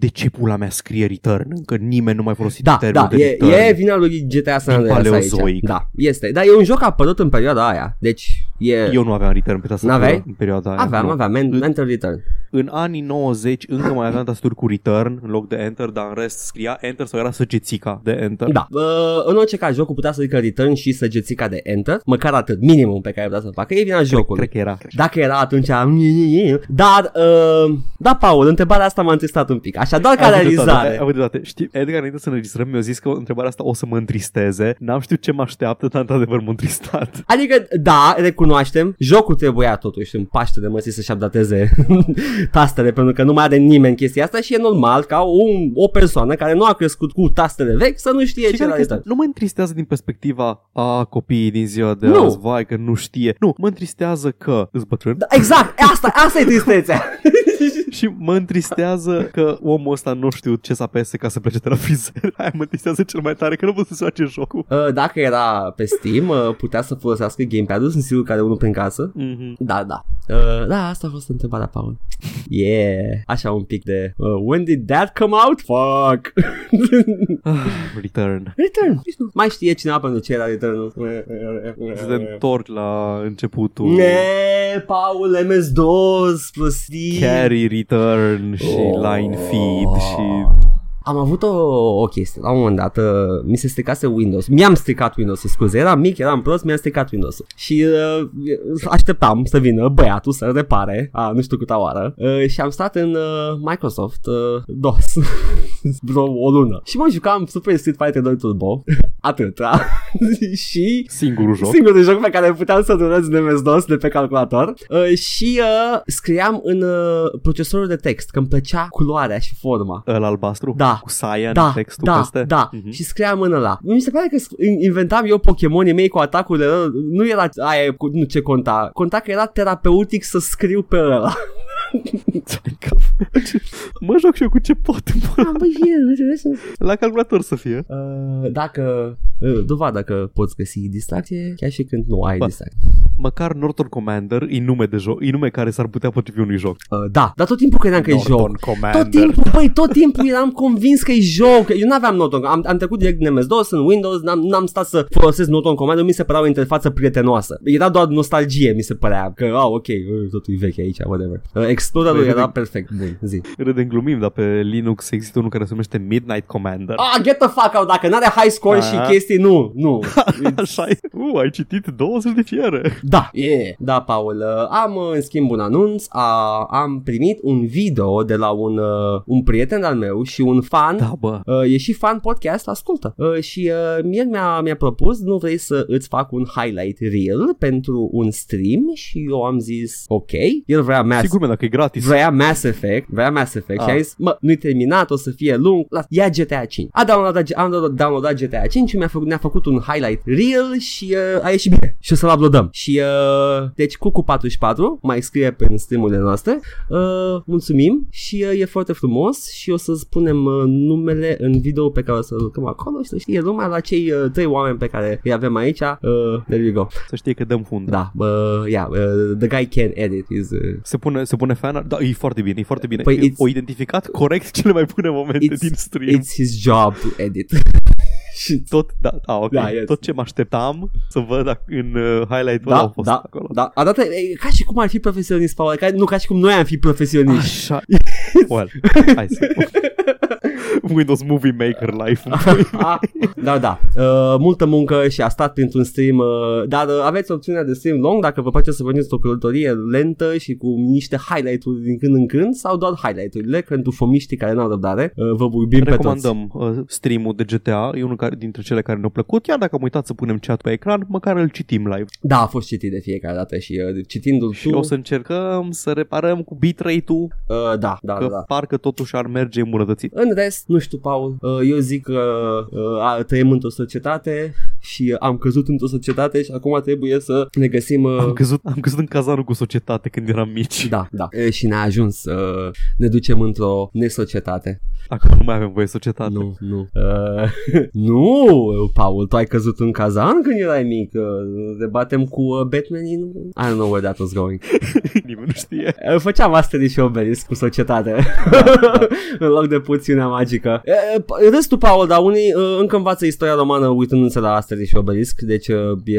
S2: de ce pula mea scrie return? Încă nimeni nu mai folosit
S1: Da,
S2: termenul
S1: da,
S2: de
S1: e,
S2: return.
S1: e vina lui GTA San
S2: Din
S1: Andreas aici.
S2: paleozoic.
S1: Da, este. Dar e un joc apărut în perioada aia. Deci e...
S2: Eu nu aveam return pe tastatură
S1: N-aveai?
S2: în perioada aia.
S1: aveam,
S2: nu.
S1: aveam, men- Enter Return.
S2: În anii 90 încă mai aveam tastaturi cu return în loc de enter, dar în rest scria enter sau era săgețica de enter.
S1: Da. Uh, în orice caz, jocul putea să zică Return și săgețica de Enter. Măcar atât, minimum pe care putea să facă. E vina jocului.
S2: Cred că era.
S1: Dacă era atunci Dar uh, Da Paul, întrebarea asta m-a întristat un pic Așa doar ca
S2: Ai avut dreptate,
S1: realizare
S2: ai avut dreptate. Știi, Edgar, înainte să înregistrăm, mi-a zis că întrebarea asta o să mă întristeze. N-am știut ce mă așteaptă, dar într-adevăr m-a întristat.
S1: Adică, da, recunoaștem Jocul trebuia totuși în Paște de măsii să-și updateze tastele Pentru că nu mai are nimeni chestia asta Și e normal ca un, o persoană care nu a crescut cu tastele vechi Să nu știe
S2: Și
S1: ce
S2: care
S1: era
S2: că asta
S1: return.
S2: nu mă întristează din perspectiva a copiii din ziua de
S1: Nu.
S2: azi, vai că nu știe. Nu, mă întristează că îți bătrân
S1: Da, Exact, asta, asta e tristețea
S2: și mă întristează că omul ăsta nu știu ce să apese ca să plece de la frizer. Aia mă întristează cel mai tare că nu pot să se face jocul.
S1: Uh, Dacă era pe Steam uh, Putea să folosească gamepad-ul Sunt sigur că are unul prin casă
S2: Mm-hmm.
S1: Da, da. Uh, da, asta a fost întrebarea, Paul. Yeah. Așa un pic de... Uh, when did that come out? Fuck.
S2: Return.
S1: Return. Nici nu. Mai știe cineva pentru ce era Return.
S2: Să te întorci la începutul.
S1: Ne, Paul, MS-DOS, prostii.
S2: Carry return și
S1: Oh.
S2: line feed și
S1: Am avut o, o chestie, la un moment dat uh, mi se stricase Windows, mi-am stricat Windows, scuze, eram mic, eram prost, mi-am stricat Windows. Și uh, așteptam să vină băiatul să repare, a, nu știu câta oară, uh, și am stat în uh, Microsoft uh, DOS vreo o lună. Și mă jucam Super Street Fighter 2 Turbo, atât, da? și
S2: singurul joc.
S1: Singurul joc pe care puteam să durez în MS-DOS de pe calculator uh, și uh, scriam în uh, procesorul de text că îmi plăcea culoarea și forma.
S2: Ăla albastru?
S1: Da.
S2: Cu cyan
S1: Da,
S2: textul
S1: da,
S2: peste?
S1: da.
S2: Mhm.
S1: Și scriam în ăla. Mi se pare că sc- in- inventam eu Pokémonii mei cu atacurile lor. Nu era aia cu nu ce conta. Conta că era terapeutic să scriu pe ăla.
S2: mă joc și eu cu ce pot.
S1: Băi, nu trebuie să...
S2: La calculator să fie.
S1: Uh, dacă uh, dovadă că poți găsi distracție chiar și când nu ai
S2: Ba.
S1: distracție.
S2: Măcar Norton Commander e nume de joc, e nume care s-ar putea potrivi unui joc.
S1: Uh, da, dar tot timpul credeam că e joc.
S2: Norton Commander.
S1: Tot timpul, băi, tot timpul eram convins că e joc. Eu nu aveam Norton, am, am trecut direct din MS-DOS în Windows, n-am, n-am stat să folosesc Norton Commander, mi se părea o interfață prietenoasă. Era doar nostalgie, mi se părea, că, ah, ok, uh, totul e vechi aici, whatever. Uh, Explorerul
S2: Băi,
S1: era
S2: băi.
S1: perfect, bun, zi.
S2: Râdem glumim, dar pe Linux există unul care se numește Midnight Commander.
S1: Ah, get the fuck out, dacă n-are high score și
S2: Ah.
S1: chestii, nu, nu.
S2: Așa e. Uh, ai citit 20 de fiere.
S1: Da, yeah. da, Paul. Uh, am uh, în schimb un anunț. A, am primit un video de la un, uh, un prieten al meu și un fan.
S2: Da, bă.
S1: Uh, e și fan podcast, ascultă. Uh, și uh, mie mi-a, mi-a propus, nu vrei să îți fac un highlight reel pentru un stream și eu am zis ok. El vrea Mass,
S2: Sigur, mă, dacă e gratis.
S1: vrea Mass Effect, vrea Mass Effect
S2: Ah.
S1: și a zis, mă, nu-i terminat, o să fie lung, las, ia GTA 5. A downloadat, am downloadat- downloadat GTA 5 și mi-a făcut, ne-a făcut un highlight reel și uh, a ieșit bine și o să-l uploadăm. Și uh, deci Cucu44 mai scrie pe streamurile noastre, uh, mulțumim și uh, e foarte frumos și o să spunem uh, numele în video pe care o să-l lucrăm acolo și să știe lumea la cei uh, trei oameni pe care îi avem aici. Uh, there you go.
S2: Să știe că dăm fund.
S1: Da, uh, yeah, uh, the guy can edit. Is, uh,
S2: Se pune, se pune fan art? Da, e foarte bine, e foarte bine.
S1: Păi
S2: Păi
S1: it's-
S2: o identificat corect cele mai bune momente
S1: It's-
S2: din stream.
S1: it's his job to edit. și
S2: Tot, da, a, ok.
S1: Da, yes.
S2: Tot ce mă așteptam să văd ac- în uh, highlight-ul ăla
S1: da,
S2: au fost
S1: da,
S2: acolo.
S1: da, arată e, ca și cum ar fi profesionist, Paul, ca, nu ca și cum noi am fi profesioniști.
S2: Așa. well, hai să... Windows Movie Maker Life.
S1: Ah, da, da. Uh, multă muncă și a stat printr-un stream, uh, dar uh, aveți opțiunea de stream long dacă vă place să veniți o călătorie lentă și cu niște highlight-uri din când în când sau doar highlight-urile pentru fomiștii care n-au răbdare. Uh, vă iubim pe toți.
S2: Recomandăm uh, stream-ul de GTA, e unul care, dintre cele care ne-au plăcut, chiar dacă am uitat să punem chat pe ecran, măcar îl citim live.
S1: Da, a fost citit de fiecare dată și uh, citindu-l
S2: Și
S1: tu,
S2: o să încercăm să reparăm cu bitrate-ul,
S1: uh, da, da,
S2: că
S1: da.
S2: parcă totuși ar merge îmbunătățit.
S1: În rest, nu știu, Paul, uh, eu zic că uh, a- trăim într-o societate și am căzut într-o societate și acum trebuie să ne găsim... uh,
S2: Am căzut, am căzut în cazanul cu societate când eram mici.
S1: Da, da. E, și ne-a ajuns să ne ducem într-o nesocietate.
S2: Acum nu mai avem voie societate.
S1: Nu, nu. Uh, nu, Paul, tu ai căzut în kazan când erai mic. Uh, ne batem cu uh, Batman in... I don't know where that was going.
S2: Nimeni nu știe.
S1: Uh, Făceam Asterix și Obelix cu societate În loc de puțiunea magică Uh, p- Râs tu, Paul, dar unii uh, încă învață istoria romană uitându-se la Asterix și Obelix Deci uh, e,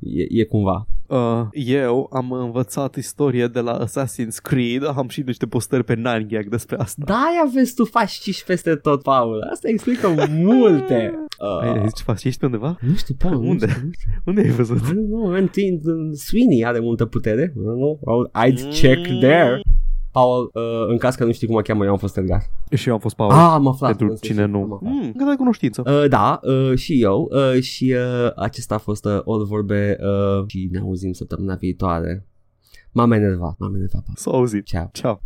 S1: e, e cumva
S2: Uh, eu am învățat istorie de la Assassin's Creed, am și niște postări pe 9gag despre asta.
S1: Da, vezi, tu faci ciși peste tot, Paul Asta explică multe
S2: Ai, ai
S1: uh,
S2: zis ce faci? Ești pe undeva?
S1: Nu știu, Paul nu
S2: Unde?
S1: știu, nu știu.
S2: Unde ai văzut?
S1: I don't know, man, Tin- Sweeney are multă putere I don't know. I'll- I'd check there Paul, uh, în caz că nu știi cum o cheamă, eu am fost Edgar
S2: Și eu am fost Paul.
S1: Ah, am aflat
S2: pentru
S1: în
S2: cine
S1: sfârșit,
S2: nu.
S1: am aflat.
S2: Mm, că dai cunoștință.
S1: Uh, da, uh, și eu uh, și uh, acesta a fost uh, All Vorbe uh, și ne auzim săptămâna viitoare. M-am enervat, m-am enervat.
S2: S-a auzit.
S1: Ceau.
S2: Ciao.